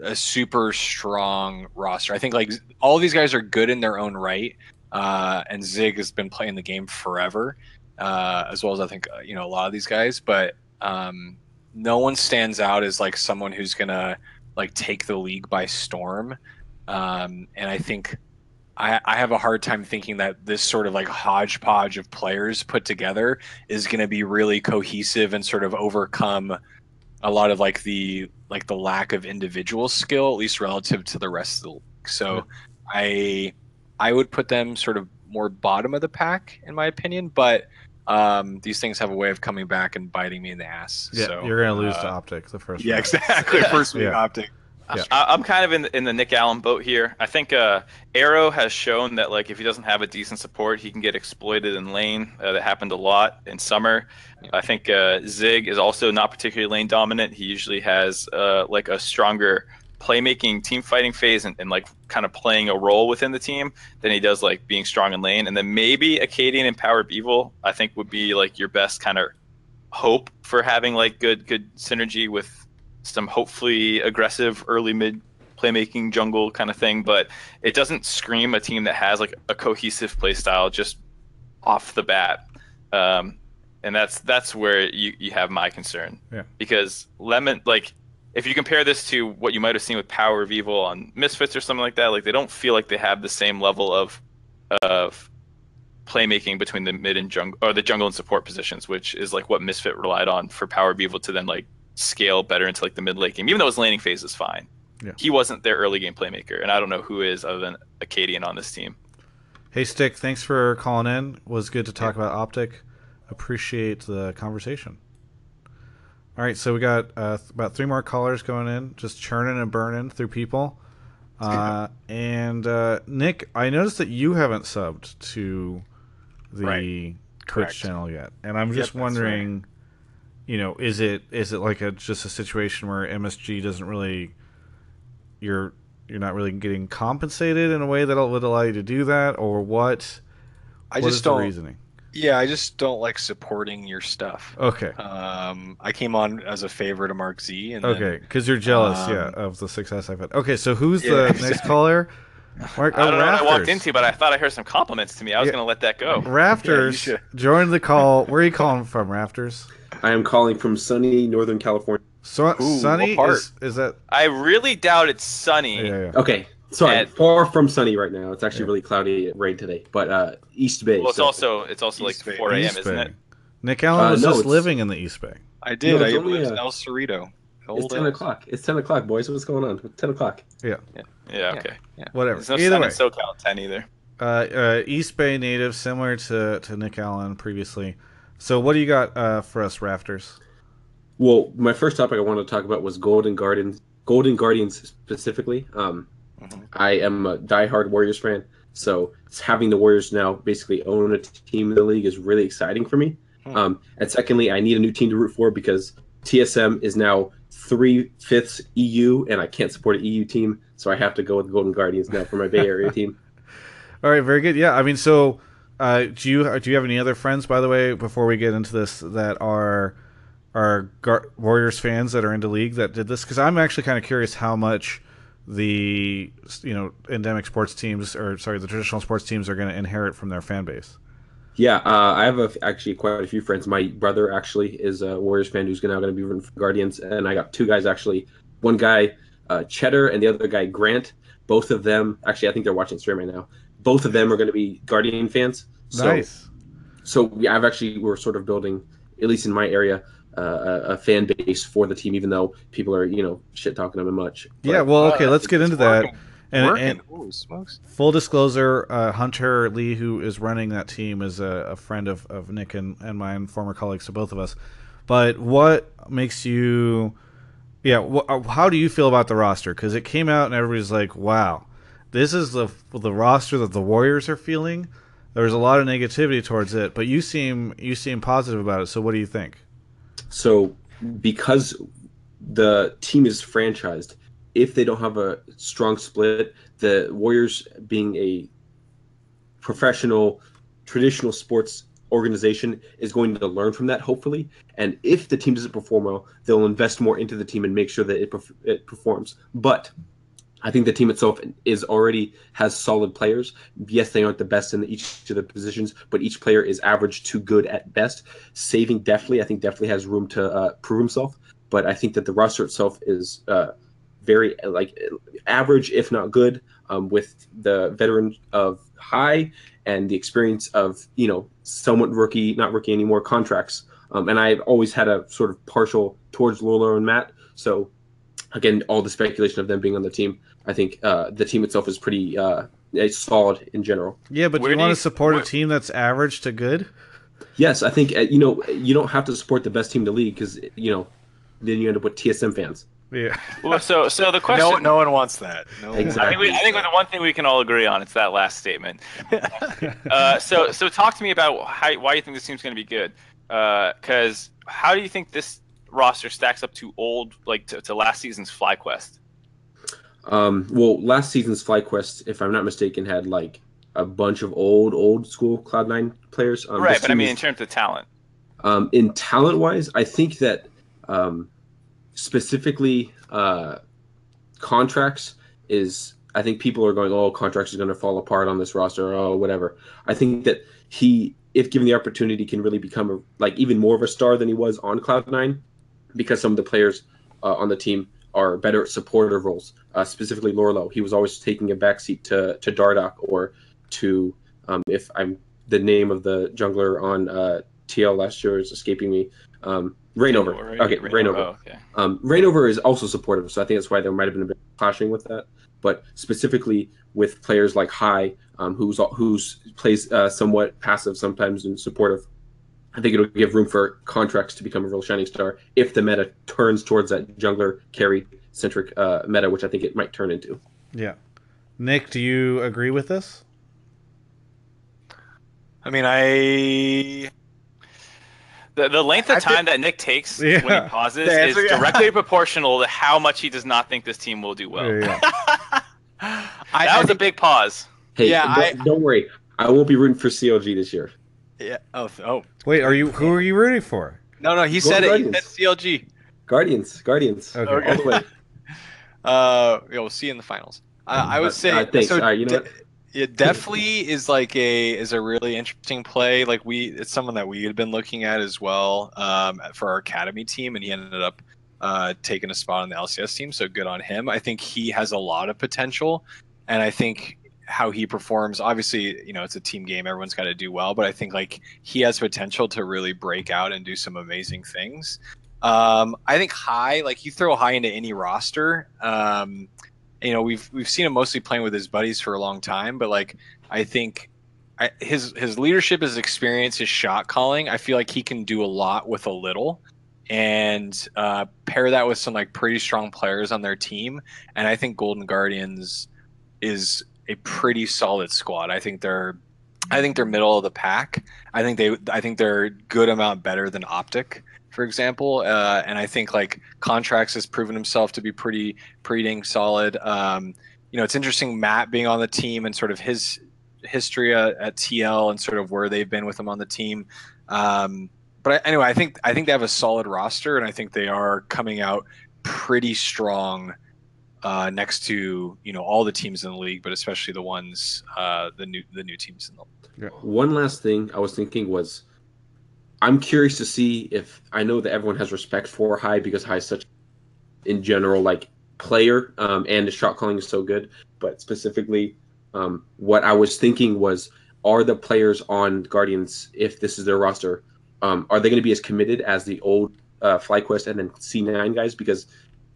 a super strong roster. I think like all these guys are good in their own right, uh, and Zig has been playing the game forever, uh, as well as I think uh, you know a lot of these guys. But Um, no one stands out as like someone who's gonna like take the league by storm. Um, and I think I, I have a hard time thinking that this sort of like hodgepodge of players put together is going to be really cohesive and sort of overcome a lot of like the like the lack of individual skill, at least relative to the rest of the league. So I I would put them sort of more bottom of the pack in my opinion, but um, these things have a way of coming back and biting me in the ass. Yeah, so, you're gonna lose uh, to Optic the first. Yeah, round. exactly. [LAUGHS] First week Yeah. optic. Yeah. I, I'm kind of in the, in the Nick Allen boat here. I think uh, Arrow has shown that like if he doesn't have a decent support, he can get exploited in lane. Uh, that happened a lot in summer. I think uh, Zig is also not particularly lane dominant. He usually has uh, like a stronger playmaking team fighting phase and, and like kind of playing a role within the team than he does like being strong in lane. And then maybe Akaadian and Power of Evil I think would be like your best kind of hope for having like good good synergy with some hopefully aggressive early mid playmaking jungle kind of thing, but it doesn't scream a team that has like a cohesive play style just off the bat. Um, and that's that's where you, you have my concern. Yeah. Because Lemon like if you compare this to what you might have seen with Power of Evil on Misfits or something like that, like they don't feel like they have the same level of of playmaking between the mid and jungle or the jungle and support positions, which is like what Misfit relied on for Power of Evil to then like scale better into like the mid late game, even though his laning phase is fine. Yeah. He wasn't their early game playmaker, and I don't know who is other than Akaadian on this team. Hey, Stick, thanks for calling in. Was good to talk about Optic. Appreciate the conversation. All right, so we got uh, about three more callers going in, just churning and burning through people. [LAUGHS] Uh, and uh, Nick, I noticed that you haven't subbed to the Right. Twitch channel yet, and I'm Yep, just wondering, you know, is it is it like a just a situation where MSG doesn't really you're you're not really getting compensated in a way that would allow you to do that, or what? I what just is don't- reasoning? Yeah, I just don't like supporting your stuff. Okay. Um, I came on as a favor to Mark Z, and Okay, because you're jealous, um, yeah, of the success I've had. Okay, so who's Yeah, the [LAUGHS] next caller? Mark, I don't oh, know what I walked into, but I thought I heard some compliments to me. I was Yeah. gonna let that go. Rafters should. joined the call. Where are you calling from, Rafters? I am calling from sunny Northern California. So, Sunny is, is that? I really doubt it's sunny. Yeah, Okay, sorry, At- far from sunny right now. It's actually really cloudy, rain today. But uh, East Bay. Well, it's so- also it's also like 4 a.m. East isn't Bay. it? Nick Allen Uh, was no, just it's- living in the East Bay. I did. No, it's I only, lived in uh, El Cerrito. It's ten El- o'clock. It's ten o'clock, boys. What's going on? Ten o'clock. Yeah. Yeah. yeah Okay. Whatever. There's no Either sun way. in SoCal 10 either. Uh, uh, East Bay native, similar to, to Nick Allen previously. So, what do you got uh, for us, Rafters? Well, my first topic I wanted to talk about was Golden Guardians. Golden Guardians specifically. Um, I am a diehard Warriors fan, so having the Warriors now basically own a team in the league is really exciting for me. Um, and secondly, I need a new team to root for because TSM is now three fifths EU, and I can't support an EU team, so I have to go with Golden Guardians now for my Bay Area [LAUGHS] team. All right, very good. Yeah, I mean, so uh, do you do you have any other friends, by the way, before we get into this, that are are Gar- Warriors fans that are into league that did this? Because I'm actually kind of curious how much the you know endemic sports teams or sorry the traditional sports teams are going to inherit from their fan base. Yeah, uh, I have a, actually quite a few friends. My brother actually is a Warriors fan who's now going to be rooting for Guardians, and I got two guys actually. One guy, uh, Cheddar, and the other guy, Grant. Both of them, actually, I think they're watching stream right now. Both of them are going to be Guardian fans. So, Nice. So we, I've actually we're sort of building, at least in my area, uh, a, a fan base for the team, even though people are you know shit talking them much. Yeah, well, okay, let's get into that. And, working. and Holy smokes. full disclosure, uh, Hunter Lee, who is running that team, is a, a friend of, of Nick and, and mine, former colleagues to both of us. But what makes you, yeah, wh- how do you feel about the roster? Because it came out and everybody's like, wow, this is the the roster that the Warriors are feeling. There's a lot of negativity towards it, but you seem you seem positive about it. So what do you think? So because the team is franchised, if they don't have a strong split, the Warriors being a professional traditional sports organization is going to learn from that hopefully and if the team doesn't perform well they'll invest more into the team and make sure that it, perf- it performs but I think the team itself is already has solid players. Yes, they aren't the best in each of the positions, but each player is average to good at best. Saving definitely, I think definitely has room to uh, prove himself. But I think that the roster itself is uh, very like average, if not good, um, with the veteran of Hai and the experience of you know somewhat rookie, not rookie anymore contracts. Um, and I've always had a sort of partial towards Lourlo and Matt. So again, all the speculation of them being on the team, I think uh, the team itself is pretty uh, it's solid in general. Yeah, but Where do you want to support where- a team that's average to good? Yes, I think uh, you know you don't have to support the best team in the league because you know then you end up with TSM fans. Yeah. Well, so so the [LAUGHS] question. No, no one wants that. No one Exactly. I think, we, I think the one thing we can all agree on it's that last statement. [LAUGHS] uh, so so talk to me about how, why you think this team's going to be good. Because how do you think this roster stacks up to old like to, to last season's FlyQuest? Um, well, last season's FlyQuest, if I'm not mistaken, had like a bunch of old old school Cloud Nine players. Um, right, but I mean is- in terms of talent. Um, in talent wise, I think that um, specifically uh, Contractz is. I think people are going, oh, Contractz is going to fall apart on this roster, oh, whatever. I think that he, if given the opportunity, can really become a, like even more of a star than he was on Cloud Nine, because some of the players uh, on the team are better at supportive roles. Uh, specifically, Lourlo, he was always taking a backseat to to Dardoch or to um, if I'm the name of the jungler on uh, TL last year is escaping me. Um, Reignover. Reignover, Okay, Reignover, Reignover. oh, okay. Um, Reignover is also supportive, so I think that's why there might have been a bit of clashing with that. But specifically with players like Hai, um, who's who's plays uh, somewhat passive sometimes and supportive, I think it'll give room for Contractz to become a real shining star if the meta turns towards that jungler carry centric uh, meta, which I think it might turn into. Yeah. Nick, do you agree with this? I mean, I The, the length of I think- time that Nick takes when he pauses The is answer- yeah. directly proportional to how much he does not think this team will do well. Yeah, [LAUGHS] I, that I was a think- big pause. Hey, Yeah, don't, don't worry, I won't be rooting for CLG this year. yeah. Oh, oh. Wait, are you? Who are you rooting for? No, no. He Go said it. He said CLG. Guardians, Guardians, Okay. all the way. Uh, yeah, we'll see you in the finals. I, I would Uh, say. uh, thanks. so All right, you know de-? Yeah, definitely [LAUGHS] is like a is a really interesting play. Like we, it's someone that we had been looking at as well um, for our academy team, and he ended up uh, taking a spot on the LCS team. So good on him. I think he has a lot of potential, and I think how he performs. Obviously, you know it's a team game. Everyone's got to do well, but I think like he has potential to really break out and do some amazing things. Um, I think Hai, like you throw Hai into any roster. Um, you know, we've we've seen him mostly playing with his buddies for a long time, but like I think I, his his leadership, his experience, his shot calling, I feel like he can do a lot with a little, and uh, pair that with some like pretty strong players on their team, and I think Golden Guardians is a pretty solid squad. I think they're I think they're middle of the pack. I think they I think they're good amount better than Optic, for example. Uh, and I think like Contractz has proven himself to be pretty pretty dang solid. Um, you know, it's interesting Matt being on the team and sort of his history at, at TL and sort of where they've been with him on the team. Um, but anyway, I think I think they have a solid roster, and I think they are coming out pretty strong uh, next to you know all the teams in the league, but especially the ones uh, the new the new teams in the league. One last thing I was thinking was, I'm curious to see if I know that everyone has respect for Hai because Hai is such, in general, like player, um, and the shot calling is so good. But specifically, um, what I was thinking was, are the players on Guardians, if this is their roster, um, are they going to be as committed as the old uh, FlyQuest and then C9 guys? Because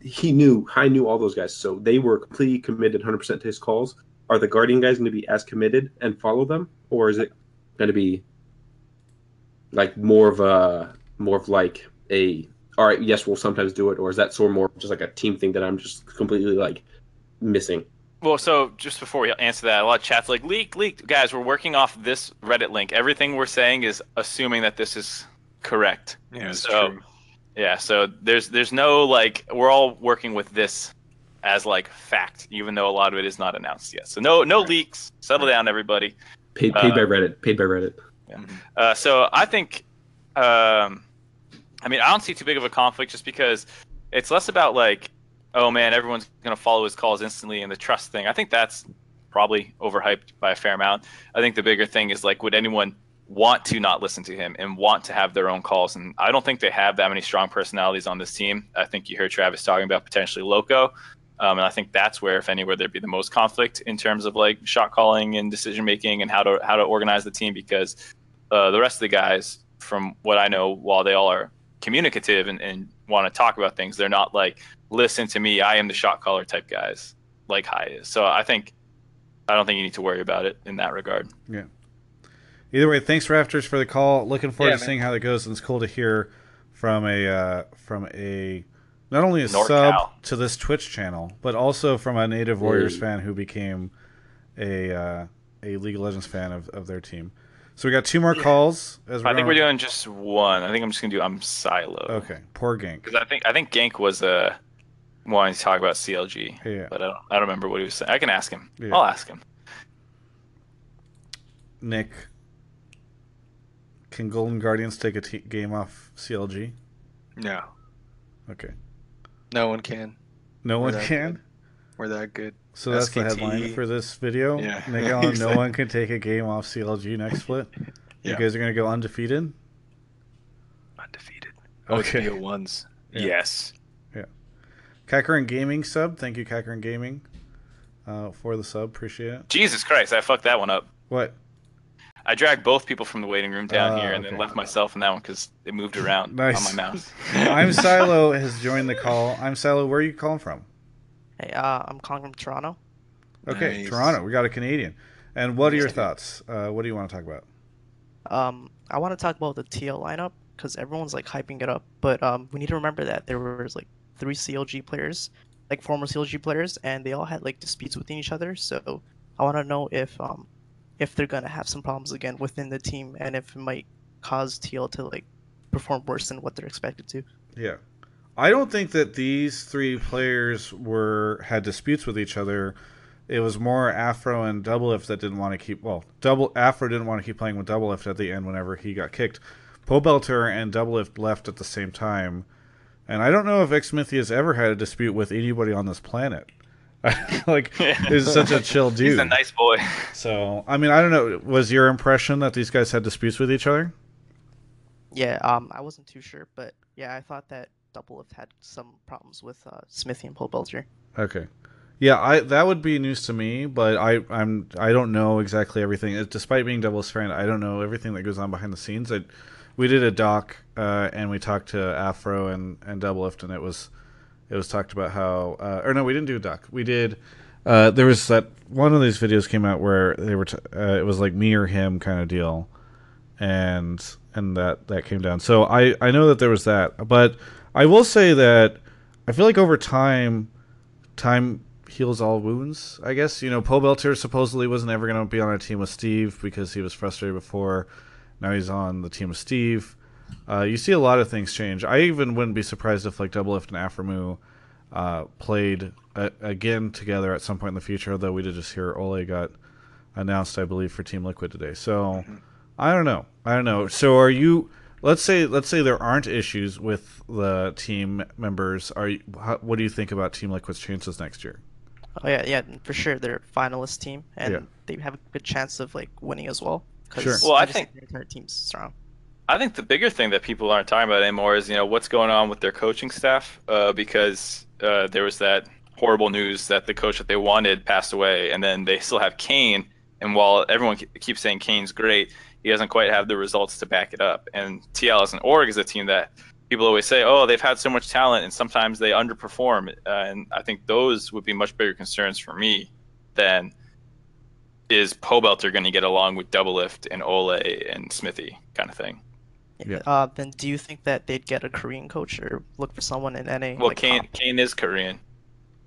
he knew, Hai knew all those guys, so they were completely committed 100% to his calls. Are the Guardian guys going to be as committed and follow them, or is it going to be like more of a more of like a all right, yes, we'll sometimes do it, or is that sort of more just like a team thing that I'm just completely like missing? Well, so just before we answer that, a lot of chats like leak, leak. Guys, we're working off this Reddit link. Everything we're saying is assuming that this is correct. Yeah, it's so, true. Yeah, so there's there's no like we're all working with this as like fact, even though a lot of it is not announced yet. So no no leaks. Settle down, everybody. Paid paid Uh, by Reddit. Paid by Reddit. Uh, so I think, um, I mean, I don't see too big of a conflict just because it's less about like oh man, everyone's gonna follow his calls instantly and the trust thing. I think that's probably overhyped by a fair amount. I think the bigger thing is like, would anyone want to not listen to him and want to have their own calls? And I don't think they have that many strong personalities on this team. I think you heard Travis talking about potentially Loco. Um, and I think that's where, if anywhere, there'd be the most conflict in terms of like shot calling and decision making and how to how to organize the team. Because uh, the rest of the guys, from what I know, while they all are communicative and, and want to talk about things, they're not like listen to me, I am the shot caller type guys like Hai is. So I think I don't think you need to worry about it in that regard. Yeah. Either way, thanks Rafters for the call. Looking forward Yeah, to man. seeing how that goes, and it's cool to hear from a uh, from a not only a NorCal. sub to this Twitch channel, but also from a Native Warriors Mm. fan who became a uh, a League of Legends fan of, of their team. So we got two more calls. As I think we're doing just one. I think I'm just gonna do I'm Silo. Okay, poor Gank. Because I think I think Gank was uh, wanting to talk about CLG. Yeah. But I don't, I don't remember what he was saying. I can ask him. Yeah. I'll ask him. Nick, can Golden Guardians take a t- game off CLG? No, Okay, no one can. no We're one can. good. We're that good. So that's the headline for this video. Yeah. Nick Allen, [LAUGHS] no Exactly. one can take a game off CLG next split. You guys are gonna go undefeated. Undefeated. Oh, it's Okay. BO1s. Yeah. Yes. Yeah. Kakarin Gaming sub. Thank you, Kakarin Gaming, uh, for the sub. Appreciate it. Jesus Christ, I fucked that one up. What? I dragged both people from the waiting room down Ah, here and okay. then left myself in that one because it moved around Nice. on my mouse. [LAUGHS] I'm Silo has joined the call. I'm Silo. Where are you calling from? Hey, uh, I'm calling from Toronto. Okay, Nice. Toronto. We got a Canadian. And what are your thoughts? Uh, what do you want to talk about? Um, I want to talk about the TL lineup because everyone's like hyping it up, but um, we need to remember that there was like three CLG players, like former CLG players, and they all had like disputes within each other. So I want to know if um, if they're gonna have some problems again within the team, and if it might cause TL to like perform worse than what they're expected to. Yeah. I don't think that these three players were had disputes with each other. It was more Afro and Doublelift that didn't want to keep well, Double Afro didn't want to keep playing with Doublelift at the end whenever he got kicked. Pobelter and Doublelift left at the same time. And I don't know if Xmithie has ever had a dispute with anybody on this planet. [LAUGHS] like he's such a chill dude. [LAUGHS] He's a nice boy. So I mean I don't know. Was your impression that these guys had disputes with each other? Yeah, um, I wasn't too sure, but yeah, I thought that Doublelift had some problems with uh, Xmithie and Pobelter. Okay. Yeah, I that would be news to me, but I I'm I don't know exactly everything. Despite being Devil's friend, I don't know everything that goes on behind the scenes. I, we did a doc uh, and we talked to Afro and and Doublelift, and it was it was talked about how uh, or no, we didn't do a doc. We did. Uh, there was that one of these videos came out where they were t- uh, it was like me or him kind of deal, and and that that came down. So I I know that there was that, but I will say that I feel like over time, time heals all wounds. I guess you know Pobelter supposedly was never going to be on a team with Steve because he was frustrated before. Now he's on the team with Steve. Uh, you see a lot of things change. I even wouldn't be surprised if like Doublelift and Aphromoo uh, played a- again together at some point in the future. Although we did just hear Olleh got announced, I believe, for Team Liquid today. So I don't know. I don't know. So are you? Let's say let's say there aren't issues with the team members. Are you? How, what do you think about Team Liquid's chances next year? Oh yeah, yeah, for sure. They're a finalist team, and Yeah. they have a good chance of like winning as well. 'cause Sure. Well, I just think- their entire team's strong. I think the bigger thing that people aren't talking about anymore is you know what's going on with their coaching staff uh, because uh, there was that horrible news that the coach that they wanted passed away, and then they [LAUGHS] still have Cain. And while everyone keeps saying Cain's great, he doesn't quite have the results to back it up. And TL as an org is a team that people always say, oh, they've had so much talent, and sometimes they underperform. Uh, and I think those would be much bigger concerns for me than is Pobelter going to get along with Doublelift and Olleh and Xmithie kind of thing. Yeah. Uh, then do you think that they'd get a Korean coach or look for someone in NA? Well, like, Cain comp? Cain is Korean.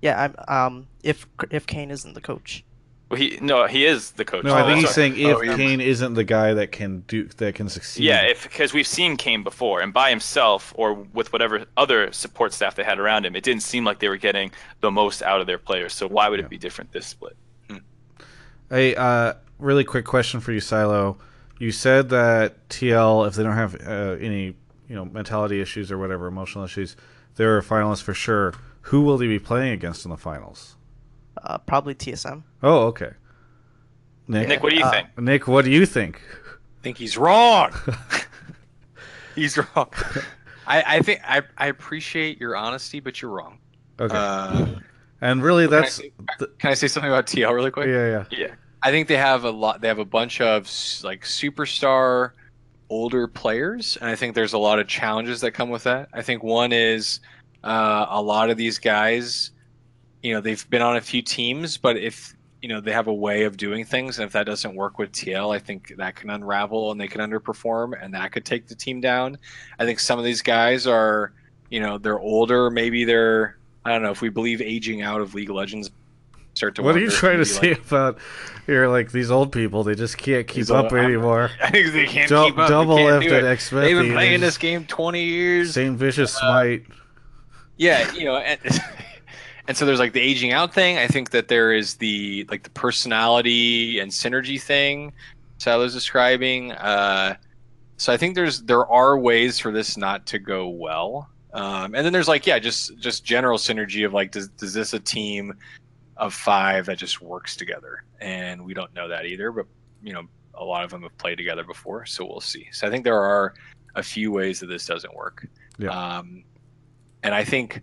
Yeah, I'm. Um, if if Cain isn't the coach. Well, he no, he is the coach. No, I think he's sorry. saying if Oh, he is. Cain isn't the guy that can do that can succeed. Yeah, if because we've seen Cain before, and by himself or with whatever other support staff they had around him, it didn't seem like they were getting the most out of their players. So why would it be different this split? Hey, uh, really quick question for you, Silo. You said that TL, if they don't have uh, any, you know, mentality issues or whatever, emotional issues, they're a finalist for sure. Who will he be playing against in the finals? Uh, probably TSM. Oh, okay. Nick, Nick, what do you Uh, think? Nick, what do you think? I [LAUGHS] think he's wrong. [LAUGHS] he's wrong. I, I think I, I appreciate your honesty, but you're wrong. Okay. Uh, and really, can I that's say- Can I say something about TL really quick? yeah, yeah. Yeah. I think they have a lot. They have a bunch of like superstar older players, and I think there's a lot of challenges that come with that. I think one is uh, a lot of these guys, you know, they've been on a few teams, but if you know they have a way of doing things, and if that doesn't work with TL, I think that can unravel and they can underperform, and that could take the team down. I think some of these guys are, you know, they're older. Maybe they're I don't know if we believe aging out of League of Legends. Start to What are you trying to say like, about you're like these old people? They just can't keep up I'm- [LAUGHS] anymore. [LAUGHS] I think they can't Dou- keep up. Double can't lift do and it. X They've been playing this game 20 years. Same vicious Uh, smite. Yeah, you know, and, [LAUGHS] and so there's like the aging out thing. I think that there is the like the personality and synergy thing Sal was describing. Uh, so I think there's there are ways for this not to go well. Um, and then there's like yeah, just just general synergy of like does does this a team of five that just works together? And we don't know that either, but you know a lot of them have played together before, so we'll see. So I think there are a few ways that this doesn't work. Yeah. Um, and I think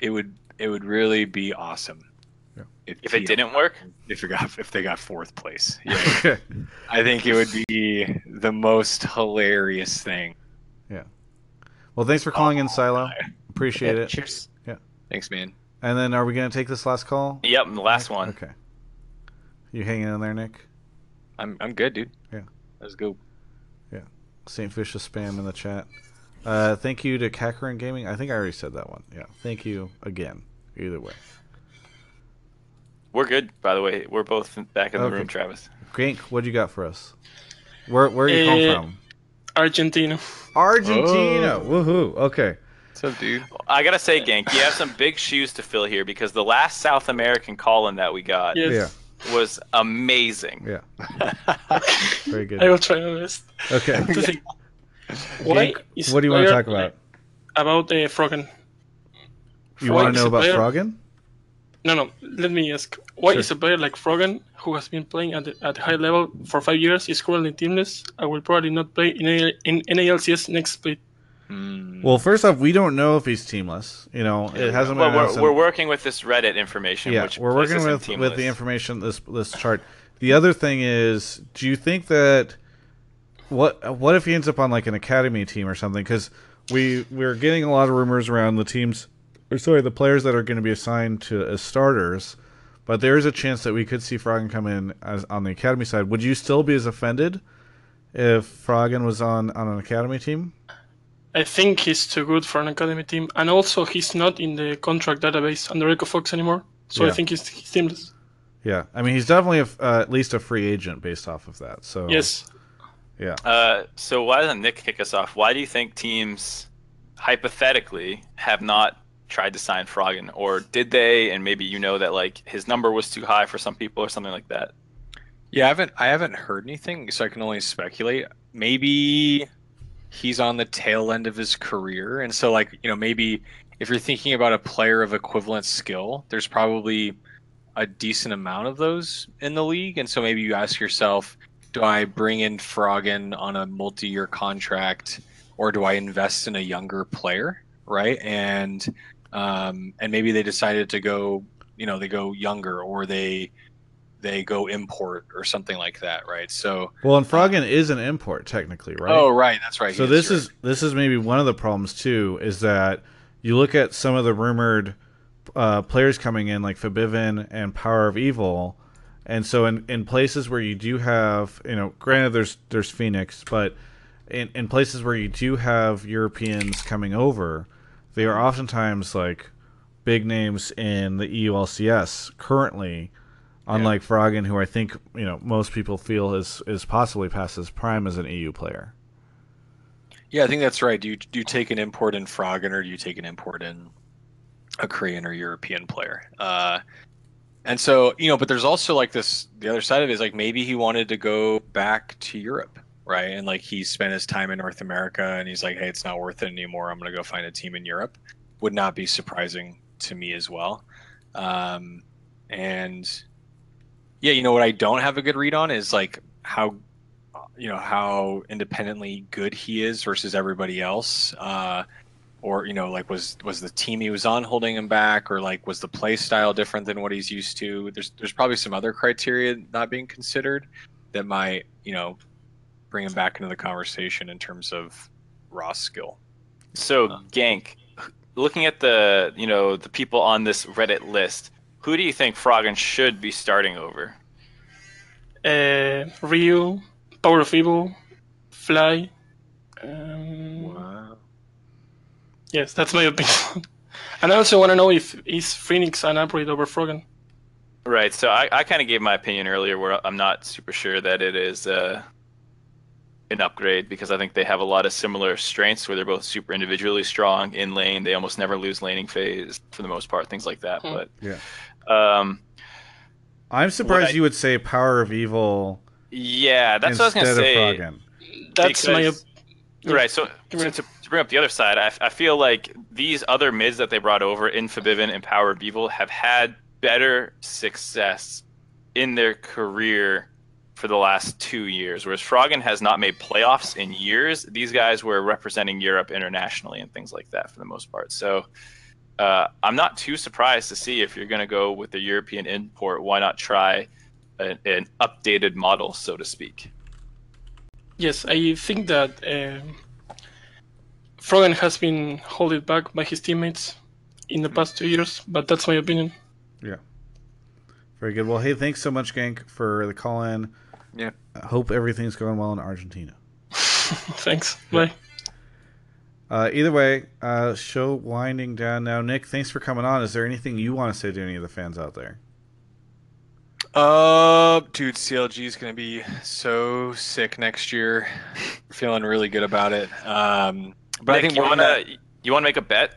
it would it would really be awesome if, If it didn't work? If it got if they got fourth place, [LAUGHS] yeah, I think it would be the most hilarious thing. Yeah. Well, thanks for calling in, Silo. Appreciate Yeah, it. cheers. Yeah. Thanks, man. And then, are we gonna take this last call? Yep, the last one. Okay. You hanging in there, Nick? I'm I'm good, dude. Yeah. Let's go. Yeah. Saint Vicious spam in the chat. Uh, thank you to Kakarin Gaming. I think I already said that one. Yeah. Thank you again. Either way. We're good, by the way. We're both back in the Okay. room, Travis. Gank, what do you got for us? Where Where are you calling Eh, from? Argentina. Argentina. Woohoo. Okay. What's up, dude? I gotta say, Gank, you have some big shoes to fill here because the last South American call-in that we got Yes. was amazing. Yeah. [LAUGHS] Very good. I will try my best. Okay. [LAUGHS] To think, why Gank, is what do you want to talk about? About uh, the Froggen. You want to know about player- Froggen? No, no. Let me ask. Why Sure. is a player like Froggen, who has been playing at the, at high level for five years, is currently teamless? I will probably not play in, A- in NALCS next split. Mm. Well, first off, we don't know if he's teamless. You know, it hasn't Well, we're, we're working with this Reddit information, yeah, which we're working with with the information this this chart. The other thing is, do you think that what what if he ends up on like an academy team or something? Because we we're getting a lot of rumors around the teams, or sorry, the players that are going to be assigned to as starters. But there is a chance that we could see Froggen come in as on the academy side. Would you still be as offended if Froggen was on on an academy team? I think he's too good for an academy team, and also he's not in the contract database under Echo Fox anymore. So I think he's, he's teamless. Yeah, I mean he's definitely a, uh, at least a free agent based off of that. So Yes. yeah. Uh, so why doesn't Nick kick us off? Why do you think teams hypothetically have not tried to sign Froggen, or did they? And maybe you know that like his number was too high for some people, or something like that. Yeah, I haven't I haven't heard anything, so I can only speculate. Maybe he's on the tail end of his career, and so like you know maybe if you're thinking about a player of equivalent skill, there's probably a decent amount of those in the league, and so maybe you ask yourself, do I bring in Froggen on a multi-year contract, or do I invest in a younger player, right? And um, and maybe they decided to go, you know, they go younger, or they they go import or something like that, right? So Well, and Froggen is an import technically, right? Oh, right, that's right, So this is this is maybe one of the problems too, is that you look at some of the rumored uh, players coming in, like Febiven and Power of Evil, and so in, in places where you do have, you know, granted there's there's Fenix, but in, in places where you do have Europeans coming over, they are oftentimes like big names in the EULCS currently, unlike Froggen, who I think you know most people feel is is possibly past his prime as an EU player. Yeah, I think that's right. Do you do you take an import in Froggen or do you take an import in a Korean or European player? Uh, and so you know, but there's also like this. The other side of it is like maybe he wanted to go back to Europe, right? And like he spent his time in North America, and he's like, hey, it's not worth it anymore. I'm gonna go find a team in Europe. Would not be surprising to me as well. Um, and yeah, you know what I don't have a good read on is like how you know how independently good he is versus everybody else. Uh, or you know like was was the team he was on holding him back or like was the play style different than what he's used to there's there's probably some other criteria not being considered that might you know bring him back into the conversation in terms of raw skill So Gank, looking at the you know the people on this Reddit list, who do you think Froggen should be starting over? Uh, Ryu, Power of Evil, Fly. Um, wow. Yes, that's my opinion. [LAUGHS] and I also want to know if is Fenix an upgrade over Froggen. Right. So I, I kind of gave my opinion earlier, where I'm not super sure that it is uh, an upgrade because I think they have a lot of similar strengths, where they're both super individually strong in lane. They almost never lose laning phase for the most part, things like that. Hmm. But Yeah. Um, I'm surprised I- you would say Power of Evil yeah, that's what I was gonna say. of Froggen. That's my Because- right. So, so to, to bring up the other side, I, I feel like these other mids that they brought over in Febiven and Power of Evil have had better success in their career for the last two years, whereas Froggen has not made playoffs in years. These guys were representing Europe internationally and things like that for the most part. So. Uh, I'm not too surprised to see if you're going to go with the European import. Why not try an, an updated model, so to speak? Yes, I think that um, Froggen has been held back by his teammates in the past two years, but that's my opinion. Yeah. Very good. Well, hey, thanks so much, Gank, for the call in. Yeah. I hope everything's going well in Argentina. [LAUGHS] Thanks. Bye. Uh, either way, uh, show winding down now. Nick, thanks for coming on. Is there anything you want to say to any of the fans out there? Uh, dude, CLG is gonna be so sick next year. [LAUGHS] Feeling really good about it. Um, but I think you want to that- you want to make a bet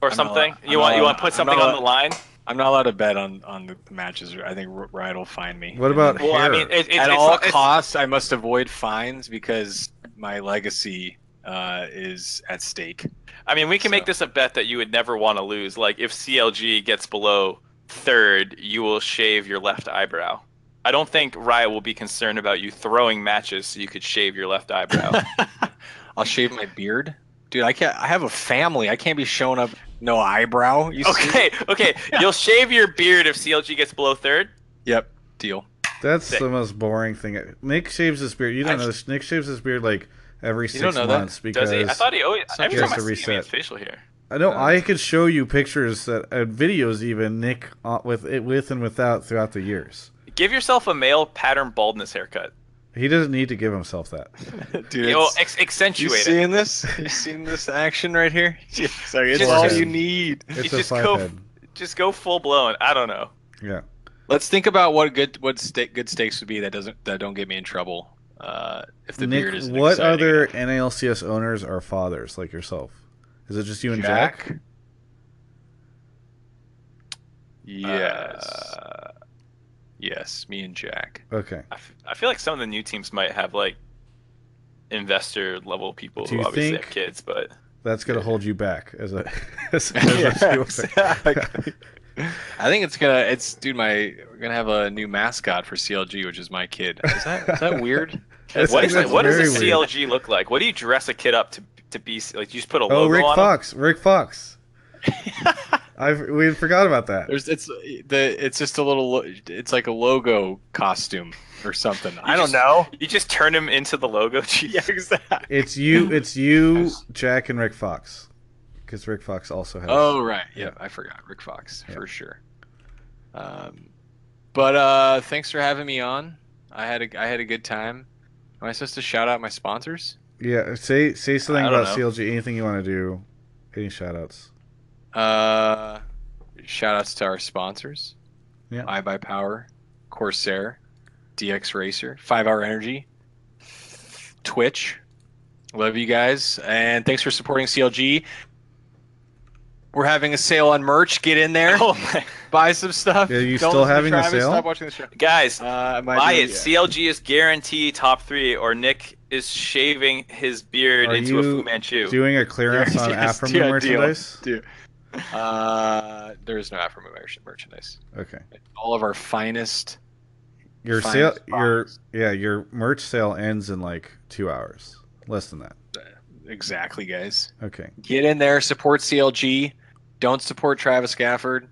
or I'm something? allowed- you I'm want not you want to put something not on the line? I'm not allowed to bet on on the, the matches. I think R- Riot will find me. What about Well, I mean, it, it, At it's all it's- costs, I must avoid fines because my legacy uh, is at stake. I mean, we can make this a bet that you would never want to lose. Like if CLG gets below third, you will shave your left eyebrow. I don't think Riot will be concerned about you throwing matches so you could shave your left eyebrow. [LAUGHS] I'll shave my beard, dude. I can't. I have a family. I can't be showing up no eyebrow. You see? okay, okay. [LAUGHS] You'll shave your beard if CLG gets below third. Yep. Deal. That's Sick. the most boring thing. Nick shaves his beard. You don't I- know this. Nick shaves his beard like every You don't six know that? months Does because he? I thought he always. not Every true. time I Just to see him, reset. facial hair. I know I could show you pictures that uh, videos even Nick uh, with it with and without throughout the years. Give yourself a male pattern baldness haircut. He doesn't need to give himself that. [LAUGHS] Dude, You know, it's- ex- you accentuate it. seeing this? [LAUGHS] You seeing this action right here? [LAUGHS] Sorry, it's Just- all you need. It's You a just go- head. Just go full blown. I don't know. Yeah. Let's think about what good what sta- good stakes would be that doesn't that don't get me in trouble. Uh, if the Nick, beard isn't what exciting other enough. NALCS owners are fathers like yourself? Is it just you and Jack? Jack? Yes. Uh, yes, me and Jack. Okay. I, f- I feel like some of the new teams might have like investor level people Do who obviously have kids, but That's gonna hold you back as a [LAUGHS] as, [LAUGHS] as Yeah, a viewer. exactly. I think it's gonna. It's dude. My we're gonna have a new mascot for CLG, which is my kid. Is that is that weird? [LAUGHS] That's- what, is that's what does a very weird. CLG look like? What do you dress a kid up to to be? Like, you just put a Oh, logo Rick on him? Fox. Rick Fox. [LAUGHS] I we forgot about that. There's it's the it's just a little. It's like a logo costume or something. I don't know. You just turn him into the logo. [LAUGHS] Yeah, exactly. It's you. It's you, Jack, and Rick Fox. Because Rick Fox also has. Oh right, yeah, I forgot Rick Fox for sure. Um, but uh, thanks for having me on. I had a I had a good time. Am I supposed to shout out my sponsors? Yeah. Say say something about know. CLG. Anything you want to do. Any shout outs? Uh, shout outs to our sponsors. Yeah. iBUYPOWER, Corsair, DXRacer, Five Hour Energy, Twitch. Love you guys, and thanks for supporting CLG. We're having a sale on merch. Get in there, [LAUGHS] Oh buy some stuff. Yeah, you Don't still listen to having the Travis, sale? Stop watching the show. Guys, Uh, buy it. yeah. CLG is guaranteed top three, or Nick is shaving his beard Are into a Fu Manchu. doing a clearance [LAUGHS] on Yes, Afro yeah, merchandise? Deal. Uh, there is no Afro merchandise. Okay. All of our finest. Your sale, finest your yeah, your merch sale ends in like two hours, less than that. Exactly, guys. Okay. Get in there, support CLG. Don't support Travis Gafford.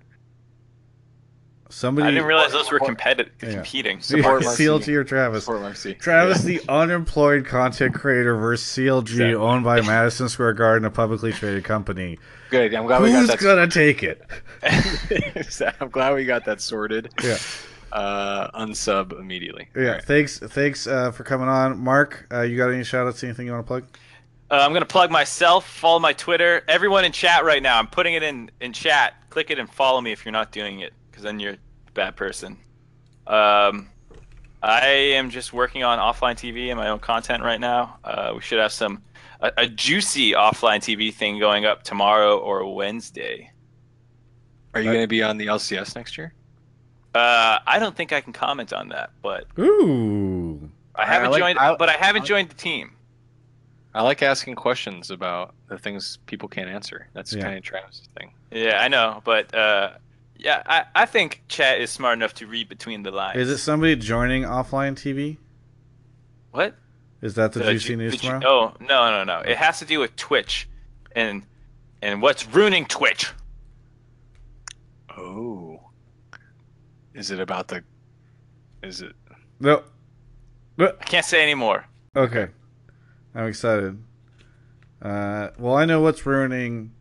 Somebody. I didn't realize those were competitive, Yeah. [LAUGHS] competing. Support Marcy. CLG or Travis. Support Marcy. Travis, the unemployed content creator versus CLG, owned by Madison Square Garden, a publicly traded company. Good. I'm glad we got that. gonna take it? [LAUGHS] I'm glad we got that sorted. Yeah. Uh, unsub immediately. Yeah. Thanks. Thanks uh, for coming on, Mark. Uh, you got any shout outs? Anything you want to plug? Uh, I'm gonna plug myself. Follow my Twitter. Everyone in chat right now. I'm putting it in in chat. Click it and follow me if you're not doing it, because then you're a bad person. Um, I am just working on offline TV and my own content right now. Uh, we should have some a, a juicy offline TV thing going up tomorrow or Wednesday. Are you going to be on the LCS next year? Uh, I don't think I can comment on that, but Ooh. I haven't like- joined. I- but I haven't joined the team. I like asking questions about the things people can't answer. That's Yeah. kind of Travis's thing. Yeah, I know, but uh, yeah, I, I think chat is smart enough to read between the lines. Is it somebody joining offline TV? What? Is that the Uh, juicy ju- news the ju- tomorrow? Oh no no no! It has to do with Twitch, and and what's ruining Twitch. Oh. Is it about the? Is it? No. I can't say anymore. Okay. I'm excited. Uh, well, I know what's ruining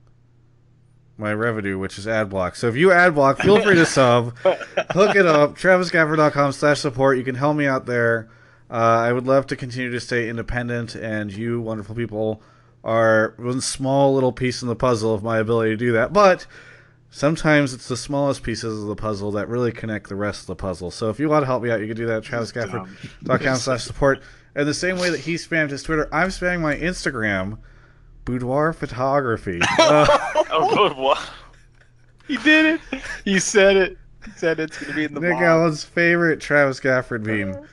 my revenue, which is ad block. So if you ad block, feel free to [LAUGHS] sub. Hook it up. TravisGafford.com slash support. You can help me out there. Uh, I would love to continue to stay independent, and you wonderful people are one small little piece in the puzzle of my ability to do that. But sometimes it's the smallest pieces of the puzzle that really connect the rest of the puzzle. So if you want to help me out, you can do that at travisgafford.com slash support. And the same way that he spammed his Twitter, I'm spamming my Instagram, boudoir photography. [LAUGHS] Uh, oh, good one. He did it. He said it. He said it's going to be in the Nick mod. Allen's favorite Travis Gafford meme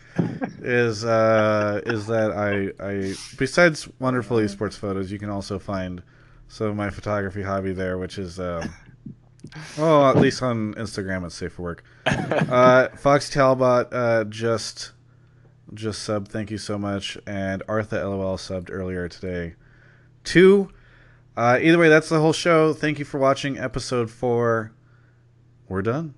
is uh, is that I I besides wonderful esports photos, you can also find some of my photography hobby there, which is um, well at least on Instagram it's safe for work. [LAUGHS] Uh, Fox Talbot uh, just just subbed. Thank you so much, and Artha LOL subbed earlier today. Two. Uh, either way, that's the whole show. Thank you for watching episode four. We're done.